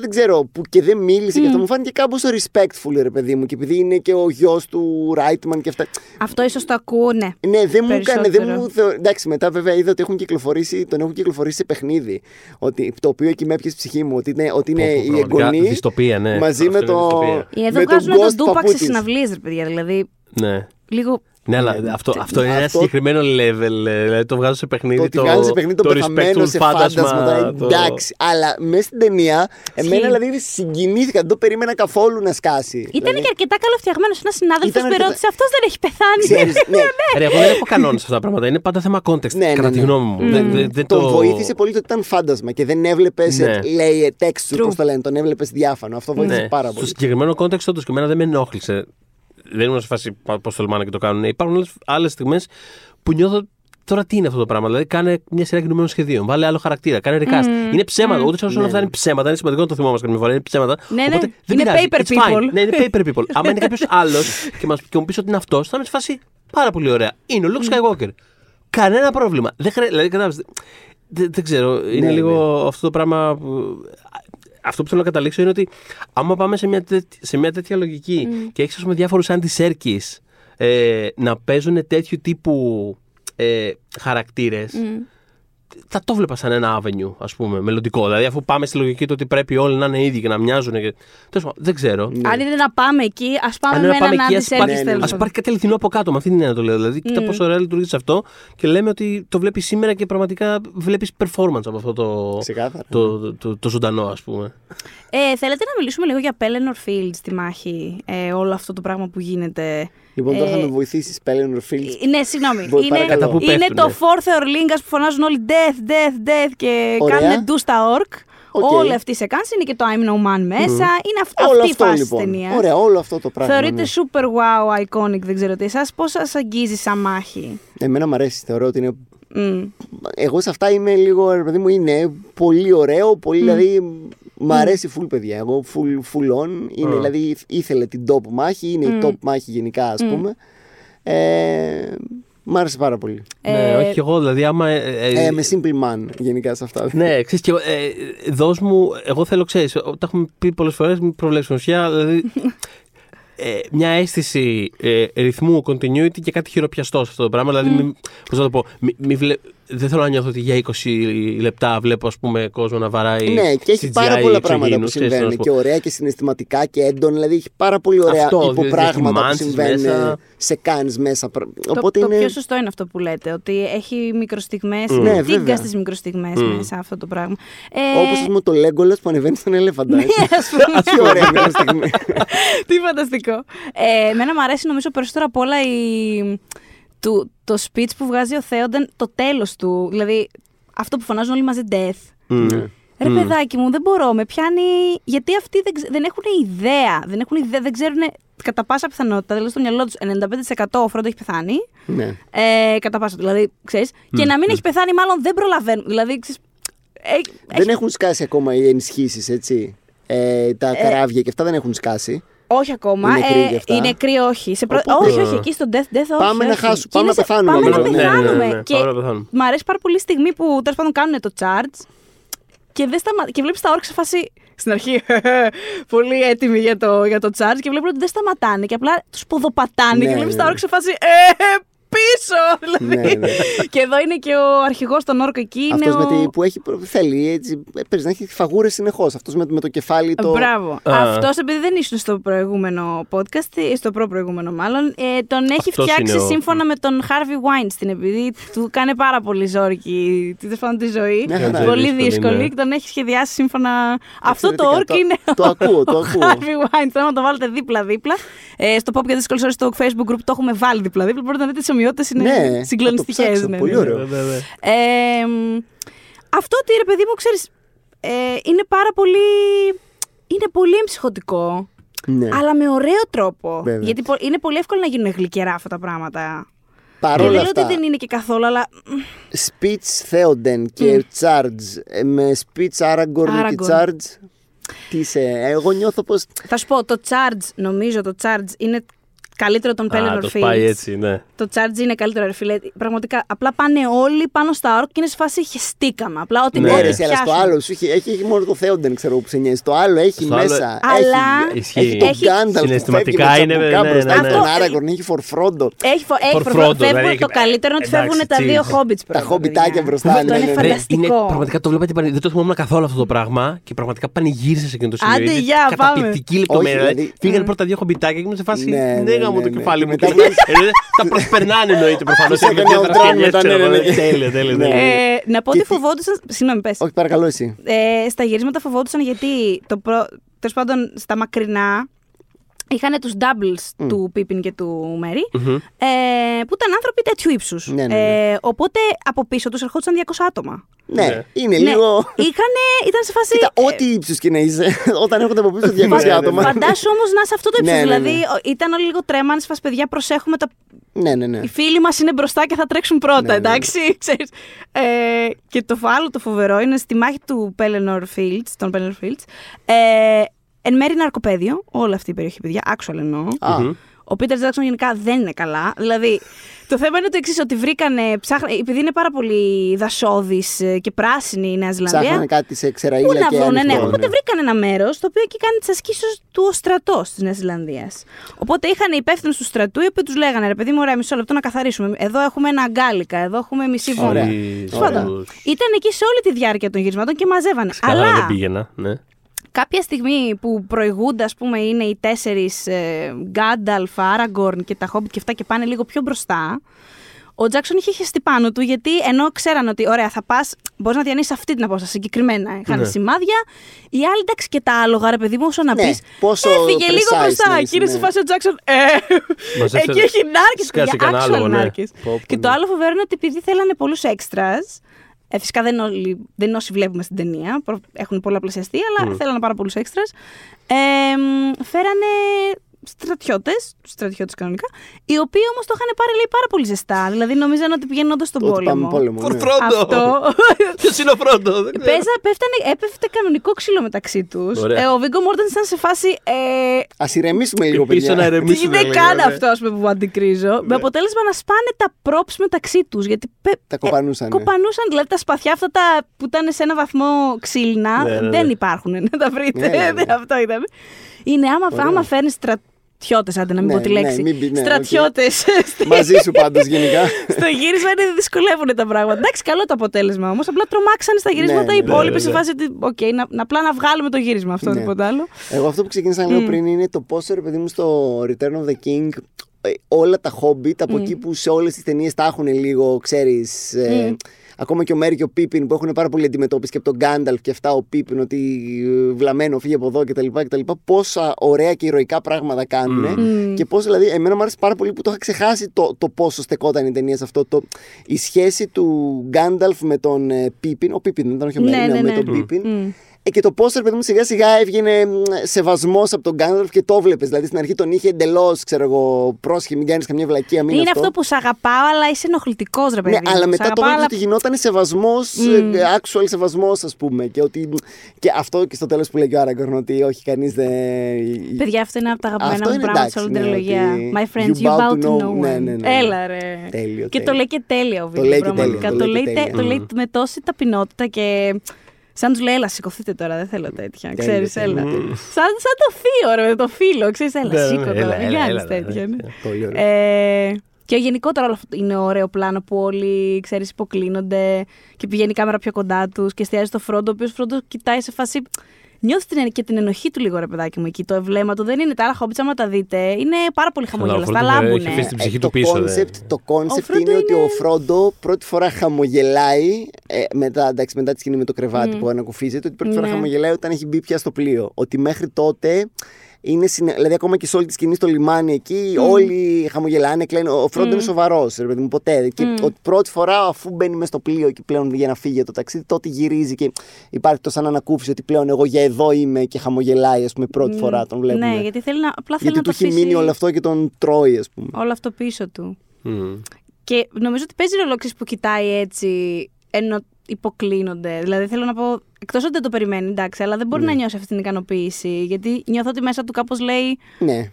Δεν ξέρω, που και δεν μίλησε και αυτό μου φάνηκε κάπως respectful, ρε παιδί μου. Και επειδή είναι και ο γιος του Ράιτμαν και αυτά. Αυτό ίσως το ακούω, ναι. Ναι, δεν μου έκανε. Δεν Περισσότερο. μου θεω... Εντάξει, μετά βέβαια είδα ότι έχουν κυκλοφορήσει, τον έχουν κυκλοφορήσει σε παιχνίδι. Ότι, το οποίο εκεί με έπιασε ψυχή μου. Ότι είναι, ότι είναι Πω, πω, η πραγματικά εγγονή δυστοπία, ναι. μαζί Αυτό με είναι το. δυστοπία. Εδώ με τον βγάζουν τον Ghost ντούπαξ παππού σε της. συναυλίες, ρε παιδιά. Δηλαδή, Ναι. Λίγο Ναι, αλλά αυτό, αυτό είναι ένα αυτό- συγκεκριμένο level. ε, Δηλαδή το βγάζω σε παιχνίδι. Το ότι βγάζει σε παιχνίδι το, το πεθαμένο respectful σε φάντασμα. το- Εντάξει. Αλλά μέσα στην ταινία, εμένα Ισχύει. δηλαδή συγκινήθηκα. Δεν το περίμενα καθόλου να σκάσει. Ήταν δηλαδή, και αρκετά καλοφτιαγμένος. Ένας συνάδελφος Ήταν με αρκετά- ρώτησε Αυτός δεν έχει πεθάνει; ξέρεις, (laughs) ναι, Ρε, εγώ δεν έχω κανόνες σε αυτά τα πράγματα. Είναι πάντα θέμα context. Ναι, ναι, κατά τη ναι. γνώμη μου. Δεν, δεν, δεν τον το βοήθησε πολύ το ότι ήταν φάντασμα και δεν έβλεπες Ναι. λέει texture, True. πώς το λένε, τον έβλεπες διάφανο. Αυτό βοήθησε Ναι, πάρα στο πολύ. συγκεκριμένο context όντως και εμένα δεν με ενόχλησε. Δεν ήμουν σε φάση πώς τολμάνε και το κάνουν. Υπάρχουν άλλες στιγμές που νιώθω τώρα τι είναι αυτό το πράγμα. Δηλαδή, κάνε μια σειρά κινουμένων σχεδίων. Βάλε άλλο χαρακτήρα. Κάνε recast. Είναι ψέματα. Ούτε όλα αυτά είναι ψέματα. Είναι σημαντικό να το θυμόμαστε καμιά φορά. Είναι ψέματα. Ναι, ναι. Οπότε δεν Είναι πειράζει. paper It's fine. people. Ναι, είναι paper people. Άμα είναι κάποιος άλλος και, μας, και μου πεις ότι είναι αυτός, θα είμαι σε φάση πάρα πολύ ωραία. Είναι ο Luke Skywalker. Κανένα πρόβλημα. Δεν χρειάζεται. Δηλαδή, κατάλαβες, δεν, δεν ξέρω. Είναι Ναι, λίγο αυτό το πράγμα. που- Αυτό που θέλω να καταλήξω είναι ότι άμα πάμε σε μια, τέτοι- σε μια τέτοια λογική και έχεις διάφορους αντισέρκη ε, να παίζουν τέτοιου τύπου ε, χαρακτήρες. Θα το βλέπα σαν ένα avenue, ας πούμε, μελλοντικό. Δηλαδή, αφού πάμε στη λογική του ότι πρέπει όλοι να είναι ίδιοι και να μοιάζουν. Και... Τέλος πάντων, δεν ξέρω. Αν είναι να πάμε εκεί, ας πάμε Αν με είναι να πάμε έναν εκεί, ας αντισέρκη υπάρχει, ναι, ναι. ας υπάρχει κάτι αληθινό από κάτω. Με αυτή την έννοια το λέω. Δηλαδή, κοίτα πόσο ωραία λειτουργεί σε αυτό και λέμε ότι το βλέπεις σήμερα και πραγματικά βλέπεις performance από αυτό το, Ξεκάθαρα. το, το, το, το ζωντανό, ας πούμε. Ε, θέλετε να μιλήσουμε λίγο για Pelennor Fields στη μάχη, ε, όλο αυτό το πράγμα που γίνεται. Λοιπόν, τώρα θα Ε, με βοηθήσεις, Pelennor Fields. Ε, Ναι, συγγνώμη. Μπορεί, Είναι, παρακαλώ. Κατά που είναι πέφτουνε. το Fourth Orlingas που φωνάζουν όλοι death, death, death και Ωραία. κάνουν ντου στα ορκ. Οκ. Όλοι αυτοί σε κάνουν. Είναι και το I am no man μέσα. Είναι αυ- Όλο αυτή η αυτό φάση λοιπόν. τη ταινίας. Ωραία, όλο αυτό το πράγμα. Θεωρείται ναι. super wow, iconic, δεν ξέρω τι εσάς. Πώς σας αγγίζει σαν μάχη; Εμένα μου αρέσει, θεωρώ ότι είναι. Μμ. Εγώ σε αυτά είμαι λίγο, ρε παιδί μου, είναι πολύ ωραίο, πολύ δηλαδή. Μ' αρέσει full παιδιά. Εγώ full, full on. Είναι, Α. Δηλαδή ήθελε την top μάχη, είναι η top μάχη γενικά, ας πούμε. Ε, μ' άρεσε πάρα πολύ. ναι, Ε, όχι και εγώ, δηλαδή, άμα. ε, ε, Ε, με simple man γενικά σε αυτά. Ναι, ξέρεις και εγώ, ε, δώσ' μου, εγώ θέλω, ξέρεις, τα έχουμε πει πολλές φορές, μην προβλέψεις ουσία, δηλαδή (laughs) ε, μια αίσθηση ε, ρυθμού, continuity και κάτι χειροπιαστό σε αυτό το πράγμα, δηλαδή, μη, πώς να το πω, μη, μη βλέ- δεν θέλω να νιώθω ότι για 20 λεπτά βλέπω, ας πούμε, κόσμο να βαράει Ναι, και έχει CGI πάρα πολλά πράγματα που εξωγήινους, ξέρεις τι να συμβαίνουν. σου πω. Και ωραία και συναισθηματικά και έντονα. Δηλαδή έχει πάρα πολύ ωραία Αυτό, δηλαδή, υποπράγματα έχει που manches συμβαίνουν μέσα. σε κάνεις μέσα. Το, Οπότε το είναι. πιο σωστό είναι αυτό που λέτε, ότι έχει μικροστιγμές, Ναι, είναι βέβαια. τίγκα στις μικροστιγμές Mm. μέσα αυτό το πράγμα. Ε, Όπως ας πούμε το Legolas που ανεβαίνει στον ελέφαντα. Ναι, έτσι. ας πούμε. (laughs) Τι ωραία μια στιγμή. Τι φανταστικό. Ε, εμένα μου αρέσει νομίζω περισσότερο από όλα η, του, το speech που βγάζει ο Θέονταν το τέλος του. Δηλαδή αυτό που φωνάζουν όλοι μαζί death. Μμ. Ρε Μμ. παιδάκι μου, δεν μπορώ, με πιάνει. Γιατί αυτοί δεν, ξε- δεν έχουν ιδέα. Δεν έχουν ιδέα, δεν ξέρουν κατά πάσα πιθανότητα, δηλαδή στο μυαλό τους 95% ο Φρόντο έχει πεθάνει. Ναι. Ε, κατά πάσα, δηλαδή, ξέρεις. Και να μην έχει πεθάνει, μάλλον δεν προλαβαίνουν. Δηλαδή, ξέρεις, ε, Δεν έχουν σκάσει ακόμα οι ενισχύσεις, έτσι. Ε, τα καράβια και αυτά δεν έχουν σκάσει. Όχι ακόμα. Είναι κρύοι ε, και αυτά. οι νεκροί όχι. Σε προ- Οπότε- Όχι, όχι, εκεί στο Death Death όχι. Πάμε να όχι. χάσουμε, Και πάμε είναι να σε- πεθάνουμε Πάμε να μάλλον. Ναι, ναι, ναι, πεθάνουμε. ναι, Και πάμε να πεθάνουμε. μ' αρέσει πάρα πολύ η στιγμή που τέλος πάντων κάνουν το charge και, δεν σταμα... και βλέπεις τα όρκα σε φάση. Στην αρχή, (laughs) πολύ έτοιμοι για το, για το charge και βλέπουν ότι δεν σταματάνε και απλά τους ποδοπατάνε Ναι, και βλέπεις ναι, τα ναι. όρκα σε φάση. Ε, πίσω! Δηλαδή. Ναι, ναι. και εδώ είναι και ο αρχηγός των όρκων εκεί. Είναι Αυτός ο... με τη, που έχει, θέλει έτσι, ε, παίζει να έχει φαγούρες συνεχώς. Αυτός με, με το κεφάλι το. Μπράβο. Α. Αυτός επειδή δεν ήσουν στο προηγούμενο podcast, ε, στο προ-προηγούμενο μάλλον, ε, τον έχει Αυτός φτιάξει είναι ο- σύμφωνα με τον Harvey Weinstein, επειδή του κάνει πάρα πολύ ζόρικη τη τέλος τη ζωή. Μια χαρά. πολύ Δύσκολη, δύσκολη ναι. και τον έχει σχεδιάσει σύμφωνα. Αυτό το Εξαιρετικά. όρκ είναι. Το ο- ακούω, το ο (laughs) ακούω. Harvey Weinstein, να το βάλετε δίπλα-δίπλα. Ε, στο Pop και δύσκολες ώρες στο Facebook group το έχουμε βάλει δίπλα-δίπλα. Μπορείτε να δείτε τι ομοιότητε, είναι Ναι, συγκλονιστικέ. θα το ψάξω. Πολύ ωραίο. Ναι, ναι, ναι. Ε, μ, αυτό ότι ρε παιδί μου, ξέρεις, ε, είναι πάρα πολύ... Είναι πολύ εμψυχωτικό, Ναι. αλλά με ωραίο τρόπο. Βέβαια. Γιατί πο- είναι πολύ εύκολο να γίνουν γλυκερά αυτά τα πράγματα. και Παρόλα δεν λέω αυτά, ότι δεν είναι και καθόλου, αλλά speech Theoden και Charge ε, με speech Aragorn και Aragorn. Charge. Τι είσαι, εγώ νιώθω πως θα σου πω, το charge, νομίζω το charge είναι καλύτερο των Α, Pelennor το Fields. πάει έτσι, ναι. Το charge είναι καλύτερο, ρε φίλε. Πραγματικά, απλά πάνε όλοι πάνω στα όρκ και είναι σε φάση χεστήκαμε. Απλά ό,τι Ναι. Ναι, μπορούν ρε, να εσύ, αλλά στο πιάσουν. άλλο σου έχει, έχει, έχει μόνο το Theoden ξέρω εγώ, που σε νοιάζει. Το άλλο έχει Στο άλλο- μέσα. Αλλά έχει, Ισχύει. έχει τον Έχει- Gandalf Συναισθηματικά που φεύγει είναι, με τσαμπουκά ναι, μπροστά, ναι, έχει ναι. τον Aragorn, έχει for Frodo. Έχει, φο- έχει For φρο- Frodo, φεύγουν, δηλαδή, το καλύτερο είναι ότι εντάξει, φεύγουν τα cheese. δύο hobbits πρώτα. χομπιτάκια παιδιά. μπροστά, Αυτό ναι, είναι ναι, ναι. Ρε, φανταστικό. είναι, πραγματικά το βλέπα και πανηγύρισα. Δεν το θυμόμουν καθόλου αυτό το πράγμα και πραγματικά πανηγύρισε σε εκείνο το σημείο. Άντε, Είναι γεια, πάμε. Καταπληκτική λεπτομέρεια. Όχι, Δηλαδή, δηλαδή- Φύγανε πρώτα δύο χομπιτάκια και ήμουν σε φάση. Ναι, Ναι, ναι, ναι. γάμο το ναι. κεφάλι μου. Μετά και- που- Ε, Τα προσπερνάνε εννοείται προφανώς. Τους έκανε outrun μετά, ναι, ναι, ναι. Τέλεια, τέλεια. Ναι. τέλεια. Ε, να πω Και ότι τι- φοβόντουσαν. Συγγνώμη, πες. Όχι, παρακαλώ εσύ. Ε, στα γυρίσματα φοβόντουσαν γιατί το προ... τέλος πάντων στα μακρινά είχαν τους doubles του Πίπιν και του Μέρι ε, που ήταν άνθρωποι τέτοιου ύψους. Ναι, ναι, ναι. Ε, οπότε από πίσω τους ερχόντουσαν 200 άτομα. Ναι, Ναι. είναι Ναι, λίγο. είχανε, ήταν σε φάση... Κοίτα, ε, ό,τι ύψο και να είσαι, (laughs) όταν έρχονται από πίσω 200 Ναι, ναι, άτομα. Φαντάσου όμως να είσαι αυτό το ύψος. Ναι, ναι, ναι. Δηλαδή ο- ήταν όλοι λίγο τρέμαν, σε φάση παιδιά, προσέχουμε τα. Ναι, ναι, ναι. Οι φίλοι μας είναι μπροστά και θα τρέξουν πρώτα, Ναι, ναι, ναι. εντάξει. (laughs) Ξέρεις. Ε, και το άλλο το φοβερό είναι στη μάχη του Pelennor Fields, των Pelennor Fields. Ε, εν μέρει ναρκοπαίδιο, όλη αυτή η περιοχή, παιδιά, actual εννοώ. Α, Ο Πίτερ Τζάξον γενικά δεν είναι καλά. Δηλαδή, το θέμα είναι το εξής: ότι βρήκανε. Ψάχνα, επειδή είναι πάρα πολύ δασόδης και πράσινη η Νέα Ζηλανδία. ψάχνανε κάτι σε Πού ξεραίλα να και βρούνε, ναι. ανοιχτό, Οπότε βρήκαν ένα μέρος το οποίο εκεί κάνει τις ασκήσεις του ο στρατός της Νέας Ζηλανδίας. Οπότε είχαν υπεύθυνου του στρατού οι οποίοι τους λέγανε ρε παιδί μου, ωραία, μισό λεπτό να καθαρίσουμε. Εδώ έχουμε ένα αγκάλικα, εδώ έχουμε μισή βόμβα. Ωραία. Τις Τέλος πάντων, ώρες. Ήταν εκεί σε όλη τη διάρκεια των γυρισμάτων και μαζεύανε. Καλά Αλλά δεν πήγαινα, ναι. Κάποια στιγμή που προηγούνται, ας πούμε, είναι οι τέσσερις ε, Γκάνταλφ, Άραγκορν και τα Χόμπιτ και αυτά και πάνε λίγο πιο μπροστά. Ο Τζάξον είχε χεστεί πάνω του γιατί ενώ ξέραν ότι, ωραία, θα πας, μπορείς να διανύσεις αυτή την απόσταση συγκεκριμένα. Είχαν Ναι. σημάδια. Οι άλλοι, εντάξει, και τα άλογα, ρε παιδί μου, όσο να Ναι, πεις. πόσο Έφυγε λίγο precise μπροστά. να Και είσαι, είναι ναι. σε φάση ο Τζάξον. Ε, Μαζέψτε- εκεί έχει νάρκε. σκάσε παιδιά, κανένα actual άλογο, ναι. νάρκες. Πω, πω, Και ναι. το άλλο φοβερό είναι ότι επειδή θέλανε πολλούς έξτρα. Ε, φυσικά δεν, όλοι, δεν είναι όσοι βλέπουμε στην ταινία. προ- Έχουν πολλαπλασιαστεί, αλλά θέλανε πάρα πολλούς έξτρα. Ε, μ, φέρανε στρατιώτες, στρατιώτες κανονικά, οι οποίοι όμως το είχαν πάρει λέει, πάρα πολύ ζεστά. Δηλαδή νομίζαν ότι πηγαίνουν όντως στον Ότι πόλεμο. πάμε πόλεμο. Φορ ναι. Φρόντο. Αυτό. Ποιος είναι ο Φρόντο, δεν ξέρω. Παίζα, πέφτανε, έπεφτε κανονικό ξύλο μεταξύ τους. Ωραία. Ε, ο Βίγκο Μόρταν ήταν σε φάση. Ε, Α ηρεμήσουμε λίγο, Πίσω να παιδιά. τι ηρεμήσουμε. είναι λίγο, καν ναι. αυτό ας πούμε, που αντικρίζω. Με αποτέλεσμα να σπάνε τα props μεταξύ τους. Γιατί πε- Τα κοπανούσανε. κοπανούσαν. Δηλαδή τα σπαθιά αυτά τα που ήταν σε ένα βαθμό ξύλινα Ναι, ναι, ναι. δεν υπάρχουν. (laughs) Να τα βρείτε. Ναι, ναι, ναι. αυτό ήταν. Είναι άμα, Ωραία. άμα φέρνεις στρατιώτες, άντε να μην Ναι, πω τη ναι, λέξη. μην μπει- ναι, οκ. Στρατιώτες. Μαζί σου πάντως γενικά. (laughs) Στο γύρισμα είναι δυσκολεύουν τα πράγματα. Εντάξει, καλό το αποτέλεσμα όμως. Απλά τρομάξανε στα γυρίσματα Ναι, οι ναι, υπόλοιποι ναι, σε ναι. φάση ότι. Οκ, να, να, απλά να βγάλουμε το γύρισμα αυτό, Ναι. τίποτα άλλο. Εγώ αυτό που ξεκίνησα να λέω πριν είναι το πόσο ρε παιδί μου στο Return of the King ε, όλα τα Hobbit από εκεί που σε όλες τις ταινίες τα έχουν λίγο, ξέρεις, ε, ακόμα και ο Μέρι και ο Πίπιν που έχουν πάρα πολύ αντιμετώπιση και από τον Γκάνταλφ και αυτά ο Πίπιν ότι ε, βλαμμένο φύγε από εδώ κτλ. κτλ. Πόσα ωραία και ηρωικά πράγματα κάνουν και πώς δηλαδή εμένα μου άρεσε πάρα πολύ που το είχα ξεχάσει το, το πόσο στεκόταν η ταινία σε αυτό. Το, η σχέση του Γκάνταλφ με τον ε, Πίπιν, ο Πίπιν δεν ήταν όχι ο Ναι, Μέρι, ναι, με ναι. τον Πίπιν. Μμ. Ε, και το πώ ρε παιδί μου σιγά σιγά έβγαινε σεβασμός από τον Γκάνταλφ και το βλέπεις. Δηλαδή στην αρχή τον είχε εντελώς, ξέρω εγώ, πρόσχη, μην κάνεις καμιά βλακία, μην Είναι αυτό που σε αγαπάω, αλλά είσαι ενοχλητικός, ρε παιδί. Ναι, μου. αλλά Σ' μετά το αγαπάω, βλέπει αλλά- ότι γινόταν σεβασμός, actual σεβασμός, ας πούμε. Και, ότι, και αυτό και στο τέλος που λέει και ο Άραγκορν, ότι όχι, κανείς δεν. Παιδιά, αυτό είναι από τα αγαπημένα Αυτό μου είναι πράγματα σε εντάξει, όλη την ναι, τριλογία. ότι My friends, you bow to no one. Ναι, ναι, ναι. Έλα, ρε. Τέλειο, Και το τέλειο. λέει και τέλεια ο Το λέει Βίγκο, και τέλεια, πραγματικά. το Το λέει και λέει τε- τέλεια. το λέει με τόση ταπεινότητα και. Σαν τους λέει, έλα, σηκωθείτε τώρα, δεν θέλω τέτοια. Τέλειο, Ξέρεις, τέλειο, έλα. τέλειο. Σαν, σαν το θείο, ρε, με το φίλο. Ξέρεις, έλα, Ναι, ναι, σήκω έλα, τώρα. Μην έλα, κάνεις έλα, τέτοια. ναι. ναι. Πολύ ωραίο. Ε, και γενικότερα όλο αυτό είναι ωραίο πλάνο που όλοι, ξέρεις, υποκλίνονται και πηγαίνει η κάμερα πιο κοντά τους και εστιάζει στο Φρόντο, ο οποίος Φρόντος κοιτάει σε φάση... Νιώθει την, και την ενοχή του λίγο ρε παιδάκι μου εκεί. Το ευλέμα του δεν είναι τα άλλα χόμπιτς, άμα τα δείτε. Είναι πάρα πολύ χαμογελαστά, Φρόντο λάμπουνε. έχει αφήσει την ψυχή Ε, του πίσω. Το δε. concept, το concept Φρόντο είναι, ότι είναι- ο Φρόντο πρώτη φορά χαμογελάει ε, μετά, εντάξει, μετά τη σκηνή με το κρεβάτι που ανακουφίζεται. Ότι πρώτη φορά Ναι. χαμογελάει όταν έχει μπει πια στο πλοίο. Ότι μέχρι τότε. Είναι συνε... Δηλαδή, ακόμα και σε όλη τη σκηνή στο λιμάνι εκεί, όλοι χαμογελάνε, κλαίνουν. Ο Φρόντο είναι σοβαρός, ρε παιδί μου, ποτέ. Και ότι πρώτη φορά, αφού μπαίνει μέσα στο πλοίο και πλέον για να φύγει για το ταξίδι, τότε γυρίζει και υπάρχει το σαν ανακούφιση ότι πλέον εγώ για εδώ είμαι και χαμογελάει, ας πούμε, πρώτη φορά τον βλέπουμε. Ναι, γιατί θέλει να, απλά θέλει Γιατί να του το έχει αφήσει μείνει όλο αυτό και τον τρώει, ας πούμε. όλο αυτό πίσω του. Μμ. Και νομίζω ότι παίζει ρόλο ξέρεις, που κοιτάει έτσι ενώ υποκλίνονται. Δηλαδή θέλω να πω, εκτός ότι δεν το περιμένει, εντάξει, αλλά δεν μπορεί Ναι. να νιώσει αυτή την ικανοποίηση. Γιατί νιώθω ότι μέσα του κάπως λέει Ναι.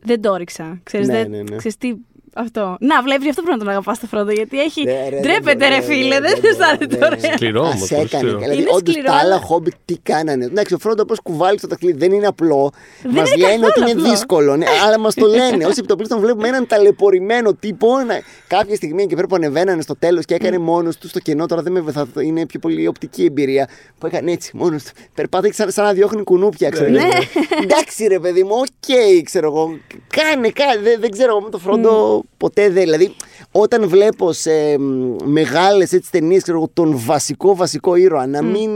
δεν το έριξα. Ξέρεις, Ναι, δεν, ναι, ναι. ξέρεις τι, Αυτό. Να, βλέπεις, γι' αυτό πρέπει να τον αγαπάς το Φρόντο. Γιατί έχει. Ναι, ρε, Ντρέπεται, δεν ρε μπορώ, φίλε, ναι, δεν μπορώ, αισθάνεται ναι. ωραία. Σκληρό όμως. Ας έκανε. Δηλαδή, Είναι όντως σκληρό, τα άλλα αλλά- χόμπι τι κάνανε. Εντάξει, ο Φρόντο πώς κουβάλει στο ταξίδι δεν είναι απλό. Δεν Μας είναι λένε καθόλου ότι είναι απλό. δύσκολο. Ναι, αλλά μας το λένε. Ω επιτοπλίστων βλέπουμε έναν ταλαιπωρημένο τύπο. να- Κάποια στιγμή εκεί πέρα που ανεβαίνανε στο τέλος και έκανε μόνος τους στο κενό. Τώρα δεν με θα, είναι πιο πολύ οπτική εμπειρία. Που έκανε έτσι μόνος τους. Περπάτησε σαν, σαν να διώχνει κουνούπια, ξέρω Ναι. εγώ. Εντάξει, ρε παιδί μου, οκ, ξέρω εγώ. Κάνε, κάνε. Δεν, δεν ξέρω εγώ με το Φρόντο ποτέ δεν. Δηλαδή, όταν βλέπω σε μεγάλες ταινίες, ξέρω εγώ, τον βασικό βασικό ήρωα να μην.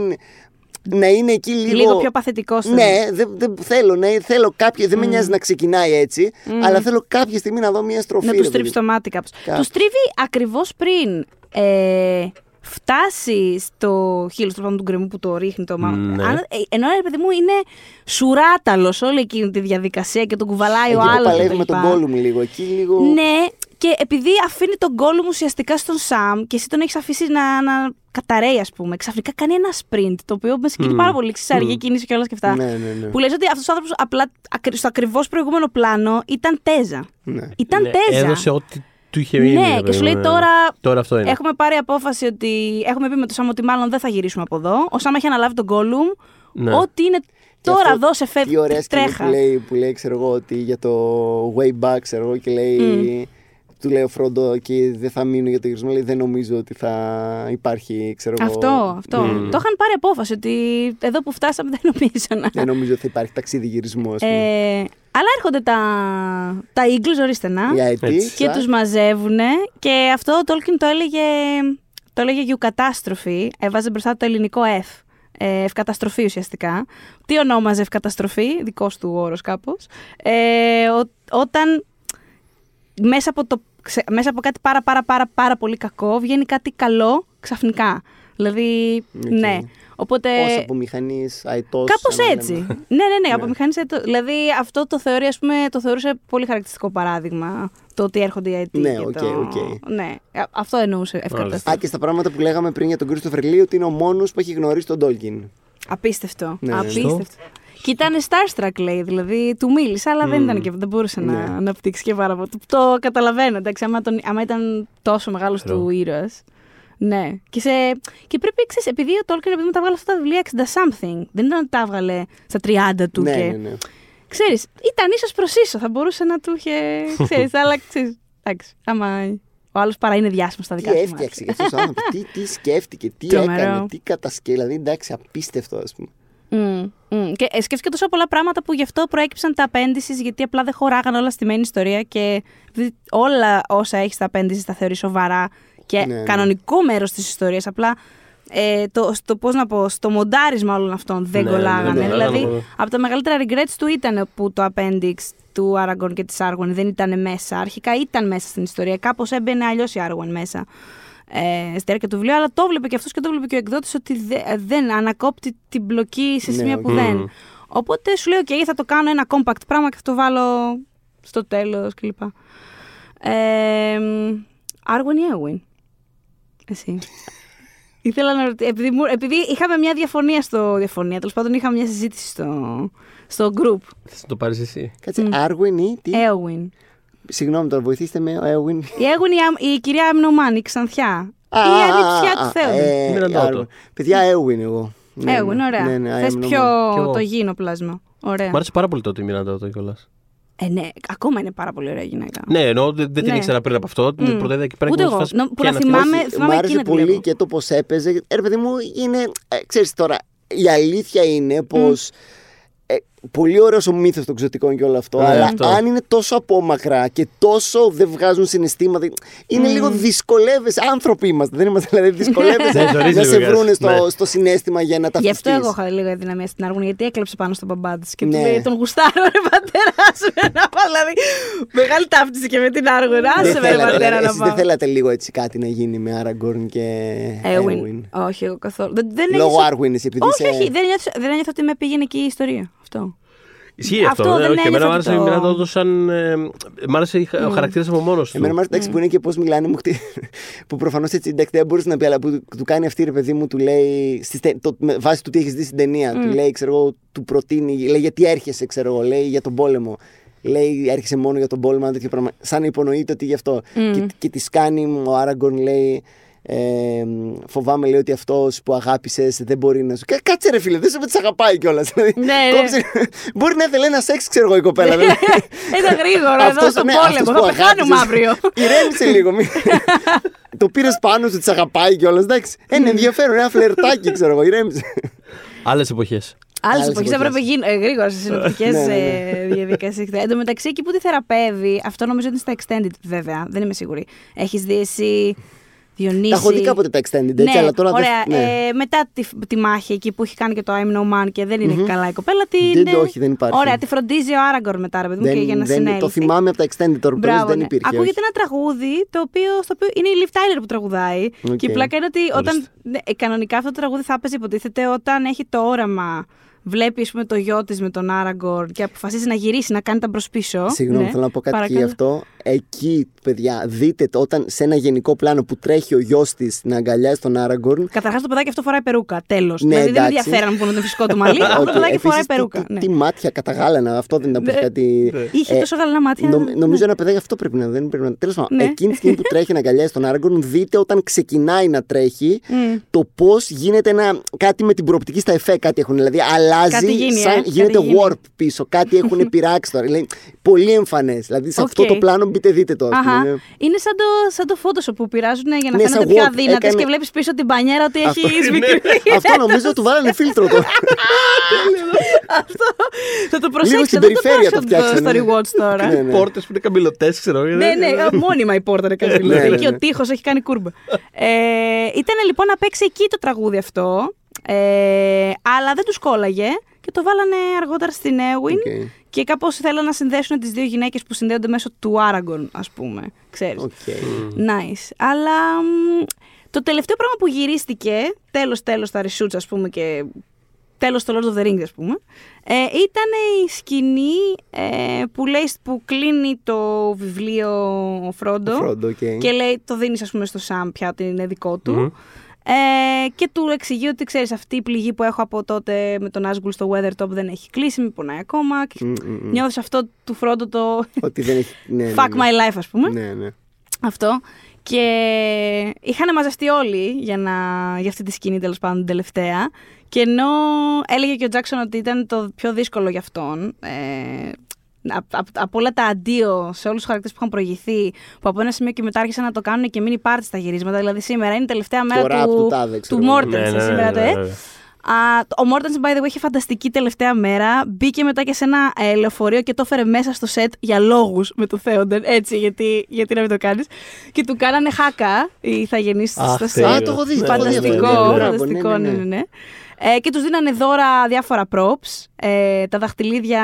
Να είναι εκεί λίγο. Λίγο πιο παθητικό. Ναι, δεν, δεν θέλω. Ναι, θέλω κάποια, δεν με νοιάζει να ξεκινάει έτσι, αλλά θέλω κάποια στιγμή να δω μια στροφή. Να ρε του παιδί. τρίξει το μάτι κάπως. Κάπως. Τους τρίζει ακριβώς πριν ε, φτάσει στο χείλος του πάντων του γκρεμού που το ρίχνει το μάτι. Ναι. Αν- ε, Ενώ ρε παιδί μου είναι σουράταλος όλη εκείνη τη διαδικασία και τον κουβαλάει Εκεί ο που άλλος. παλεύει με τον Gollum λίγο. Εκεί λίγο. Ναι, και επειδή αφήνει τον Gollum ουσιαστικά στον Σαμ και εσύ τον έχεις αφήσει να, να καταραίει, ας πούμε, ξαφνικά κάνει ένα sprint το οποίο με συγκινεί πάρα πολύ. Ξέρεις, αργή κίνηση και όλα και αυτά. Ναι, ναι, ναι. Που λες ότι αυτός ο άνθρωπος απλά ακρι- στο ακριβώς προηγούμενο πλάνο ήταν τέζα. Ναι. Ήταν Ναι, τέζα. Έδωσε ό,τι του είχε μείνει. Ναι, ρε και παιδί σου λέει μου, ναι. τώρα. Τώρα αυτό είναι. Έχουμε πάρει απόφαση ότι. Έχουμε πει με το Σάμ ότι μάλλον δεν θα γυρίσουμε από εδώ. Ο Σάμ έχει αναλάβει τον Gollum. Ναι. Ό,τι είναι Και τώρα αυτό, εδώ σε Τι φεύγει. ωραία σκηνή Τρέχα. που λέει, που λέει, ξέρω εγώ, ότι για το way back, ξέρω εγώ, και λέει. Του λέει ο Φρόντο και δεν θα μείνω για το γυρισμό. Λέει, δεν νομίζω ότι θα υπάρχει, ξέρω εγώ. Αυτό, αυτό. Μμ. Το είχαν πάρει απόφαση ότι εδώ που φτάσαμε δεν νομίζω να. Δεν νομίζω ότι θα υπάρχει ταξίδι γυρισμό, ας πούμε. Ε, αλλά έρχονται τα, τα Eagles οριστενά Για αιτή, και σαν- τους μαζεύουν και αυτό ο Τόλκιν το έλεγε, το έλεγε eucatastrophe, έβαζε μπροστά το ελληνικό F. Ε, ευκαταστροφή ουσιαστικά. Τι ονόμαζε ευκαταστροφή, δικός του όρος κάπως. Ε, ο- όταν μέσα από, το, ξε- μέσα από κάτι πάρα πάρα πάρα πάρα πολύ κακό βγαίνει κάτι καλό ξαφνικά. Δηλαδή, Οκ. ναι. Οπότε... Ω από μηχανής αετός. Κάπως έτσι. ναι, ναι, ναι, (laughs) από Ναι. μηχανής αετός. Δηλαδή αυτό το θεωρεί, ας πούμε, το θεωρούσε πολύ χαρακτηριστικό παράδειγμα. Το ότι έρχονται οι αετοί. Ναι, και οκ, το... οκ. Ναι, α- αυτό εννοούσε Α, ευκαταστροφή. και στα πράγματα που λέγαμε πριν για τον Κρίστοφερ Λί, ότι είναι ο μόνος που έχει γνωρίσει τον Τόλκιν. Απίστευτο. Ναι. Απίστευτο. Και ήταν starstruck, λέει, δηλαδή του μίλησε, αλλά δεν ήταν και δεν μπορούσε να Ναι. αναπτύξει και πάρα πολύ. Το καταλαβαίνω, εντάξει, άμα, τον, άμα ήταν τόσο μεγάλος True. του ήρωας. Ναι. Και, σε, και πρέπει, ξέρεις, επειδή ο Τόλκιν επειδή μου τα βγάλε αυτά τα βιβλία 60 something, δεν ήταν ότι τα έβγαλε στα 30 του ναι, και ναι, ναι. Ξέρεις, ήταν ίσως προς ίσο. Θα μπορούσε να του είχε. (laughs) Ξέρεις, αλλά ξέρεις, εντάξει. Άμα ο άλλος παρά είναι διάσημος στα Τι δικά του. έφτιαξε αυτός ο άνθρωπος, τι, τι σκέφτηκε, τι Τρομερό. έκανε, τι κατασκευή. Δηλαδή, εντάξει, απίστευτο, ας πούμε. Mm, mm. Και ε, σκέφτηκε τόσο πολλά πράγματα που γι' αυτό προέκυψαν τα απέντηση, γιατί απλά δεν χωράγαν όλα στη μένη ιστορία και δι- όλα όσα έχεις στα απέντηση τα θεωρείς σοβαρά και Ναι, ναι. κανονικό μέρος της ιστορίας. Απλά ε, το, στο, πώς να πω, στο μοντάρισμα όλων αυτών δεν Ναι, κολλάγανε. δεν δηλαδή, κολλάγανε. από τα μεγαλύτερα regrets του ήταν που το appendix του Aragorn και της Arwen δεν ήταν μέσα. Αρχικά ήταν μέσα στην ιστορία. Κάπως έμπαινε αλλιώς η Arwen μέσα ε, στη διάρκεια του βιβλίου, αλλά το βλέπει και αυτός και το βλέπει και ο εκδότης ότι δε- δεν ανακόπτει την πλοκή σε Ναι, σημεία που οκ. δεν. Οπότε σου λέει, OK, θα το κάνω ένα compact πράγμα και θα το βάλω στο τέλος κλπ. Ε, Arwen ή Eowyn. Εσύ. Ήθελα να ρωτήσω, επειδή, μου- επειδή είχαμε μια διαφωνία στο. Διαφωνία, τέλος πάντων είχαμε μια συζήτηση στο, στο group. Θες να το πάρεις εσύ. Κάτσε, Άρουιν ή τι; Eowyn. Συγγνώμη τώρα, βοηθήστε με, ο Έουιν. Η Eowyn η, α- η κυρία Αμνομάνη, η Ξανθιά. Α, η α, ανιψιά α, του Θεού. ε, Μοιραντώ το. Άρουιν. Παιδιά, Έουιν εγώ. Ναι, Eowyn, ναι. ωραία. Ναι, ναι, Θες I am πιο no Κι εγώ. το γήινο πλάσμα. Ωραία. Μ' άρεσε πάρα πολύ τότε η Μιράντα το κιόλας. Ε, ναι, ακόμα είναι πάρα πολύ ωραία γυναίκα. Ναι, ενώ δεν, δεν την Ναι. ήξερα πριν από αυτό. Την Μμ. πρωτεύει εκεί πέρα Ούτε και μου εγώ. φάση, Νο- που ποια να είναι αυτή. θυμάμαι- Όχι, θυμάμαι μ' άρεσε εκείνη τη πολύ βλέπω. και το πώς έπαιζε. Ε, ρε παιδί μου, είναι. Ε, ξέρεις τώρα, η αλήθεια είναι πως. Ε, πολύ ωραίος ο μύθος των ξωτικών και όλο αυτό. Ναι, αλλά αυτό. αν είναι τόσο απόμακρα και τόσο δεν βγάζουν συναισθήματα. Είναι λίγο δυσκολεύεσαι. Άνθρωποι είμαστε. Δεν είμαστε δηλαδή δυσκολεύεσαι (laughs) Ναι, ζορίζεις να σε λίγο, βρούνε στο, ναι. στο συνέστημα για να τα Γι' αυτό φυστείς. εγώ είχα λίγο δυναμία στην Άργων, γιατί έκλεψε πάνω στον μπαμπά τη και Ναι. του λέει: Τον γουστάρω, ρε πατέρα σου. (laughs) Να πάω, δηλαδή. Μεγάλη ταύτιση και με την Άργων. Δεν Άσε με, ρε θέλατε, πατέρα, δηλαδή, να εσείς δεν πάω. θέλατε λίγο έτσι κάτι να γίνει με Άραγκορν και Έουιν. Έουιν. Όχι, εγώ καθόλου. Δεν, δεν Λόγω ένιωσα- Άργουιν, εσύ, επειδή Όχι, είσαι- όχι. Δεν νιώθω, δεν νιώθω ότι με πήγαινε εκεί η ιστορία. Αυτό. Ισχύει αυτό. Αυτό ναι, δεν όχι, εμένα ένιωθα μου άρεσε ότι η το- Μιράντα όντως σαν. ε, Μ' άρεσε η χα- ο χαρακτήρας από μόνος του. Εμένα μου άρεσε εντάξει, που είναι και πώς μιλάνε μου. χτυ- (laughs) που προφανώς έτσι εντάξει, δεν μπορούσε να πει, αλλά που του- του κάνει αυτή ρε παιδί μου, του λέει. Στη, στε- το, με βάση του τι έχεις δει στην ταινία. Του λέει, ξέρω εγώ, του προτείνει, λέει γιατί έρχεσαι, ξέρω εγώ, λέει για τον πόλεμο. λέει έρχεσαι μόνο για τον πόλεμο, ένα τέτοιο πράγμα. Σαν να υπονοείται ότι γι' αυτό. Και, και της κάνει ο Άραγκορν, λέει. Ε, φοβάμαι λέει ότι αυτός που αγάπησες δεν μπορεί να σου. Κα- Κάτσε ρε φίλε, δεν σου τι αγαπάει κιόλας. Ναι, (laughs) ναι. μπορεί να ήθελε ένα σεξ, ξέρω εγώ η κοπέλα. δηλαδή. (laughs) Ήταν γρήγορο εδώ Αυτός- στον ναι, πόλεμο. αυτός Θα που πεθάνουμε αγάπησες. αύριο. (laughs) Ηρέμησε λίγο. μη- το πήρες πάνω σου, τη αγαπάει κιόλας. Εντάξει. Είναι ενδιαφέρον, ένα φλερτάκι, ξέρω εγώ. Ηρέμησε. Άλλες εποχές. Άλλες Άλλες εποχές εποχές. έπρεπε γίν- ε, γρήγορα σε συνοπτικές Ναι, ναι, ναι. διαδικασίες. Εν τω μεταξύ, εκεί που τη θεραπεύει, αυτό νομίζω ότι είναι στα extended βέβαια, δεν είμαι σίγουρη. Έχεις δει εσύ Διονύση. Τα έχω δει κάποτε τα extended, έτσι, ναι, αλλά τώρα δεν- ωραία. ναι. Ε, μετά τη, τη μάχη εκεί που έχει κάνει και το I am no man και δεν είναι και καλά η κοπέλα. Την, Δεν- ε, όχι, δεν υπάρχει. Ωραία, τη φροντίζει ο Άραγκορν μετά, ρε παιδί μου, και για να δεν, συνέλθει. το θυμάμαι από τα extended τώρα που το λες, Μπράβο, δεν ναι. υπήρχε. Ακούγεται όχι. ένα τραγούδι το οποίο, στο οποίο είναι η Liv Tyler που τραγουδάει. Οκ. Και η πλάκα είναι ότι όταν. Ορίστε. ναι, ε, κανονικά αυτό το τραγούδι θα έπαιζε υποτίθεται όταν έχει το όραμα. Βλέπει ας πούμε, το γιο της με τον Άραγκορν και αποφασίζει να γυρίσει, να κάνει τα μπρος πίσω. Συγγνώμη, Ναι, θέλω να πω κάτι και γι' παρακαλώ. αυτό. Εκεί, παιδιά, δείτε το όταν σε ένα γενικό πλάνο που τρέχει ο γιος της να αγκαλιάσει τον Άραγκορν. Καταρχάς το παιδάκι αυτό φοράει περούκα. Τέλος. Ναι, δηλαδή δεν εντάξει. ενδιαφέρει αν που 'ναι το φυσικό του μαλλί. (laughs) αυτό Οκ, το παιδάκι επίσης, φοράει τι- περούκα. Τι, ναι. τι μάτια καταγάλανα, αυτό δεν ήταν Ναι. κάτι. Είχε Ε, τόσο γαλανά μάτια. Νο- ναι. νομίζω ένα παιδάκι αυτό πρέπει να δεν πρέπει να. Τέλος πάντων, Ναι. εκείνη τη στιγμή που τρέχει να αγκαλιάσει τον Άραγκορν, δείτε όταν ξεκινάει να τρέχει Μμ. το πώς γίνεται ένα, κάτι με την προοπτική στα εφέ. Κάτι έχουν. Δηλαδή αλλάζει. Κάτι γίνει, σαν, ε, γίνεται κάτι γίνει. warp πίσω. Κάτι έχουν (laughs) πειράξει τώρα. Δηλαδή, πολύ εμφανές. Δηλαδή σε αυτό Οκ. το πλάνο μπείτε δείτε το. ας πούμε, Αχα. ναι. Είναι σαν το, σαν το Photoshop που πειράζουν για να Ναι, φαίνονται σαν πιο warp. αδύνατες Έκανε- και βλέπεις πίσω την πανιέρα ότι Αυτό- έχεις ναι. μικρή. Αυτό νομίζω του βάλανε φίλτρο τώρα. (laughs) Αυτό. Θα το προσέξετε. στην δεν το περιφέρεια το βάζω φτιάξανε. Στο rewatch (laughs) τώρα. Ναι, ναι. Πόρτες που είναι καμπυλωτές, ξέρω εγώ. Ναι, ναι, α, μόνιμα η πόρτα είναι καλή. Ναι, ναι, Εκεί ο ναι. τείχος έχει κάνει κούρμπα. Ε, ήταν λοιπόν να παίξει εκεί το τραγούδι αυτό. Ε, αλλά δεν τους κόλλαγε και το βάλανε αργότερα στην Eowyn. OK. Και κάπως θέλανε να συνδέσουν τις δύο γυναίκες που συνδέονται μέσω του Άραγκορν, ας πούμε. Ξέρεις. OK. Nice. Αλλά μ, το τελευταίο πράγμα που γυρίστηκε, τέλος τέλος τα reshoots ας πούμε και τέλος το Lord of the Rings ας πούμε, ε, ήταν η σκηνή ε, που, λέει, που κλείνει το βιβλίο ο Φρόντο Ο Φρόντο, οκ. και λέει το δίνεις ας πούμε στο Σαμ πια ότι είναι δικό του. Ε, και του εξηγεί ότι ξέρεις αυτή η πληγή που έχω από τότε με τον Nazgul στο Weathertop δεν έχει κλείσει, με πονάει ακόμα και Μμ, μμ, μμ. νιώθεις αυτό του Φρόντο το Ότι δεν έχει. (laughs) Ναι, ναι, fuck ναι. my life ας πούμε. Ναι, ναι. Αυτό. Και είχαν μαζευτεί όλοι για, να, για αυτή τη σκηνή τέλος πάντων την τελευταία. Και ενώ έλεγε και ο Τζάξον ότι ήταν το πιο δύσκολο για αυτόν. Ε, απ- απ- από όλα τα αντίο σε όλους τους χαρακτήρες που είχαν προηγηθεί, που από ένα σημείο και μετά άρχισαν να το κάνουν και mini party στα γυρίσματα. Δηλαδή σήμερα είναι η τελευταία μέρα rap του, του τάδε, ξέρω του εγώ. Mortensen. Ναι, ναι, ναι, σήμερα το, ναι, ε. ναι, ναι. Α, ο Μόρτεν, by the way, είχε φανταστική τελευταία μέρα. Μπήκε μετά και σε ένα ε, λεωφορείο και το έφερε μέσα στο σετ για λόγους με το Θέοντερ. Έτσι, γιατί, γιατί να μην το κάνεις. Και του κάνανε χάκα οι ηθαγενεί Αχ, στο τέλειο. σετ. Α, το έχω δει. Ναι, το έχω δει αυτό. Φανταστικό, Ναι, ναι, μπράβο, φανταστικό, ναι, ναι, ναι, ναι. ναι. Ναι. Ε, και τους δίνανε δώρα διάφορα props. Ε, τα δαχτυλίδια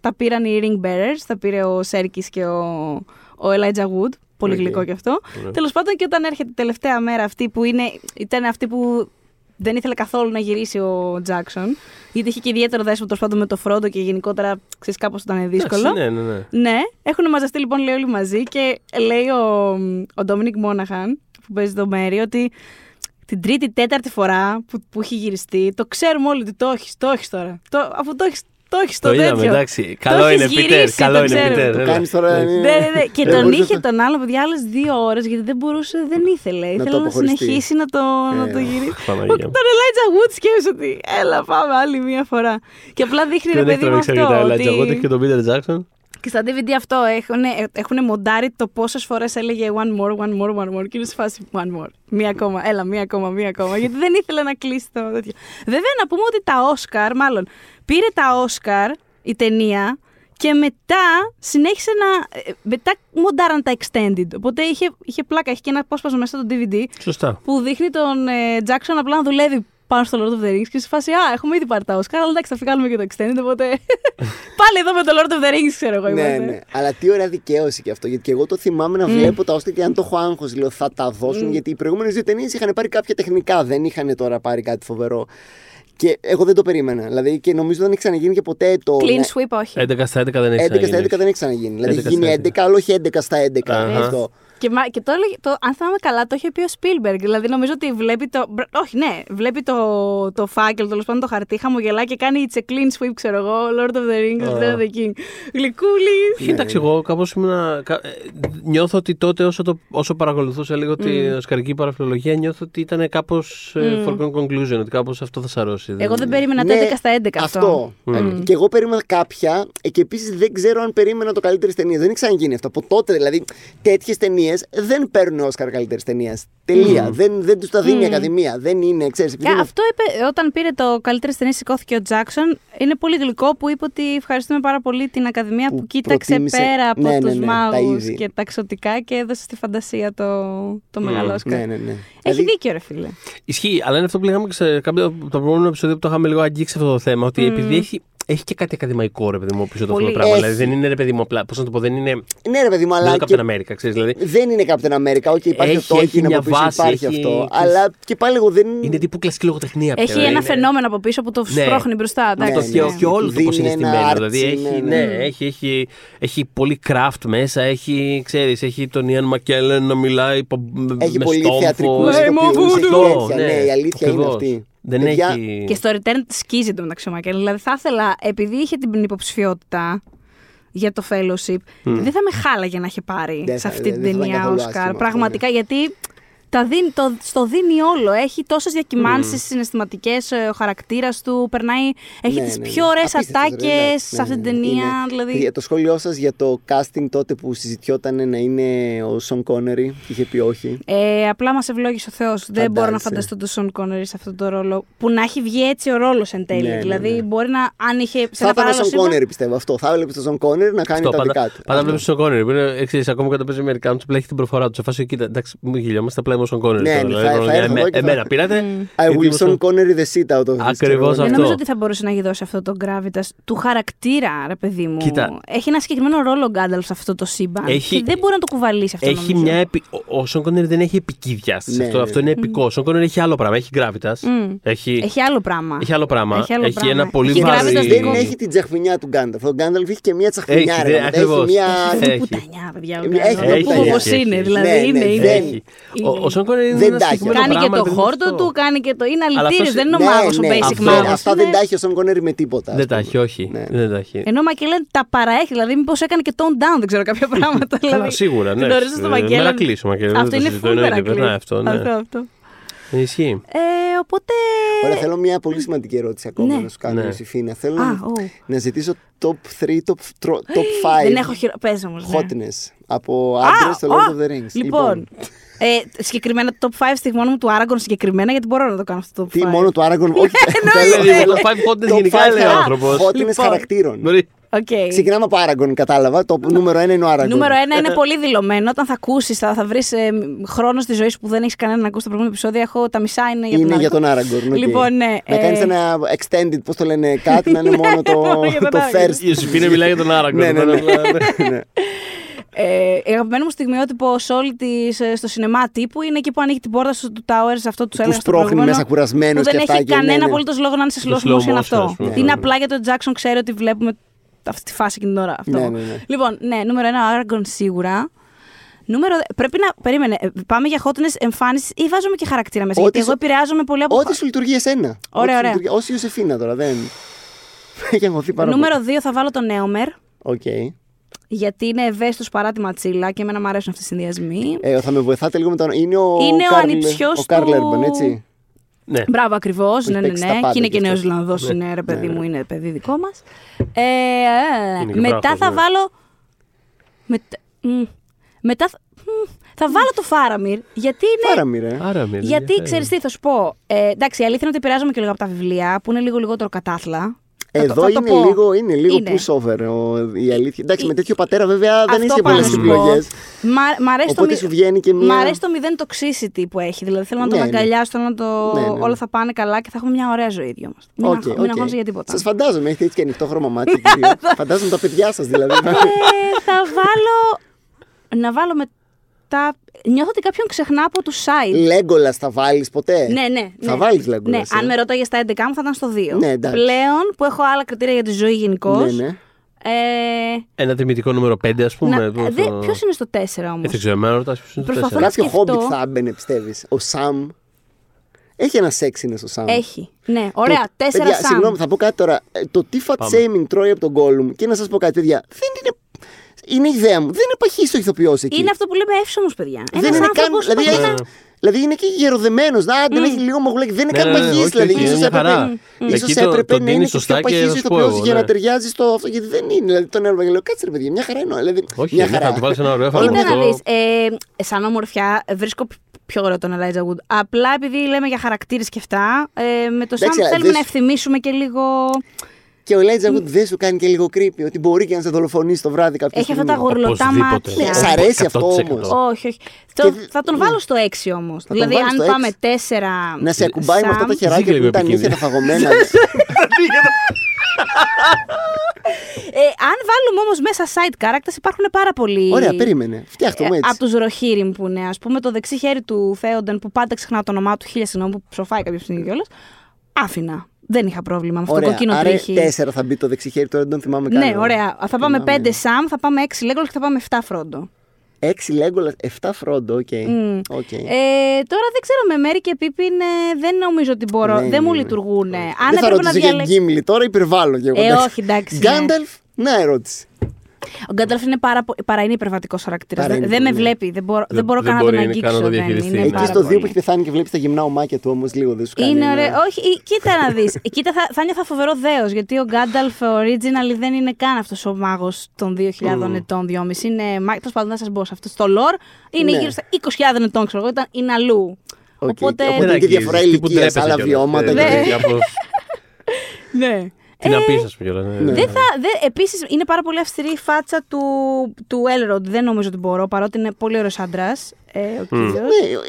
τα πήραν οι ring bearers, τα πήρε ο Serkis και ο, ο Elijah Wood. Πολύ Οκ. γλυκό κι αυτό. Τέλος πάντων και όταν έρχεται η τελευταία μέρα αυτή που είναι, ήταν αυτή που δεν ήθελε καθόλου να γυρίσει ο Τζάξον. Γιατί είχε και ιδιαίτερο δέσιμο τέλος πάντων με το Φρόντο και γενικότερα ξέρεις κάπως ήταν δύσκολο. Εντάξει, Ναι, ναι, ναι. Ναι, έχουν μαζευτεί λοιπόν λέει όλοι μαζί και λέει ο, ο Ντόμινικ Monaghan που παίζει το Μέρι ότι την τρίτη, τέταρτη φορά που, που έχει γυριστεί, το ξέρουμε όλοι ότι το έχεις, το έχεις τώρα. Το, αφού το έχεις το έχεις Το το είδαμε, τέτοιο. εντάξει. Το Καλό έχεις είναι, Πίτερ. γυρίσει, Καλό το είναι, ξέρουμε. Πίτερ. Το ναι, κάνεις τώρα. ναι. ναι. Ναι, ναι, ναι. (laughs) Και Δεν τον μπορείς είχε να το- τον άλλο, παιδιά, άλλες δύο ώρες γιατί δεν μπορούσε, δεν ήθελε. Ήθελε το να αποχωριστείς. συνεχίσει να το, να Ε, το γυρίσει. (laughs) Παναγία μου. Τον Elijah Wood σκέφτεσαι ότι έλα πάμε άλλη μία φορά. Και απλά δείχνει ρε Δεν έχει παιδί μου τραβήξει αυτό. αρκετά η Elijah Wood Ότι... και τον Πίτερ Τζάξον. Και στα DVD αυτό έχουν, έχουν μοντάρει το πόσες φορές έλεγε one more, one more, one more. Και είναι σε φάση one more. Μία ακόμα, έλα, μία ακόμα, μία ακόμα. γιατί δεν ήθελε να κλείσει το τέτοιο. Βέβαια, να πούμε ότι τα Όσκαρ, μάλλον πήρε τα Όσκαρ η ταινία και μετά συνέχισε να. ε, Μετά μοντάραν τα extended. Οπότε είχε, είχε πλάκα, είχε και ένα απόσπασμα μέσα στο DVD Σωστά. που δείχνει τον ε, Jackson απλά να δουλεύει πάνω στο Lord of the Rings και σε φάση Α, έχουμε ήδη πάρει τα Oscar, αλλά εντάξει, θα φυγάλουμε και το extended. Οπότε (laughs) πάλι εδώ με το Lord of the Rings, ξέρω εγώ. Ναι, είμαστε. ναι. Αλλά τι ωραία δικαίωση και αυτό. Γιατί και εγώ το θυμάμαι να βλέπω τα Όσκαρ και αν το έχω άγχος, λέω θα τα δώσουν. Γιατί οι προηγούμενες δύο ταινίες είχαν πάρει κάποια τεχνικά, δεν είχαν τώρα πάρει κάτι φοβερό. Και εγώ δεν το περίμενα. Δηλαδή και νομίζω δεν έχει ξαναγίνει και ποτέ το. Clean ναι, sweep, όχι. 11 στα 11 δεν έχει 11 στα 11 ξαναγίνει. δεν έχει ξαναγίνει. Δηλαδή 11 έχει γίνει στα 11, αλλά όχι 11 στα 11. Αχα. Αυτό. Και, μα- και το, έλεγε- το, αν θυμάμαι καλά, το είχε πει ο Spielberg. Δηλαδή, νομίζω ότι βλέπει το. μπρ- Όχι, ναι, βλέπει το, το φάκελο, τέλος πάντων το χαρτί, χαμογελάει και κάνει It's a clean sweep, ξέρω εγώ. Lord of the Rings, Return of the King. Γλυκούλη. Κοίταξε, εγώ κάπως ήμουν. κα- ε, Νιώθω ότι τότε όσο, το, όσο παρακολουθούσα λίγο την οσκαρική παραφιλολογία, νιώθω ότι ήταν κάπως foregone conclusion, ότι κάπως αυτό θα σαρώσει. Εγώ δεν περίμενα το 11 στα 11 αυτό. Ναι, αυτό. Ε, Και εγώ περίμενα κάποια ε, και επίσης δεν ξέρω αν περίμενα το καλύτερη ταινία. Δεν έχει ξαναγίνει αυτό. Από τότε δηλαδή τέτοιες ταινίες δεν παίρνουν Όσκαρ καλύτερης ταινίας. Τελεία. Δεν, δεν τους τα δίνει η Ακαδημία. Δεν είναι, ξέρεις. Και αυτό είπε, όταν πήρε το καλύτερη ταινία, σηκώθηκε ο Τζάξον. Είναι πολύ γλυκό που είπε ότι ευχαριστούμε πάρα πολύ την Ακαδημία που, Που κοίταξε προτίμησε- πέρα από Ναι, ναι, τους ναι, τα μάγους είδη. και τα ξωτικά και έδωσε στη φαντασία το, το μεγάλο Όσκαρ. Ναι, ναι, ναι. Έχει Δηλαδή, δίκιο, ρε φίλε. Ισχύει, αλλά είναι αυτό που λέγαμε και σε κάποιο από το προηγούμενο επεισόδιο που το είχαμε λίγο αγγίξει αυτό το θέμα. Ότι επειδή έχει, έχει και κάτι ακαδημαϊκό ρε παιδί μου πίσω από αυτό το Πολύ. πράγμα. Έχει. Δηλαδή δεν είναι ρε παιδί μου απλά. Πώς να το πω, δεν είναι. ναι, ρε παιδί μου, Δεν αλλά. είναι και- Captain America, ξέρεις. Δηλαδή Δεν είναι Captain America, όχι υπάρχει Έχει- το έχει Tolkien μια από πίσω, βάση, υπάρχει έχει- αυτό. ξέρεις- Αλλά και πάλι εγώ δεν. είναι τύπου κλασική λογοτεχνία. Έχει πια, ένα είναι- φαινόμενο από πίσω που το Ναι. σπρώχνει μπροστά. Ναι, Αυτό εντάξει, και, ναι. και όλο το πώς Δίνει είναι ένα στημένο. artsy, Δηλαδή έχει, ναι, ναι, ναι. έχει, έχει, έχει πολύ craft μέσα. Έχει, ξέρεις, έχει τον Ιαν Μακέλεν να μιλάει πο- με Έχει με πολύ στόμφο. θεατρικούς Ναι, ηθοποιούς, έχει Αυτό, τέτοια. ναι, Ναι, η αλήθεια είναι ακριβώς. αυτή. Δεν Παιδιά, έχει. Και στο return σκίζει το μεταξύ ο Μακέλ. Δηλαδή θα ήθελα, επειδή είχε την υποψηφιότητα για το fellowship, δεν θα με χάλαγε να είχε πάρει Δεν σε θα- αυτή δεν την θα ήταν ταινία καθόλου Όσκαρ. άσχημο αυτό, Πραγματικά, γιατί τα δίνει, το, στο δίνει όλο. Έχει τόσες διακυμάνσεις συναισθηματικές, ο χαρακτήρας του. Περνάει, έχει Ναι, τις ναι, πιο ναι. ωραίες Απίστευτος, ρε, ατάκες εντάξει, σε ναι, αυτή την ναι, ταινία. είναι. Δηλαδή, Για το σχόλιο σας για το casting τότε που συζητιόταν να είναι ο Σον Κόνερι, είχε πει όχι. Ε, απλά μας ευλόγησε ο Θεός. Δεν μπορώ να Φαντάζεσαι. φανταστώ τον Σον Κόνερι σε αυτό το ρόλο. Που να έχει βγει έτσι ο ρόλος εν τέλει. Ναι, ναι, δηλαδή, ναι. μπορεί να. Αν είχε. Σε Θα ένα ήταν ο παράλληλο Σον σύμπαν- Κόνερι, πιστεύω αυτό. Θα έβλεπε τον Σον Κόνερι να κάνει Αυτό, τα πάντα, δικά του. πάντα Αυτό. βλέπεις τον Κόνερ. Που είναι εξή, ακόμα και όταν παίζει Αμερικάνου, απλά έχει την προφορά του. Σε φάση, κοίτα, εντάξει, μην γελιόμαστε, απλά είμαι ο Σον Κόνερ. Ναι, τώρα, ναι, δηλαδή, θα- μόνο θα για έρθω εμέ- εγώ και θα- Εμένα πήρατε. I γιατί will είμαι Son Σον- Connery the seat out of this. Ακριβώς ξέρω εγώ, ναι. Δεν αυτό. νομίζω ότι θα μπορούσε να γιδώσει αυτό το gravitas του χαρακτήρα, ρε παιδί μου. Κοίτα. Έχει ένα συγκεκριμένο ρόλο ο Γκάνταλφ σε αυτό το σύμπαν. Έχει- Και δεν μπορεί να το κουβαλήσει αυτό. Έχει νομίζω. μια επι... ο- Ο Σον Κόνερ δεν έχει επική διάσταση. Ναι, αυτό, ναι, αυτό είναι επικό. Ο Σον Κόνερ έχει άλλο πράγμα. Έχει γκράβιτα. Μμ. Έχει... Έχει άλλο πράγμα. έχει άλλο πράγμα. Έχει άλλο πράγμα. ένα πολύ Έχει βαρύ. gravitas Δεν δικό του. έχει την τσαχμινιά του Γκάνταλφ. Ο Γκάνταλφ έχει και μια τσαχμινιά. Έχει, ρε, ναι, γαμώτα. ακριβώς. Έχει μια. Αυτή Έχει. πουτανιά, παιδιά. ο Έχει, Γκάνταλφ. έχει, Να έχει, πούμε έχει, όπως έχει. είναι. Ναι, Δηλαδή ναι, είναι. δεν είναι. έχει. Ο, ο Σον Κόνερ είναι Δεν ένα τα έχει. συγκεκριμένο Κάνει και πράγμα, το παιδί μου, χόρτο αυτό. του, κάνει και το. Είναι Αλλά αλητήριος, αυτός- δεν είναι ο Ναι, μάγος ο ναι, basic αυτό- μάγος. Αυτά Είναι- δεν τα έχει ο Σον Κόνερι με τίποτα. ας Δεν τα πούμε. έχει, όχι. Ναι. Δεν τα έχει. Ενώ ο Μακελέν τα παραέχει, δηλαδή μήπως έκανε και tone down, δεν ξέρω κάποια πράγματα. Καλά, δηλαδή. σίγουρα, ναι. Γνωρίζω στο Μακελέν. Μερακλής ο Μακελέν, Αυτό δεν το είναι συζητώ, full εννοείται, μερακλής. περνάει αυτό, ναι. Αυτό, αυτό. Ισχύει. Ε, οπότε. Ωραία, θέλω μια πολύ σημαντική ερώτηση ακόμα Ναι. να σου κάνω, Ναι. Ιωσήφίνα. Θέλω Α, να- ω. να ζητήσω top 3, top, tro- top 5 Δεν έχω χειρο... Πες όμως, ναι. hotness από άντρες στο α, Lord of the Rings. Λοιπόν, ε, συγκεκριμένα το top 5 στιγμών μου του Aragorn συγκεκριμένα, γιατί μπορώ να το κάνω αυτό το top 5. τι μόνο του Aragorn, όχι. (laughs) Δηλαδή, το five hotness γενικά λέει ο άνθρωπος. Hotness Λοιπόν. χαρακτήρων. Μπορεί- Okay. Ξεκινάμε από Aragorn, κατάλαβα. Το νούμερο 1 είναι ο Aragorn. Νούμερο ένα είναι πολύ δηλωμένο. Όταν θα ακούσεις, θα, θα βρεις χρόνος στη ζωής σου που δεν έχεις κανένα να ακούσεις το προηγούμενο επεισόδιο. Έχω, τα μισά είναι για τον Είναι για Aragorn. τον Aragorn. οκ. Λοιπόν, ναι, Να ε, κάνει ένα extended, πώς το λένε, κάτι να είναι (laughs) μόνο το, μόνο για τον το Aragorn. first. Η Ιωσήφίνα μιλάει για τον Άραγκο. Ναι, ναι, ναι. Ναι. Ε, η αγαπημένη μου στιγμιότυπο σε όλη της, ε, στο σινεμά τύπου είναι εκεί που ανοίγει την πόρτα σου του Towers, αυτό του Που έλεγα στο σπρώχνει προηγούμενο, μέσα κουρασμένος Που δεν και αυτά έχει και ναι, κανένα ναι. απολύτως λόγο να είναι σε Το slow slow motion motion, αυτό. ας πούμε. Είναι Ναι. απλά γιατί ο Jackson ξέρει ότι βλέπουμε αυτή τη φάση εκείνη την ώρα. Αυτό. Ναι, ναι, ναι. Λοιπόν, ναι, νούμερο ένα, ο Aragorn σίγουρα. Νούμερο. δε- Πρέπει να. Περίμενε. ε, Πάμε για hotness εμφάνιση ή βάζουμε και χαρακτήρα μέσα. Ό,τι γιατί εγώ σου- επηρεάζομαι πολύ από. Ό,τι σου λειτουργεί εσένα. Ωραία, Ό,τι σου ωραία. λειτουργεί- Ως Ιωσήφίνα τώρα, δεν. (laughs) Έχει αγχωθεί πάρα πολύ. Νούμερο 2 θα βάλω τον Νέομερ. Οκ. Γιατί είναι ευαίσθητος παρά τη ματσίλα και εμένα μου αρέσουν αυτοί οι συνδυασμοί. Ε, θα με βοηθάτε λίγο με τον. Είναι ο, Είναι ο Καρλ- ανιψιός ο Καρλ του- Έρμπαν, έτσι. Ναι. Μπράβο, ακριβώς. Ναι, ναι, παίξει τα ναι. πάντα Και είναι κι και αυτός. Νέο Ζηλανδό, Ναι. είναι ρε παιδί Ναι, ναι. μου, είναι παιδί δικό μας. Ε, Είναι και μετά βράχος, θα ναι. βάλω. Μετα... μ, Μετά θα... μ, θα βάλω το Φάραμιρ. Γιατί είναι. Φάραμι, ρε. Άρα, με Γιατί ενδιαφέρει. ξέρεις τι, θα σου πω. Ε, εντάξει, η αλήθεια είναι ότι επηρεάζομαι και λίγο από τα βιβλία που είναι λίγο λιγότερο κατάθλα. Θα το- Εδώ θα το είναι πω. λίγο, είναι λίγο Είναι. pushover ο- η αλήθεια. Εντάξει, με τέτοιο πατέρα βέβαια δεν Αυτό είσαι πάω πολλές να σου πω. επιλογέ. Μα, μ' αρέσει το Οπότε μη- σου βγαίνει και μία- Μ' αρέσει το μηδέν toxicity που έχει. Δηλαδή θέλω να τον Ναι, ναι. αγκαλιάσω, θέλω να το. Ναι, ναι, ναι. Όλα θα πάνε καλά και θα έχουμε μια ωραία ζωή δυο μας. Μην, αγχω- μην αγχώνεσαι για τίποτα. Σας φαντάζομαι, έχετε έτσι και ανοιχτό χρώμα μάτι. (laughs) και δύο. Φαντάζομαι τα παιδιά σας δηλαδή. Ε, θα βάλω. Να βάλω μετά. Νιώθω ότι κάποιον ξεχνά από τους side. Λέγκολα θα βάλεις ποτέ; Ναι, ναι. Θα ναι. βάλεις Legolas, Ναι, ε; αν με ρώταγες στα 11 μου θα ήταν στο 2. Ναι, εντάξει. Πλέον που έχω άλλα κριτήρια για τη ζωή γενικώ. ναι. ναι. Ε, Ένα τιμητικό νούμερο 5, ας πούμε. να, το- δε, το- ποιος είναι στο 4 Ε, όμως. δεν ξέρω, εμένα ρωτάς ποιος είναι το Προσπαθώ 4. να Κάποιο σκεφτώ. χόμπιτ θα έμπαινε, πιστεύεις; Ο Σαμ. Έχει ένα σεξ είναι στο Σαμ. Έχει. Ναι, ωραία. Το- Τέσσερα παιδιά, σαν. Συγγνώμη, θα πω κάτι τώρα. Ε, Το τι fat Πάμε. shaming τρώει από τον Gollum και να σας πω κάτι, παιδιά. Δεν είναι. Είναι ιδέα μου. Δεν είναι παχύς ο ηθοποιός εκεί. Είναι αυτό που λέμε εύσωμο, παιδιά. δεν Ένας είναι καν. άνθρωπος Δηλαδή, προσπαθεί έχει- να- δηλαδή είναι και γεροδεμένος. Να, δεν έχει λίγο μαγουλάκι. Δεν είναι Ναι, καν ναι, ναι, παχύς, όχι, Δηλαδή, όχι, ίσως είναι μια έπρεπε, χαρά. ίσως Εκεί το- έπρεπε το να δίνει είναι και σωστά πιο και παχύς ο θα σου πω ηθοποιός εγώ, για να ναι. ταιριάζει στο αυτό. Γιατί δεν είναι. Δηλαδή τον έβλεπα και λέω κάτσε ρε παιδιά, μια χαρά είναι. Δηλαδή, Όχι, μια ναι, χαρά. θα του βάλεις ένα ωραίο Όλα εφαρμογή. Κοίτα να αυτό- δεις, ε, σαν ομορφιά βρίσκω πιο ωραίο τον Elijah Wood. Απλά επειδή λέμε για χαρακτήρες και αυτά, ε, με το Sam Εντάξει, αλλά θέλουμε δεν να σου- ευθυμίσουμε και λίγο... Και ο Elijah Wood δεν σου κάνει και λίγο creepy ότι μπορεί και να σε δολοφονήσει το βράδυ κάποια Έχει αυτά στιγμή. τα γουρλωτά Οπωσδήποτε. μάτια. Ναι, σ' αρέσει αυτό 100%. όμως. Όχι, όχι. Το- δε- θα τον βάλω στο 6 όμως. τον Δηλαδή, βάλεις αν στο πάμε έξι. 4. Να σε ακουμπάει με αυτά τα Ζήγε χεράκια που λίγο είναι τα νύχια τα επικίνδυνο. φαγωμένα. (laughs) Ε, αν βάλουμε όμως μέσα side characters, υπάρχουν πάρα πολλοί. Ωραία, περίμενε. Φτιάχτε μου από έτσι. τους Ροχίριμ που είναι, ας πούμε, το δεξί χέρι του Θέοντεν που πάντα ξεχνάω το όνομά του, χίλια συγγνώμη που ψοφάει κάποια στιγμή κιόλας. Άφηνα. Δεν είχα πρόβλημα με αυτό το Ωραία, κόκκινο άρα τρίχι. τέσσερα θα μπει το δεξιχέρι, τώρα δεν τον θυμάμαι καν. Ναι, ωραία. Θα πάμε Θυμάμαι. 5 Σαμ, θα πάμε 6 Λέγκολ και θα πάμε 7 Φρόντο. Έξι Λέγκολα, εφτά Φρόντο, οκ. Μμ. Οκ. Ε, τώρα δεν ξέρω, με Μέρη και Πίπιν ε, δεν νομίζω ότι μπορώ. Δεν Δεν, μου είναι. λειτουργούν. Αν Δεν θα έπρεπε να ρωτήσω για διαλέξω. Γκίμλι τώρα, υπερβάλλω και εγώ. Ε, εντάξει. όχι, εντάξει, ναι. Γκάνταλφ, να ερώτηση. Ο Γκάνταλφ είναι πάρα, πο- παρά είναι υπερβατικός χαρακτήρας. Παρά Δεν, είναι δεν με πολύ, ναι. βλέπει. Δεν μπορώ, Δεν- δεν μπορώ δεν καν να τον μπορεί καν να αγγίξω. το δεν διαχειριστεί. είναι Εκεί Εκεί πάρα στο 2 πολύ. που έχει πεθάνει και βλέπει τα γυμνά ομάκια του όμως λίγο δεν σου κάνει. Είναι ένα- ωραίο. Όχι, ή- κοίτα να δεις. κοίτα, θα, θα ένιωθα φοβερό δέος. Γιατί ο Γκάνταλφ original δεν είναι καν αυτός ο μάγος των 2.000 ετών, 2,5. Είναι. Τέλος πάντων, δεν θα μπω σε αυτό. Στο lore είναι Ναι. γύρω στα 20.000 ετών, ξέρω εγώ. Ήταν, είναι αλλού. Οκ, Οπότε. οπότε- Δεν και διαφορά αγγίζεις, τύπου ηλικίας, ντρέπεσαι άλλα κιόλας. βιώματα Ε, και ναι, (laughs) τέτοια. κάπως- Ναι. Τι να Ε, πεις, ας πούμε. κιόλας, ναι. Δεν θα, δε, επίσης είναι πάρα πολύ αυστηρή η φάτσα του, του Elrond. Δεν νομίζω ότι μπορώ, παρότι είναι πολύ ωραίος άντρας ε, ο κύριος. Ναι,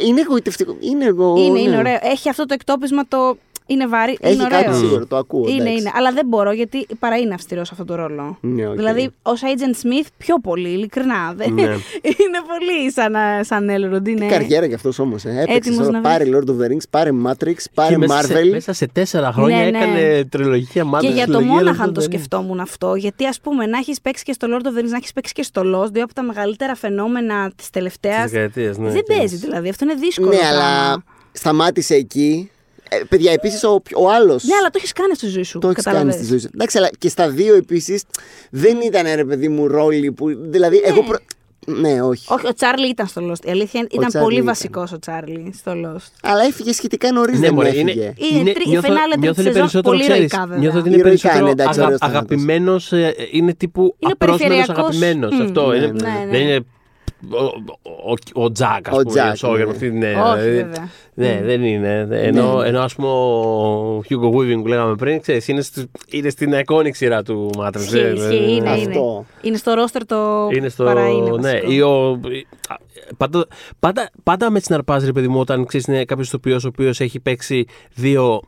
είναι εγωιτευτικό. Είναι, εγώ, Είναι, ναι. είναι ωραίο. Έχει αυτό το εκτόπισμα το... Είναι βαρύ, Έχει είναι κάτι ωραίο. σίγουρο, το ακούω. Είναι, εντάξει. είναι. Αλλά δεν μπορώ γιατί παρά είναι αυστηρός σε αυτό το ρόλο. Ναι, οκ. Δηλαδή, ως Agent Smith πιο πολύ, ειλικρινά. Δεν... Ναι. (laughs) είναι πολύ σαν, σαν Elrond. Είναι... Τι καριέρα κι αυτός όμως. Ε. Έπαιξες Έτοιμος τώρα. να Πάρε Lord of the Rings, πάρε Matrix, πάρε Και μέσα σε- Marvel. Μέσα σε τέσσερα χρόνια Ναι, ναι. έκανε τριλογία Και μάτια. για το Μόναχαν το σκεφτόμουν αυτό. Γιατί, ας πούμε, να έχεις παίξει και στο Lord of the Rings, να έχεις παίξει και στο Lost, δύο από τα μεγαλύτερα φαινόμενα της τελευταίας. Της δεκαετίας, ναι, δεν και- παίζει δηλαδή. Αυτό είναι δύσκολο. Ναι, πράγμα. αλλά σταμάτησε εκεί. Ε, παιδιά, επίσης ο, ο άλλος. Ναι, αλλά το έχεις κάνει στη ζωή σου. Το έχεις κάνει κατάλαβες. στη ζωή σου. Εντάξει, αλλά και στα δύο επίσης δεν ήταν ρε παιδί μου ρόλοι που. Δηλαδή, εγώ. Προ... Ναι, όχι. Όχι, ο Τσάρλι ήταν στο Lost. Η αλήθεια είναι ήταν Τσάρλι πολύ ήταν. βασικός ο Τσάρλι στο Lost. Αλλά έφυγε σχετικά νωρίς. Ναι, δεν μωρέ, έφυγε. είναι, Είναι τρι- νιώθω- φινάλε τρίτης νιώθω είναι σεζόν, περισσότερο, πολύ ξέρεις, ηρωικά, βέβαια. νιώθω ότι είναι Ηρωικά περισσότερο είναι, εντάξει, αγα, ωραίος θάνατος. αγαπημένος, ε, είναι τύπου Είναι απρόσμενος περιφερειακός. αγαπημένος. Μμ. Αυτό Ναι, είναι, ναι, ναι. δεν είναι ο, ο, ο Τζακ, ας Ο πούμε, Τζακ, Σόγερ, ναι. αυτή, ναι, Όχι, δηλαδή, βέβαια. Ναι, δεν είναι. Ενώ, ενώ ας πούμε ο Hugo Weaving που λέγαμε πριν, ξέρεις, είναι, στη- είναι στην iconic σειρά του Matrix. Ισχύει, ε, ισχύει, ε, είναι, είναι. Αυτό. Είναι στο ρόστερ το είναι στο. παρά είναι ναι, βασικό. ή ο, πάντα, πάντα, πάντα με συναρπάζει, ρε παιδί μου, όταν ξέρεις είναι κάποιος ηθοποιός ο οποίος έχει παίξει δύο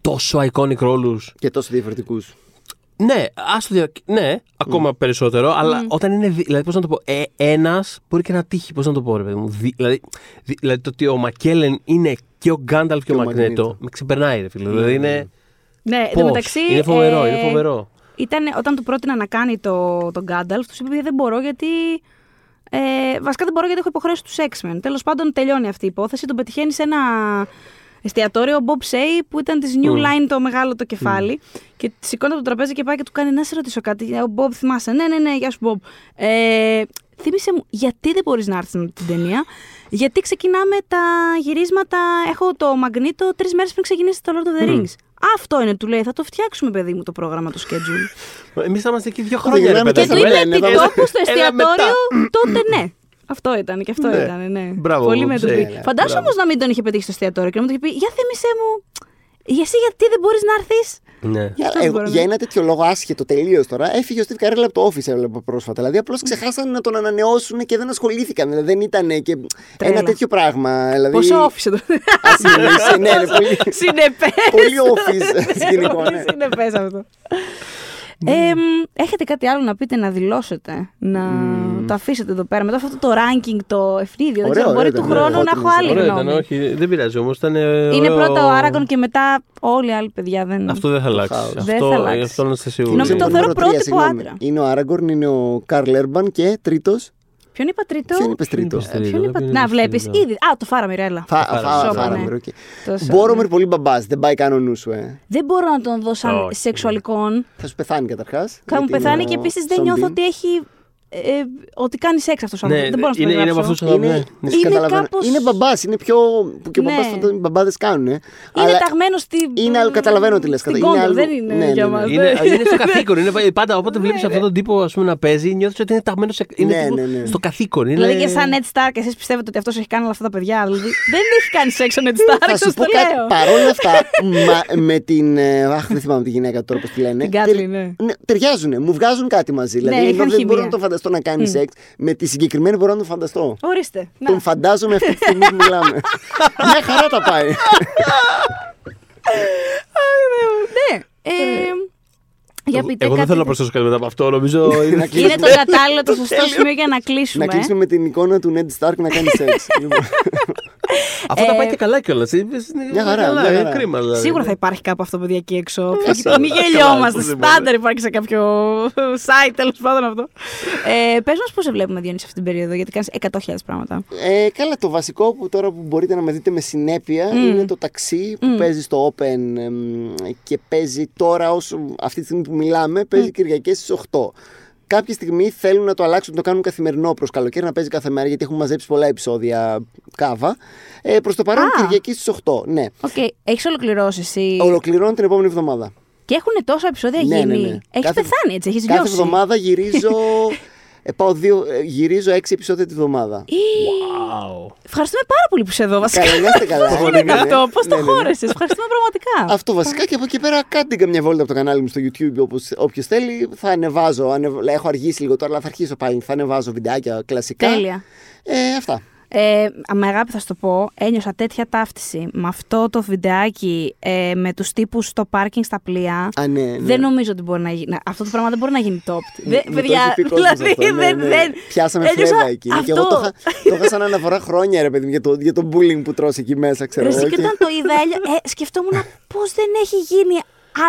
τόσο iconic ρόλους Και τόσο διαφορετικούς. Ναι, άστο δια... ναι, ακόμα περισσότερο, αλλά όταν είναι. δι- Δηλαδή, πώς να το πω, ε, ένας μπορεί και να τύχει, πώς να το πω, ρε παιδί μου. Δι- δηλαδή, δι- δηλαδή, το ότι ο Μακέλεν είναι και ο Γκάνταλφ και, Και ο ο Μαγνέτο, Μαγνήτο. με ξεπερνάει, ρε φίλε. Δηλαδή είναι. Ναι, εν τω Πώς; μεταξύ. Είναι φοβερό, ε, είναι φοβερό. Ήταν, όταν του πρότεινα να κάνει το, τον Γκάνταλφ, τους είπε: «Παιδιά, Δεν μπορώ γιατί. Ε, βασικά δεν μπορώ γιατί έχω υποχρέωση τους X-Men. Τέλος πάντων, τελειώνει αυτή η υπόθεση. Τον πετυχαίνει σε ένα εστιατόριο, ο Bob Say, που ήταν της New Line το μεγάλο το κεφάλι. Και σηκώνει από το τραπέζι και πάει και του κάνει να σε ρωτήσω κάτι. Ο Bob θυμάσαι; Ναι, ναι, ναι, γεια σου, Bob. Ε, θύμισε μου, γιατί δεν μπορείς να έρθεις με την ταινία; Γιατί ξεκινάμε τα γυρίσματα. Έχω το μαγνήτο τρεις μέρες πριν ξεκινήσει το Lord of the Rings. Αυτό είναι, του λέει. Θα το φτιάξουμε, παιδί μου, το πρόγραμμα, το schedule. Εμείς θα είμαστε εκεί δύο Το χρόνια, ρε γυρνάμε παιδάκι. Και τέσσερα του λένε, είπε θα επιτόπου στο Έλα μετά. εστιατόριο, τότε ναι. Αυτό ήταν και αυτό Ναι. ήταν, ναι. Μπράβο, Πολύ Bob με το Say. πει. Έλα, Φαντάσου μπράβο. όμως να μην τον είχε πετύχει στο εστιατόριο και να μου το είχε πει Για θύμισέ μου, εσύ γιατί δεν μπορείς να έρθεις; Ναι. Για, Αυτό εγώ- μπορώ να- για ένα τέτοιο λόγο άσχετο τελείως τώρα, έφυγε ο Steve Carell από το office, έβλεπα πρόσφατα. Δηλαδή, απλώς ξεχάσανε να τον ανανεώσουν και δεν ασχολήθηκαν. Δηλαδή, δεν ήταν και Τρέλα. ένα τέτοιο πράγμα. Δηλαδή, Πόσο όφησε το. Α, συνεχίσει, ναι, ναι, πολύ, Συνεπές. πολύ office σκηνικό, ναι. Συνεπές αυτό. Ε, μ, έχετε κάτι άλλο να πείτε, να δηλώσετε, να το αφήσετε εδώ πέρα. Μετά αυτό το ranking, το ευνίδιο. Δεν Ωραίο, ξέρω, μπορεί ωραίο του ήταν, χρόνου ωραίο, να έχω hot άλλη Ωραίο ήταν, γνώμη. όχι, δεν πειράζει όμως. Ήταν Είναι ωραίο- πρώτα ο Άραγκον και μετά όλοι οι άλλοι παιδιά. Δεν... Αυτό δεν θα αλλάξει. χάος. Δεν Αυτό, θα αλλάξει. αυτό να είστε σίγουροι. Νομίζω το Νούμερο θεωρώ τρία, πρότυπο συγγνώμη. άντρα. Είναι ο Άραγκορν, είναι ο Καρλ Έρμπαν και τρίτος. Ποιον είπα τρίτο; Ποιον είπες τρίτο; είπες Ε, Ποιον τρίτο, είπα; ποιον Να είπες βλέπεις. τρίτο. Ήδη. Α, το Φάρα Μιρέλα. Φάραμερ, Σόπα, ναι. οκ. Το Σόπα, Μπόρομερ ναι. πολύ μπαμπάς, δεν πάει καν ο νου σου, ε. Δεν μπορώ να τον δω σαν Όχι. σεξουαλικόν. Θα σου πεθάνει καταρχάς. Θα μου πεθάνει και επίσης δεν νιώθω ότι έχει. Ε, ότι κάνεις σεξ αυτός ο Ναι, άνθρωπο. δεν μπορώ να είναι, το είναι από περιγράψω. αυτούς που θα Είναι, ναι. Είναι καταλαβαίνω. κάπως- είναι μπαμπάς, είναι πιο. που και ο Ναι. μπαμπάς φαντάζομαι οι μπαμπάδες κάνουν. Ε. Είναι ταγμένος στην. είναι άλλο- καταλαβαίνω τι λες, Στην κατα- είναι κόντο, άλλο- δεν είναι ναι, ναι, για ναι. μας. Είναι, δεν- είναι στο καθήκον. Είναι, πάντα όποτε βλέπεις Ναι, αυτόν τον τύπο ας πούμε, να παίζει, νιώθεις ότι είναι ταγμένος σε, είναι Ναι, τύπου ναι, ναι. στο καθήκον. Είναι... Δηλαδή και σαν Ned Stark, εσείς πιστεύετε ότι αυτός έχει κάνει όλα αυτά τα παιδιά. Δηλαδή δεν έχει κάνει σεξ ο Ned Stark, Θα σας σου το πω κάτι. λέω. Παρόλα αυτά, μα, με την. ε, Αχ, δεν θυμάμαι τη γυναίκα τώρα πώς τη λένε. Την Κάτριν, Τερ- ναι. ταιριάζουν, μου βγάζουν κάτι μαζί. Δηλαδή, είχαν ενώ δεν χημεία. μπορώ να τον φανταστώ να κάνει σεξ. Με τη συγκεκριμένη μπορώ να τον φανταστώ. Ορίστε. Να. Τον φαντάζομαι αυτή τη στιγμή που μιλάμε. (laughs) Μια χαρά τα πάει. Ναι. ε, Για Εγώ, πείτε εγώ δεν κάτι. θέλω να προσθέσω κάτι μετά από αυτό. Νομίζω (laughs) είναι. Είναι το κατάλληλο, το σωστό σημείο για να κλείσουμε. να κλείσουμε με την εικόνα του Ned Stark να κάνει (laughs) σεξ. Λοιπόν, Αυτό τα Ε, πάει και καλά κιόλας. Μια χαρά, καλά, μια είναι χαρά. κρίμα. Δηλαδή. Σίγουρα θα υπάρχει κάπου αυτό παιδιά εκεί έξω. σίγουρα. Μην γελιόμαστε. οπωσδήποτε. Στάνταρ υπάρχει σε κάποιο site τέλος πάντων αυτό. Ε, Πες μας πώς σε βλέπουμε Διονύση αυτή την περίοδο, γιατί κάνεις 100.000 πράγματα. Ε, καλά, το βασικό που τώρα που μπορείτε να με δείτε με συνέπεια είναι το ταξί που παίζει στο Open εμ, και παίζει τώρα όσο αυτή τη στιγμή που μιλάμε, παίζει Κυριακές στις 8. Κάποια στιγμή θέλουν να το αλλάξουν, να το κάνουν καθημερινό προς καλοκαίρι, να παίζει κάθε μέρα γιατί έχουν μαζέψει πολλά επεισόδια κάβα. Ε, προς το παρόν Α. Κυριακή στις 8. Ναι. Οκ, έχεις ολοκληρώσει εσύ; Ολοκληρώνω την επόμενη εβδομάδα. Και έχουν τόσα επεισόδια Ναι, γίνει; ναι, ναι. Έχεις Κάθε- πεθάνει έτσι, έχεις Κάθε λιώσει. εβδομάδα γυρίζω. (laughs) ε, πάω δύο, ε, γυρίζω έξι επεισόδια τη βδομάδα. Wow. Ευχαριστούμε πάρα πολύ που είσαι εδώ, βασικά. Καλά, να είστε καλά. Πώς Ναι, γίνεται ναι, ναι. αυτό, πώς Ναι, το ναι, ναι. χώρεσε. Ευχαριστούμε πραγματικά. Αυτό βασικά και από εκεί πέρα κάντε καμιά βόλτα από το κανάλι μου στο YouTube όπως όποιος θέλει. Θα ανεβάζω, ανεβ... έχω αργήσει λίγο τώρα αλλά θα αρχίσω πάλι. Θα ανεβάζω βιντεάκια κλασικά. Τέλεια. Ε, αυτά. Ε, με αγάπη θα σου το πω, ένιωσα τέτοια ταύτιση με αυτό το βιντεάκι ε, με τους τύπους στο πάρκινγκ στα πλοία. Α, ναι, ναι. Δεν νομίζω ότι μπορεί να γίνει. Αυτό το πράγμα δεν μπορεί να γίνει top. Δεν, Μου το παιδιά, έχει πει κόσμος δηλαδή αυτό, ναι, δεν. ναι. δεν Πιάσαμε ένιωσα φλέβα εκεί. Και εγώ το είχα, το είχα σαν αναφορά χρόνια, ρε παιδί μου, για το, για το bullying που τρώσει εκεί μέσα, ξέρω Ρε, εγώ. εσύ, και όταν το είδα, έλιο- ε, σκεφτόμουν πώς δεν έχει γίνει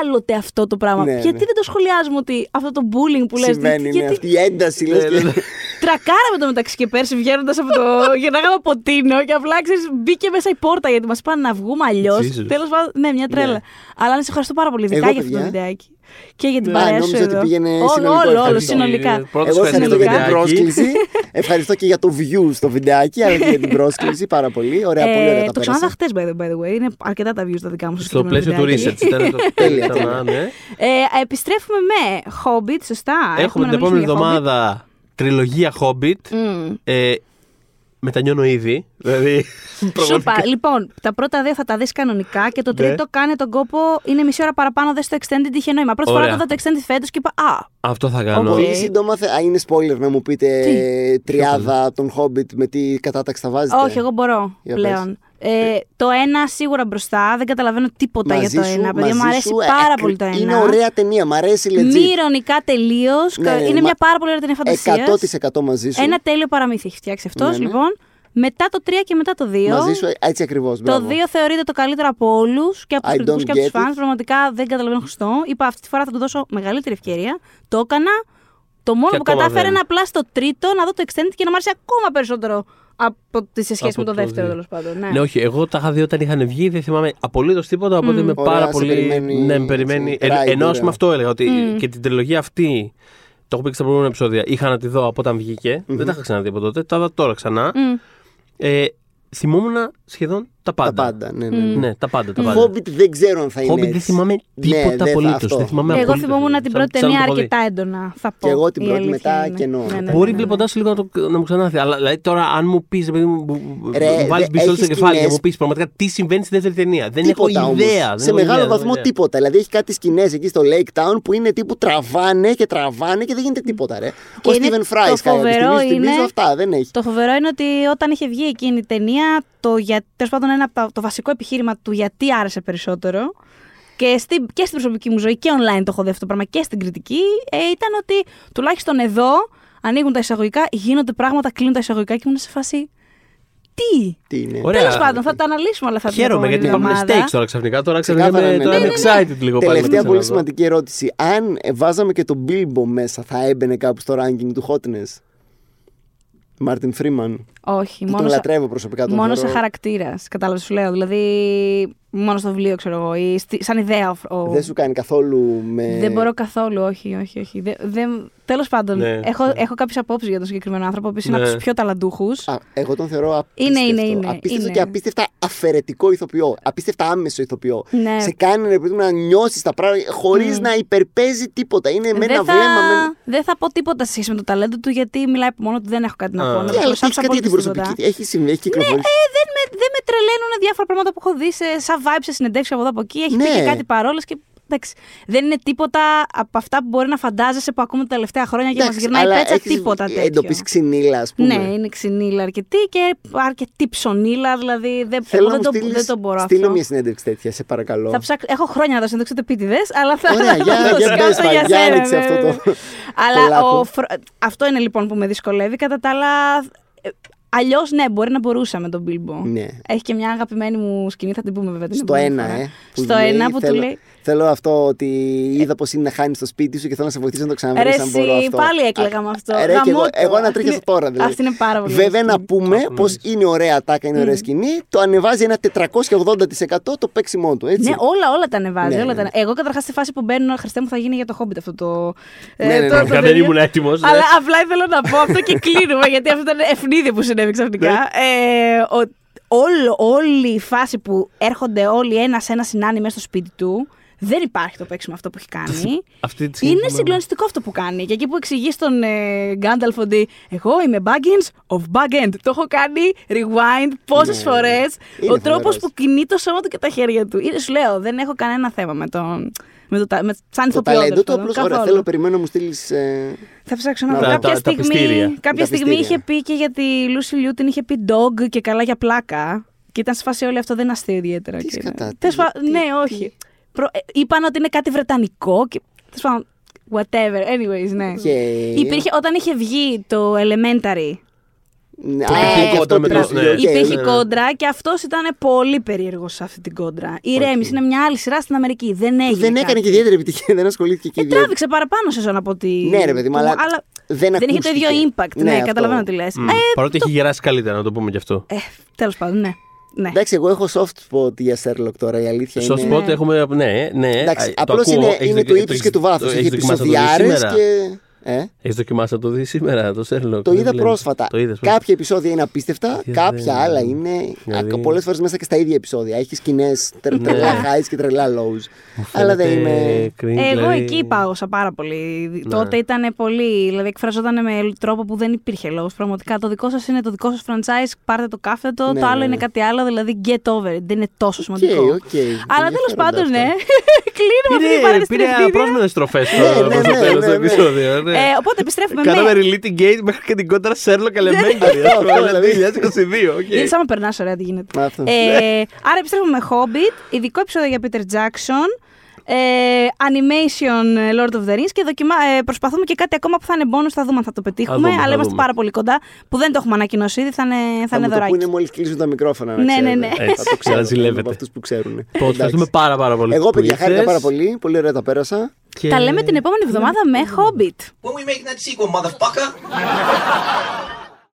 άλλοτε αυτό το πράγμα. Ναι, γιατί ναι. δεν το σχολιάζουμε ότι αυτό το bullying που λες, Συμβαίνει, ναι, γιατί αυτή η ένταση, λες, Ναι, και- ναι, ναι. Τρακάραμε το μεταξύ και πέρσι βγαίνοντας από το. (laughs) Γεννάγαμε από Τίνο και απλά ξέρεις, μπήκε μέσα η πόρτα γιατί μας είπαν να βγούμε αλλιώς. Jesus. Τέλος πάντων, ναι, μια τρέλα. Ναι. Αλλά να σε ευχαριστώ πάρα πολύ, ειδικά Εγώ, για αυτό το παιδιά. βιντεάκι. Και για την Α, παρέα σου. νόμιζα ότι εδώ. πήγαινε Όλο, συνολικό, όλο, όλο, ευχαριστώ. συνολικά. Πρώτος Εγώ ευχαριστώ για την βιντεάκι. πρόσκληση. ευχαριστώ και για το view στο βιντεάκι, αλλά και για την πρόσκληση. Πάρα πολύ. Ωραία, πολύ ωραία Ε, τα το ξανάδα πέρασα. χτες, by, the- by the way. Είναι αρκετά τα views τα δικά μου στο Στο συγκεκριμένο πλαίσιο του βιντεάκι. research ήταν (laughs) το Τέλεια, ξανά, ναι. Ε, επιστρέφουμε με Hobbit, σωστά; Έχουμε να την μιλήσουμε επόμενη για Hobbit. εβδομάδα τριλογία Hobbit. Μμ. Ε, μετανιώνω ήδη. Δηλαδή. (laughs) πραγματικά. Σούπερ. Λοιπόν, τα πρώτα δύο θα τα δεις κανονικά και το Ναι. τρίτο κάνε τον κόπο. Είναι μισή ώρα παραπάνω, δες το extended είχε νόημα. Πρώτη φορά Ωραία. το είδα το extended φέτος και είπα Α, Αυτό θα κάνω. Οκ. Πολύ σύντομα, θε- α, είναι spoiler να μου πείτε ε, τριάδα των Hobbit με τι κατάταξη θα βάζετε; όχι, εγώ μπορώ Για πλέον. Ε, το ένα σίγουρα μπροστά, δεν καταλαβαίνω τίποτα Μαζί για το σου, ένα. Παιδιά, μαζί μου αρέσει σου, ε, πάρα ακρι- πολύ το ένα. Είναι ωραία ταινία, μ' αρέσει Μη legit. ηρωνικά τελείως. Ναι, ναι, είναι μα- μια πάρα πολύ ωραία ταινία φαντασίας. 100% μαζί σου. Ένα τέλειο παραμύθι έχει φτιάξει αυτός. Ναι, ναι. Λοιπόν, μετά το 3 και μετά το 2. Μαζί σου, ε, έτσι ακριβώς. Το 2 θεωρείται το καλύτερο από όλους και από του I κριτικού don't και από get τους φανς. it. Πραγματικά δεν καταλαβαίνω Χριστό. Είπα αυτή τη φορά θα του δώσω μεγαλύτερη ευκαιρία. Το έκανα. Το μόνο Και που ακόμα κατάφερα δεν. είναι απλά στο τρίτο να δω το extended και να μ' άρεσε ακόμα περισσότερο από τη σε σχέση Από με το το δεύτερο δύο. τέλος πάντων. Ναι. Ναι, όχι, εγώ τα είχα δει όταν είχαν βγει, δεν θυμάμαι απολύτως τίποτα. Οπότε είμαι Ωραία, πάρα σε πολύ. περιμένει, ναι, με περιμένει. έτσι, Ε, ride, ενώ ας ωραία. πούμε αυτό έλεγα, ότι και την τριλογία αυτή. Το έχω πει και στα προηγούμενα επεισόδια. Είχα να τη δω από όταν βγήκε. Δεν τα είχα ξαναδεί από τότε. Τα είδα τώρα ξανά. Μμ. Ε, θυμόμουν σχεδόν τα πάντα. Τα πάντα. Ναι, ναι, ναι. Ναι, τα πάντα. Τα πάντα. Hobbit δεν ξέρω αν θα είναι. Hobbit δεν έτσι. θυμάμαι Ναι, τίποτα δεν θα- απολύτως. αυτό. Δεν θυμάμαι Εγώ απολύτως. θυμόμουν Σαν- την σαν πρώτη να το ταινία έχω δει. αρκετά έντονα. Θα πω. Και εγώ την Η πρώτη αλήθεια μετά είναι. κενό. Ναι, ναι, ναι, Μπορεί ναι. βλέποντά λίγο να, το, να μου ξανάρθει. Αλλά δηλαδή, τώρα, αν μου πεις, επειδή μου, Ρε, μου βάλεις δε- πιστόλι στο έχεις κεφάλι και σκηνές- μου πεις πραγματικά τι συμβαίνει στη δεύτερη ταινία. Δεν Τίποτα έχω όμως. ιδέα. δεν Σε έχω μεγάλο ιδέα, δεν βαθμό έχω ιδέα. τίποτα. Δηλαδή έχει κάτι σκηνές εκεί στο Lake Town που είναι τύπου τραβάνε και τραβάνε και δεν γίνεται τίποτα, ρε. Και Ο είναι Steven το Fry κάνει. φοβερό Θυμίζω είναι- αυτά, δεν έχει. Το φοβερό είναι ότι όταν είχε βγει εκείνη η ταινία, το για... τέλος πάντων ένα από τα- το βασικό επιχείρημα του γιατί άρεσε περισσότερο και, στην, και στην προσωπική μου ζωή και online το έχω δει αυτό το πράγμα και στην κριτική, ε, ήταν ότι τουλάχιστον εδώ ανοίγουν τα εισαγωγικά, γίνονται πράγματα, κλείνουν τα εισαγωγικά και ήμουν σε φάση. Τι! Τι είναι; Ωραία. Τέλος πάντων, θα τα αναλύσουμε όλα αυτά την Χαίρομαι επόμενη γιατί πάμε εβδομάδα. stakes τώρα ξαφνικά. Τώρα ξαφνικά Ξεκάθαρα, είμαι, ναι, τώρα ναι, είμαι ναι, excited λίγο πάλι. Τελευταία να πολύ ξαναδώ. σημαντική ερώτηση. Αν ε, βάζαμε και τον Bilbo μέσα, θα έμπαινε κάπου στο ranking του hotness; Μάρτιν Φρήμαν. Όχι, Που μόνο, τον σε, λατρεύω προσωπικά τον μόνο σε θεωρώ. χαρακτήρας. Κατάλαβες, σου λέω. Δηλαδή, μόνο στο βιβλίο, ξέρω εγώ. Ή στη- σαν ιδέα. ο- ο- Δεν σου κάνει καθόλου με. Δεν μπορώ καθόλου, όχι, όχι. όχι. Δεν, δεν... Τέλος πάντων, Ναι, έχω, ναι. έχω κάποιες απόψεις για τον συγκεκριμένο άνθρωπο, ο οποίος είναι Ναι. από τους πιο ταλαντούχους. Α, εγώ τον θεωρώ απίστευτο. Είναι, είναι, είναι, Απίστευτο είναι. και απίστευτα αφαιρετικό ηθοποιό. Απίστευτα άμεσο ηθοποιό. Ναι. Σε κάνει ρε παιδί μου, να νιώσεις τα πράγματα χωρίς να υπερπαίζει τίποτα. Είναι με ένα δεν, θα, βλέμμα. Με... δεν θα πω τίποτα σε σχέση με το ταλέντο του, γιατί μιλάει από μόνο του, δεν έχω κάτι να Α. πω. Να Τι άλλο, προσάψω έχει κάτι για την απολύτως προσωπική. τίποτα. Έχει συμβεί, έχει κυκλοφορήσει. Ε, δεν, με, δεν με τρελαίνουν διάφορα πράγματα που έχω δει σε, σαν vibes σε συνεντεύξεις από εδώ από εκεί. Έχει πει Ναι. και κάτι παρόλες και. Εντάξει, δεν είναι τίποτα από αυτά που μπορεί να φαντάζεσαι που ακούμε τα τελευταία χρόνια και μας Εντάξει, γυρνάει αλλά πέτσα έχεις τίποτα τέτοιο. εντοπίσεις ξυνήλα, ας πούμε. Ναι, είναι ξυνήλα αρκετή και αρκετή ψωνήλα, δηλαδή δεν, Θέλω εγώ να δεν, μου το, στείλεις, δεν το μπορώ στείλω αυτό. μια συνέντευξη τέτοια, σε παρακαλώ. Θα ψάξω, έχω χρόνια να το συνδέξω επίτηδε, αλλά θα, Ωραία, για- θα το για σκάσω πες, για για σένα, άνοιξε ναι, αυτό ναι. το- το Αλλά λάκκο. ο Φρο- αυτό είναι λοιπόν που με δυσκολεύει. Κατά τα άλλα, αλλιώς ναι, μπορεί να μπορούσα με τον Bilbo. Ναι. Έχει και μια αγαπημένη μου σκηνή, θα την πούμε βέβαια την Στο επόμενη ένα, φορά. ε. που Στο λέει, ένα που θέλω, του λέει. Θέλω αυτό ότι είδα πω είναι να χάνεις το σπίτι σου και θέλω να σε βοηθήσω να το ξαναβρεις Ρε αν μπορώ εσύ, αυτό. πάλι έκλαιγα με αυτό. Ρε, και εγώ, Γαμώτο. εγώ Αυτή ανατρίχιασα είναι- τώρα. Δηλαδή. αυτή είναι πάρα πολύ Βέβαια ωραία να σκηνή. πούμε Αυτό πω είναι ωραία τάκα, είναι ωραία σκηνή. Το ανεβάζει ένα 480% το παίξιμό του. Έτσι. Ναι, όλα, όλα τα ανεβάζει. Ναι, όλα ναι, τα... Εγώ καταρχάς στη φάση που μπαίνω, Χριστέ μου θα γίνει για το Hobbit αυτό το. ε, Ναι, ναι, ναι. το- το Είχα, δεν τέτοιο. ήμουν έτοιμος. Αλλά απλά ήθελα να πω αυτό και κλείνουμε, γιατί αυτό ήταν ευνίδιο που συνέβη ξαφνικά. ε, ο- όλο- όλη η φάση που έρχονται όλοι ένα-ένα συνάνοι μέσα στο σπίτι του, δεν υπάρχει το παίξιμο αυτό που έχει κάνει. (laughs) Αυτή τη στιγμή Είναι που- συγκλονιστικό αυτό που κάνει. Και εκεί που εξηγείς στον ε, Γκάνταλφ ότι εγώ είμαι Baggins of Baggend. Το έχω κάνει rewind πόσες Ναι, φορές. είναι Ο τρόπος φοβερός. που κινεί το σώμα του και τα χέρια του. Είναι, σου λέω, δεν έχω κανένα θέμα με τον. Με το, τα- με, σαν το ηθοποιό, ταλέντο τέλος του πάντων, απλώς ωραία. καθόλου. Θέλω, περιμένω να μου στείλεις. Ε... Θα ψάξω να Να βρω. δω. Κάποια Τα- τα στιγμή, πιστήρια. κάποια Τα στιγμή πιστήρια. είχε πει και για τη Λούση Λιού την είχε πει dog και καλά για πλάκα. Και ήταν σε φάση όλο αυτό δεν είναι αστείο ιδιαίτερα. Τι και- σκατά, τι- Τέλος πάντων, τι- ναι, τι- όχι. Προ- ε, είπαν ότι είναι κάτι βρετανικό και. τέλος πάντων, Whatever, anyways, ναι. Και... Υπήρχε, όταν είχε βγει το Elementary, Ναι, Το α, υπήρχε αυτό κόντρα με την το- αστείο, ναι. οκ, υπήρχε ναι. κόντρα και αυτός ήταν πολύ περίεργος σε αυτή την κόντρα. Η Ρέμις είναι μια άλλη σειρά στην Αμερική. Δεν έγινε. Δεν έκανε κάτι. και ιδιαίτερη επιτυχία, δεν ασχολήθηκε και Ε, ιδιαίτερα. τράβηξε παραπάνω σε ζώνα από ότι. Ναι, ρε παιδί μου, αλλά δεν δεν είχε το ίδιο ακούστηκε. impact. Ναι, Ναι, αυτό. καταλαβαίνω τι λες. Μμ. Παρότι έχει γεράσει καλύτερα, να το πούμε κι αυτό. Ε, τέλος πάντων, ναι. Ναι. Εντάξει, εγώ έχω soft spot για Sherlock τώρα, η αλήθεια Στο είναι. spot έχουμε. Ναι, ναι. Εντάξει, Α, το απλώς ακούω. είναι, Έχεις είναι δοκι- του το ύψου έχεις- και του βάθους. το Έχει έχεις δοκιμάσει να το δεις επεισοδιάρε σήμερα; και. Ε, Έχεις δοκιμάσει να το δεις σήμερα το Sherlock. το δεν είδα λένε. πρόσφατα. Το είδες, πώς. κάποια επεισόδια είναι απίστευτα, Γιατί κάποια δεν- άλλα είναι. Δηλαδή- Πολλές φορές μέσα και στα ίδια επεισόδια. Έχεις σκηνές Ναι. τρελά highs και τρελά lows. Μου Αλλά δεν φαίνεται είμαι. cringe, Εγώ δηλαδή- εκεί πάγωσα πάρα πολύ. Ναι. Τότε ήταν πολύ. Δηλαδή, εκφραζόταν με τρόπο που δεν υπήρχε λόγο. Πραγματικά το δικό σας είναι το δικό σας franchise. Πάρτε το κάθετο. Ναι, το άλλο ναι, είναι ναι. κάτι άλλο. Δηλαδή, get over it. Δεν είναι τόσο Οκ, σημαντικό. οκ. Αλλά τέλος Ενδιαφέροντα πάντων, αυτά. ναι. (laughs) Κλείνουμε αυτή την Πήρε, παρένθεση. πήρε στην ευθύδια. απρόσμενες στροφές Ναι, ναι, στο ναι, τέλος ναι, του ναι. επεισόδιο. Ναι. Ε, οπότε επιστρέφουμε Κάναμε με. litigate μέχρι και την κόντρα Sherlock Elementary. Αυτό, αυτό, Δηλαδή δηλαδή. 2022. οκ. Είναι σαν να περνάς ωραία τι γίνεται. Μα αυτό. Ε, άρα επιστρέφουμε με Hobbit, ειδικό επεισόδιο για Peter Jackson. Ε, animation ε, Lord of the Rings και δοκιμά, ε, προσπαθούμε και κάτι ακόμα που θα είναι bonus, θα δούμε αν θα το πετύχουμε. δούμε, αλλά θα είμαστε δούμε. πάρα πολύ κοντά που δεν το έχουμε ανακοινώσει ήδη, θα είναι, θα Θα είναι μου το δωράκι. πούνε μόλις κλείσουν τα μικρόφωνα. να Ναι, ναι, ξέρετε. ναι. Έτσι, Θα το (laughs) ξέρω να ζηλεύετε. από αυτούς που ξέρουν. Λοιπόν, ευχαριστούμε πάρα πάρα πολύ. Εγώ, που παιδιά, χάρηκα ήρθες. πάρα πολύ. Πολύ ωραία τα πέρασα. Και- Τα λέμε την επόμενη εβδομάδα με Hobbit. When we making that sequel, motherfucker?